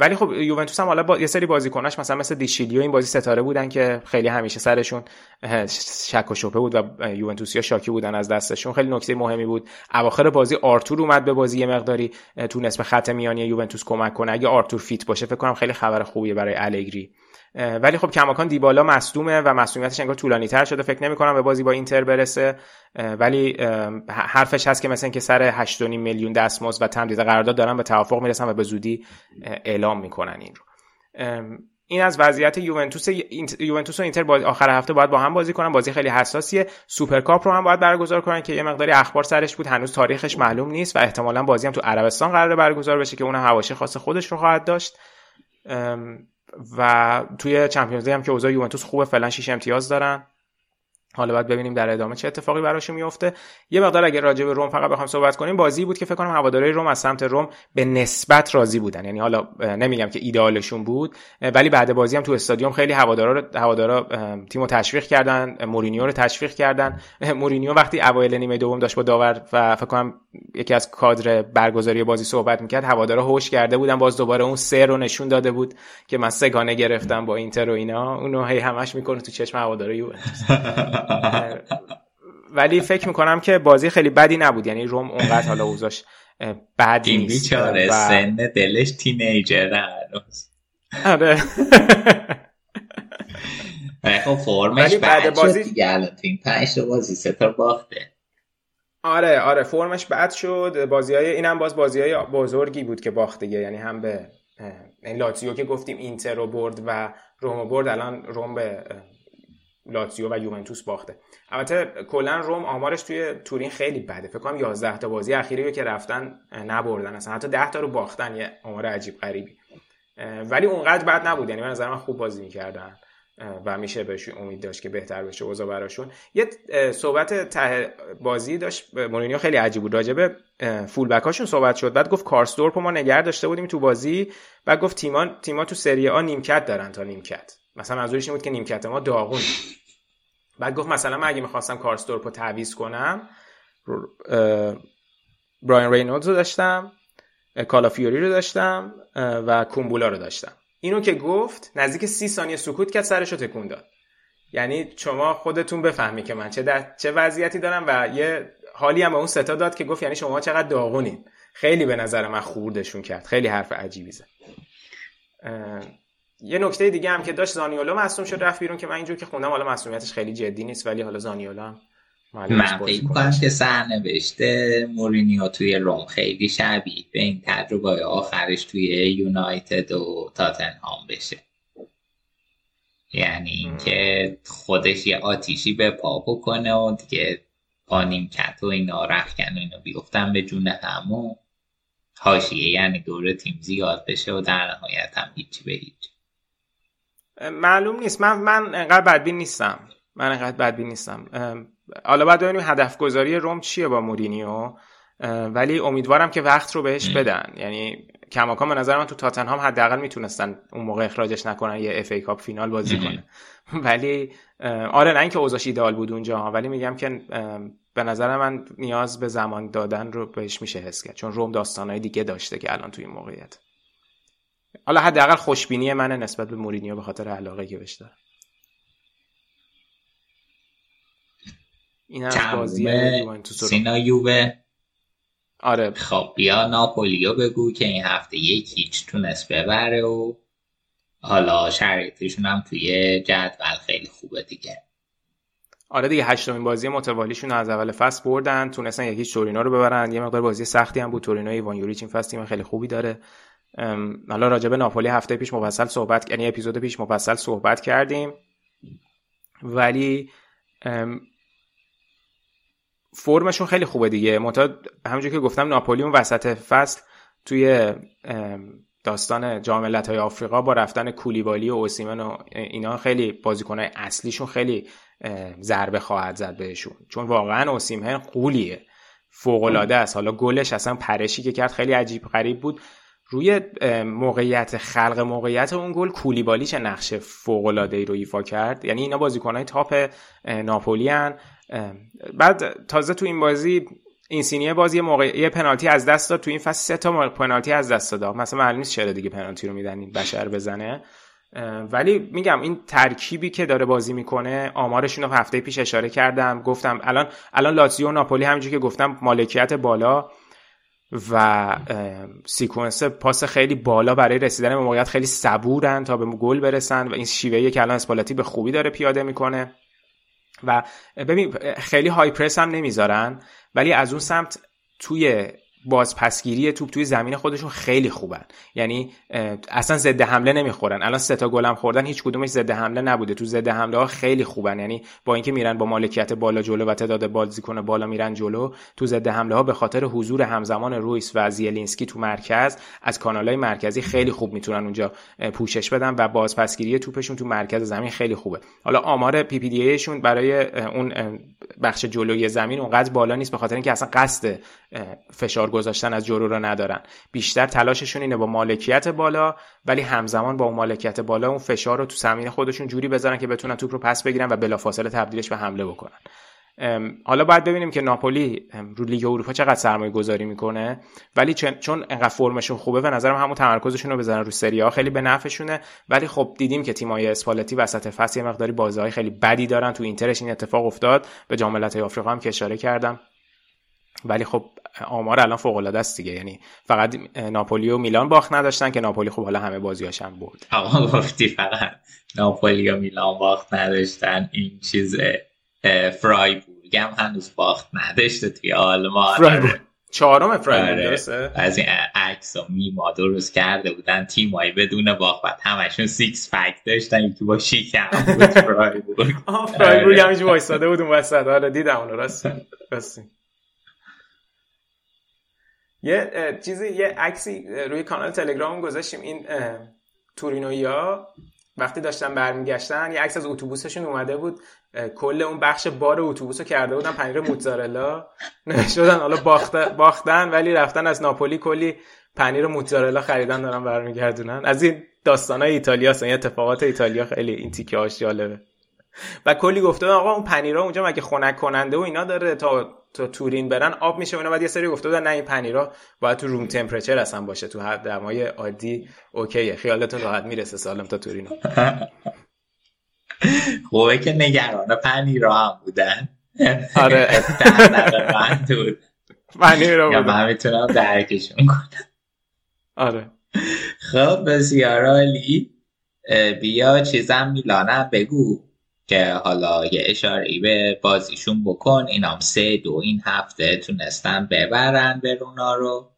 ولی خب یوونتوس هم حالا با یه سری بازیکناش مثلا مثل دیشیلیو این بازی ستاره بودن که خیلی همیشه سرشون شک و شبهه بود و یوونتوسیا شاکی بودن از دستشون. خیلی نکته مهمی بود. اواخر بازی آرتور اومد به بازی یه مقداری تونست به خط میانی یوونتوس کمک کنه. اگه آرتور fit باشه فکر کنم خیلی خبر خوبیه برای الگری. ولی خب کماکان دیبالا مصدومه و مصدومیتش انگار طولانی تر شده. فکر نمی کنم به بازی با اینتر برسه. ولی حرفش هست که مثلا اینکه سر 8.5 میلیون دستمزد و تمدید قرارداد دارن به توافق می‌رسن و به زودی اعلام می‌کنن این رو. این از وضعیت یوونتوس. یوونتوس و اینتر باز آخر هفته باید با هم بازی کنن. بازی خیلی حساسیه. Super Cup رو هم باید برگزار کنن که یه مقداری اخبار سرش بود. هنوز تاریخش معلوم نیست و احتمالا بازی هم تو عربستان قراره برگزار بشه که اون حواشی خاص خودش رو خواهد داشت. و توی Champions هم که اوضاع یوونتوس خوبه فعلا 6 امتیاز دارن. حالا باید ببینیم در ادامه چه اتفاقی براشون میفته. یه مقدار اگه راجع به روم فقط بخوام صحبت کنیم بازی بود که فکر کنم هوادارهای روم از سمت روم به نسبت راضی بودن. یعنی حالا نمیگم که ایدئالشون بود ولی بعد بازی هم تو استادیوم خیلی هوادارا هوادارا تیمو تشویق کردن مورینیو رو تشویق کردن. مورینیو وقتی اوایل نیمه دوم داشت با داور و فکر کنم یکی از کادر برگزاری بازی صحبت می‌کرد هوادارا هوش کرده بودن باز دوباره اون سه رو نشون داده بود که من سگانه گرفتم با اینتر و اینا. اونو هی همش می‌کنه تو چشم هوادارا یوونتوس. (laughs) ولی فکر می‌کنم که بازی خیلی بدی نبود. یعنی روم اونقدر حالا اوزاش این بیچاره سن دلش تینیجر آره. خب فرمش بعد بازی دیگه الان پنج بازی سه باخته. آره آره فرمش بد شد. بازی های اینم باز بازی های بزرگی بود که باخت دیگه. یعنی هم به این لاتزیو که گفتیم اینتر رو برد و روم برد الان روم به لاتزیو و یوونتوس باخته. البته کلا روم آمارش توی تورین خیلی بده. فکر کنم 11 تا بازی اخیری که رفتن نبردن. اصلا حتی 10 تا رو باختن یه آمار عجیب غریبی. ولی اونقدر بد نبود. یعنی من نظر من خوب بازی می‌کردن. و میشه بهش امید داشت که بهتر بشه اوضاع براشون. یه صحبت ته بازی داشت. مورینیو خیلی عجیب بود. راجبه فول بکاشون صحبت شد. بعد گفت کارستورپ ما نگه داشته بودیم تو بازی. بعد گفت تیما تیما تو سری آ نیمکت دارن تا نیمکت. مثلا منظورش این بود که نیمکت ما داغون بعد گفت مثلا من اگه می‌خواستم کارستورپ رو تعویض کنم براین رینولدز رو داشتم کالافیوری رو داشتم و کومبولا رو داشتم. اینو که گفت نزدیک سی ثانیه سکوت کرد سرش رو تکون داد. یعنی شما خودتون بفهمی که من چه. چه وضعیتی دارم و یه حالی هم به اون ستا داد که گفت یعنی شما چقدر داغونین. خیلی به نظر من خوردشون کرد. خیلی حرف عجیبی زد. یه نکته دیگه هم که داشت زانیولو مصوم شد رفت بیرون که من اینجور که خوندم حالا مسئولیتش خیلی جدی نیست ولی حالا زانیولو هم من فکر کنم که سرنوشته مورینیو توی روم خیلی شبیه به این تجربه آخرش توی یونایتد و تاتنهام بشه. یعنی اینکه خودش یه آتیشی به پا بکنه و دیگه با نیمکت و اینا رخکن و اینا بیفتن به جون همون حاشیه یعنی دور تیم زیاد بشه و در نهایت هم هیچی به هیچ. معلوم نیست. من من انقدر بدبین نیستم. من انقدر بدبین نیستم. حالا باید ببینیم هدف گذاری روم چیه با مورینیو. ولی امیدوارم که وقت رو بهش بدن. یعنی کماکان به نظر من تو تاتنهام حداقل می‌تونستن اون موقع اخراجش نکنن یه FA Cup final بازی کنه (laughs) ولی آره نه اینکه اوضاعش ایده‌آل بود اونجا ولی میگم که به نظر من نیاز به زمان دادن رو بهش میشه حس کرد. چون روم داستانهای دیگه داشته که الان توی این موقعیت. حالا حداقل خوشبینی منه نسبت به مورینیو به خاطر علاقه که بهش دارم. این از بازی سینا یووه. آره. خب بیا ناپولیو بگو که این هفته یک هیچ تونست ببره و حالا شرایطشون هم توی جدول خیلی خوبه دیگه. آره دیگه هشتمین بازی متوالیشون از اول فصل بردن تونستن یکی تورینا رو ببرن. یه مقدار بازی سختی هم بود. تورینو ایوان یوریچ این فصل تیم خیلی خوبی داره. حالا راجع به ناپولی هفته پیش مفصل صحبت یعنی اپیزود پیش مفصل صحبت کردیم. ولی فرمشون خیلی خوبه دیگه. منتها همونجور که گفتم ناپولی اون وسط فصل توی داستان جام های آفریقا با رفتن کولیبالی و اوسیمن و اینا خیلی بازیکنهای اصلیشون خیلی ضربه خواهد زد بهشون. چون واقعا اوسیمن قولیه فوق العاده است. حالا گلش اصلا پرشی که کرد خیلی عجیب غریب بود. روی موقعیت خلق موقعیت اون گل کولیبالی چه نقش فوق رو ایفا کرد؟ یعنی اینا بازیکنهای تاپ ناپولی هن. بعد تازه تو این بازی اینسینیه بازی موقع یه پنالتی از دست داد. تو این فصل سه تا پنالتی از دست داد. مثلا معلوم نیست چرا دیگه پنالتی رو میدن این بشر بزنه. ولی میگم این ترکیبی که داره بازی می‌کنه آمارشون رو هفته پیش اشاره کردم. گفتم الان الان لاتزیو و ناپولی همینجوری که گفتم مالکیت بالا. و سیکونس پاس خیلی بالا برای رسیدن به موقعیت خیلی صبورن تا به گل برسن و این شیوهی که الان اسپالتی به خوبی داره پیاده می‌کنه. و ببین خیلی های پرس هم نمی‌ذارن ولی از اون سمت توی بازپسگیری توپ توی زمین خودشون خیلی خوبن. یعنی اصلا ضد حمله نمی‌خورن. الان سه تا گلم خوردن هیچ کدومش ضد حمله نبوده. تو ضد حمله ها خیلی خوبن. یعنی با اینکه میرن با مالکیت بالا جلو و تعداد بازیکن بالا میرن جلو تو ضد حمله ها به خاطر حضور همزمان روئیز و زیلینسکی تو مرکز از کانالای مرکزی خیلی خوب می‌تونن اونجا پوشش بدن و بازپسگیری توپشون تو مرکز زمین خیلی خوبه. حالا آمار PPDA شون برای اون بخش جلوی زمین اونقدر بالا نیست به خاطر اینکه اصلا قصد فشار گذاشتن از جلو رو ندارن. بیشتر تلاششون اینه با مالکیت بالا ولی همزمان با اون مالکیت بالا اون فشار رو تو زمین خودشون جوری بذارن که بتونن توپ رو پس بگیرن و بلافاصله تبدیلش به حمله بکنن. حالا باید ببینیم که ناپولی رو لیگ اروپا چقدر سرمایه گذاری می‌کنه ولی چون انقدر فرمشون خوبه به نظرم همون تمرکزشون رو بزنن رو سری خیلی به نفعشونه. ولی خب دیدیم که تیمای اسپالتی وسط فصل یه مقداری بازی خیلی بدی دارن. تو اینترش این اتفاق افتاد. به جام آفریقا هم که اشاره کردم. ولی خب آمار الان فوق العاده است دیگه. یعنی فقط ناپولی و میلان باخت نداشتن که ناپولی خب حالا همه بازیاش هم برد. آقا گفتی فقط ناپولی و میلان باخت نداشتن. این چیز فرایبورگ هم هنوز باخت نداشته توی آلمان. فرایبورگ چهارم فرایبورگ آره. درسته؟ از این عکس و میما درست کرده بودن. تیمایی بدون باخت بعد همشون six pack داشتن. یکی با شیکم بود فرایبورگ (laughs) فرایبورگ همیشه وایساده بود اون وسط. آره دیدم اون راست یه چیزی یه عکسی روی کانال تلگرام گذاشتیم. این تورینویا. وقتی داشتن برمیگشتن یه عکس از اتوبوسشون اومده بود. کل اون بخش بار اتوبوس کرده بودن پنیر موتزارلا. (laughs) شدن حالا باختن ولی رفتن از ناپولی کلی پنیر موتزارلا خریدن دارن برمیگردونن. از این داستان های ایتالیا هستن اتفاقات ایتالیا خیلی این تیکه هاش جالبه. و کلی گفته آقا اون پنیرا اونجا مگه خنک کننده و اینا داره؟ تا تا تورین برن آب میشه اونا بعد یه سری گفته بودن نه این پنیرا باید تو روم تمپرچر اصلا باشه تو حد دمای عادی اوکیه. خیالتون راحت می‌رسه سالم تا تورینو (laughs) خوبه که نگران پنیرا هم بودن. آره. (laughs) پنیرا بودن. من می‌تونم درکشون کنم. آره. خب بسیار عالی. بیا چیزم میلانم بگو. که حالا یه اشاره به بازیشون بکن. اینام سه دو این هفته تونستن ببرن به رونا رو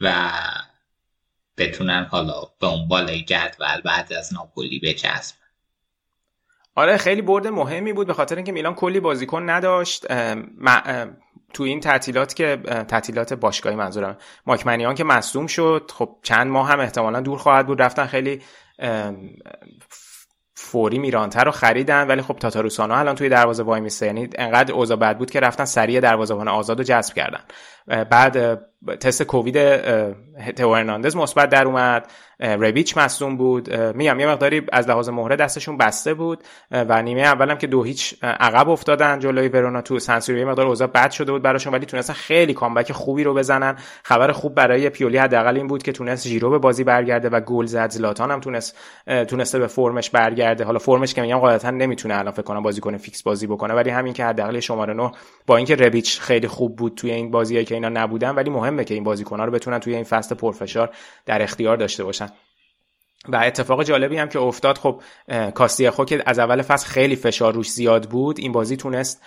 و بتونن حالا به اون بالای جدول بعد از ناپولی بچسبن. آره خیلی برد مهمی بود به خاطر اینکه میلان کلی بازیکن نداشت. تو این تعطیلات که تعطیلات باشگاهی منظورم ماکمنیان که مصدوم شد. خب چند ماه هم احتمالا دور خواهد بود. رفتن خیلی فوری میرانتر رو خریدن ولی خب تاتاروسانا الان توی دروازه وای میسته. یعنی انقدر اوضاع بد بود که رفتن سریع دروازه‌بان آزاد رو جذب کردن. بعد تست کووید تو هرناندز مثبت در اومد. ربیچ مصدوم بود. میگم یه مقداری از لحاظ مهره دستشون بسته بود. و نیمه اولم که دو هیچ عقب افتادن جلوی ورونا تو سنسیرو یه مقدار اوضاع بد شده بود براشون ولی تونستن خیلی کامبک خوبی رو بزنن. خبر خوب برای پیولی حداقل این بود که تونست ژیرو به بازی برگرده و گل زد. زلاتان هم تونست تونسته به فرمش برگرده. حالا فرمش که میگم قاعدتا نمی‌تونه الان فکر کنم بازیکن فیکس بازی بکنه ولی همین که حداقل شماره 9 با اینکه ربیچ خیلی خوب بود توی این بازیایی که اینا نبودن ولی مهمه که این بازیکن‌ها رو بتونن توی این فصل پرفشار در اختیار داشته باشن. و اتفاق جالبی هم که افتاد خب کاستیخو که از اول فصل خیلی فشار روش زیاد بود این بازی تونست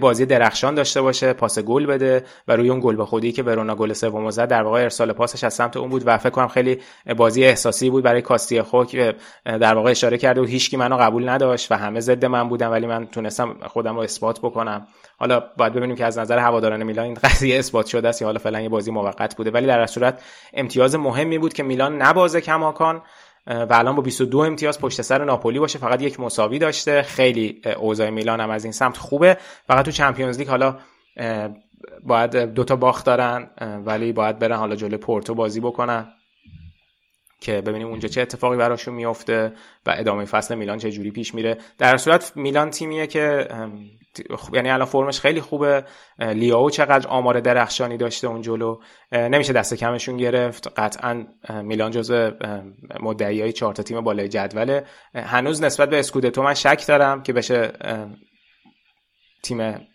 بازی درخشان داشته باشه پاس گل بده و روی اون گل به خودی که ورونا گل سوم زد در واقع ارسال پاسش از سمت اون بود و فکر کنم خیلی بازی احساسی بود برای کاستیخو که در واقع اشاره کرده و هیچکی منو قبول نداشت و همه ضد من بودن ولی من تونستم خودم رو اثبات بکنم. حالا باید ببینیم که از نظر هواداران میلان این قضیه اثبات شده است یا حالا فعلا یه بازی موقت بوده. ولی در صورت امتیاز مهمی بود که میلان نبازه کماکان و الان با 22 امتیاز پشت سر ناپولی باشه. فقط یک مساوی داشته. خیلی اوضاع میلان هم از این سمت خوبه. فقط تو چمپیونز لیگ حالا باید دوتا باخت دارن ولی باید برن حالا جلوی پورتو بازی بکنن که ببینیم اونجا چه اتفاقی براشون میفته و ادامه فصل میلان چه جوری پیش میره. در صورت میلان تیمیه که یعنی الان فرمش خیلی خوبه. لیاو چقدر آمار درخشانی داشته اون جلو. نمیشه دست کمشون گرفت. قطعا میلان جزو مدعی های چهار تیم بالای جدوله. هنوز نسبت به اسکودتو من شک دارم که بشه تیم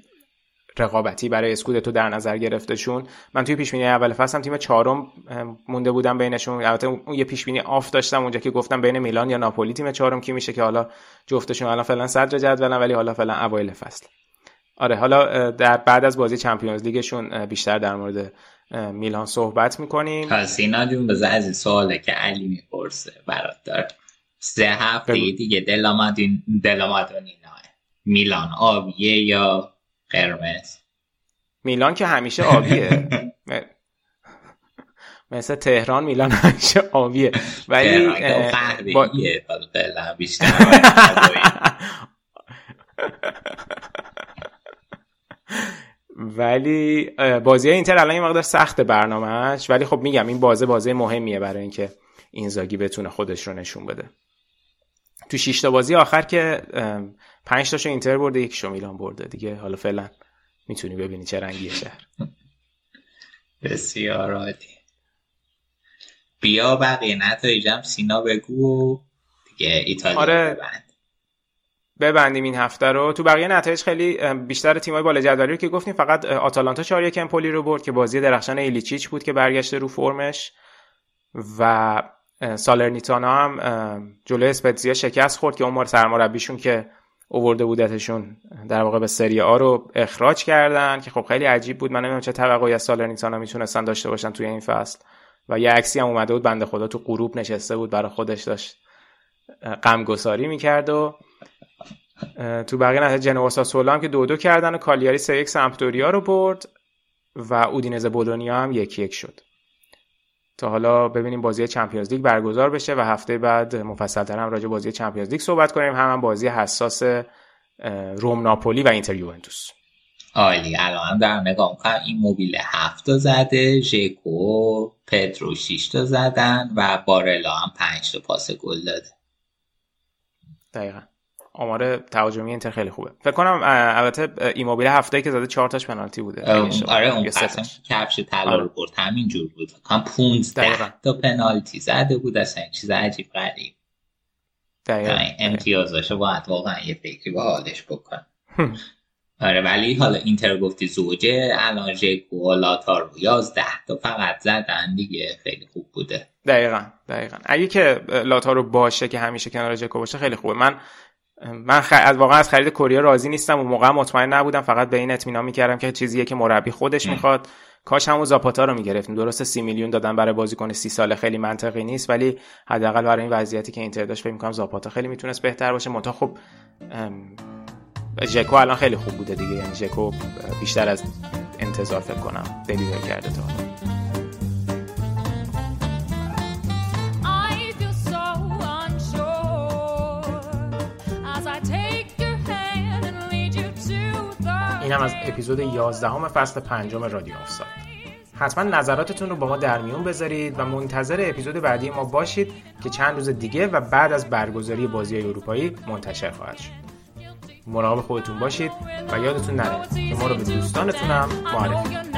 رقابتی برای اسکودتو در نظر گرفتهشون من توی پیش بینی اول فصل تیم چهارم مونده بودم بینشون. البته اون یه پیش بینی آف داشتم اونجا که گفتم بین میلان یا ناپولی تیم چهارم کی میشه که حالا جفتشون الان فعلا صدر جدولن ولی حالا فعلا اوایل فصل. آره حالا در بعد از بازی چمپیونز لیگشون بیشتر در مورد میلان صحبت می‌کنیم. پس اینا جون از سواله که علی می‌پرسه برات داره. سه هفته دیگه دلامادین دلامادونی میلان آبیه یا قرمز. میلان که همیشه آبیه. (laughs) مثل تهران میلان همیشه آبیه. ولی با... بیشتر (laughs) ولی بازی اینتر الان یه مقدار سخت برنامهش ولی خب میگم این بازه بازه مهمیه برای اینکه اینزاگی بتونه خودش رو نشون بده. تو شیشتا بازی آخر که پنج تاشو اینتر برده یکیشو میلان برده دیگه. حالا فعلا می‌تونی ببینی چه رنگیه شهر. بسیار عالی. بیا بقیه. نتایجم سینا بگو دیگه ایتالیا آره. ببند. ببندیم این هفته رو. تو بقیه نتایج خیلی بیشتر تیمای بالا جدولی رو که گفتیم فقط آتالانتا 4 1 امپولی رو برد که بازی درخشان ایلیچیچ بود که برگشته رو فرمش. و سالرنیتانا هم جلوی اسپتزیا شکست خورد که اون سرمربیشون که اوورده بودتشون در واقع به سری آ رو اخراج کردن که خب خیلی عجیب بود. من نمی‌دونم چه توقعی از سالرنیتانا می‌تونستن داشته باشن توی این فصل. و یه عکسی هم اومده بود بنده خدا تو غروب نشسته بود برای خودش داشت غمگساری می‌کرد و تو بقیه نتیجه جنوا ساسولو هم که دو دو کردن و کالیاری سه یک سمپدوریا رو برد و اودینزه بولونیا هم یک یک شد. تا حالا ببینیم بازی Champions League برگزار بشه و هفته بعد مفصلتر هم راجع بازی Champions League صحبت کنیم. هم, هم بازی حساس روم ناپولی و اینتر یوونتوس. عالی الان در نگاه کنم ایموبیله هفت تا زده ژکو پدرو 6 تا زدن و بارلا هم 5 تا پاس گل داده. دقیقا. آمار تهاجمی اینتر خیلی خوبه. فکر کنم البته ایموبیله هفت تا که زده چهار تاش پنالتی بوده. آره اون قسم کفش طلا رو برد. همین جور بود کام 15 تا پنالتی زده بود. اصلا چیز عجیب غریب. دقیقاً. امتیازاشو باید واقعا یه فکری با حالش بکن آره ولی حالا اینتر گفتی زوجه الان ژکو لاتارو 11 تا فقط زدن دیگه. خیلی خوب بوده. دقیقا. دقیقا. اگه که لاتارو باشه که همیشه کنار ژکو باشه خیلی خوبه. من من خ... از واقعا از خرید کوریا راضی نیستم. و موقع مطمئن نبودم. فقط به این اطمینان می‌کردم که چیزیه که مربی خودش می‌خواد. کاش همون زاپاتا رو می‌گرفتیم. درسته سی میلیون دادن برای بازیکن سی ساله خیلی منطقی نیست ولی حداقل برای این وضعیتی که اینتر داشت فکر می‌کنم زاپاتا خیلی می‌تونست بهتر باشه. منتها خب ژکو الان خیلی خوب بوده دیگه. یعنی ژکو بیشتر از انتظار فکر کنم دلیور کرده تا هم از اپیزود 11 همه فصل پنجم رادیو آفساید حتما نظراتتون رو با ما در میون بذارید و منتظر اپیزود بعدی ما باشید که چند روز دیگه و بعد از برگزاری بازی اروپایی منتشر خواهد شد. مراقب خودتون باشید و یادتون نره که ما رو به دوستانتون معرفی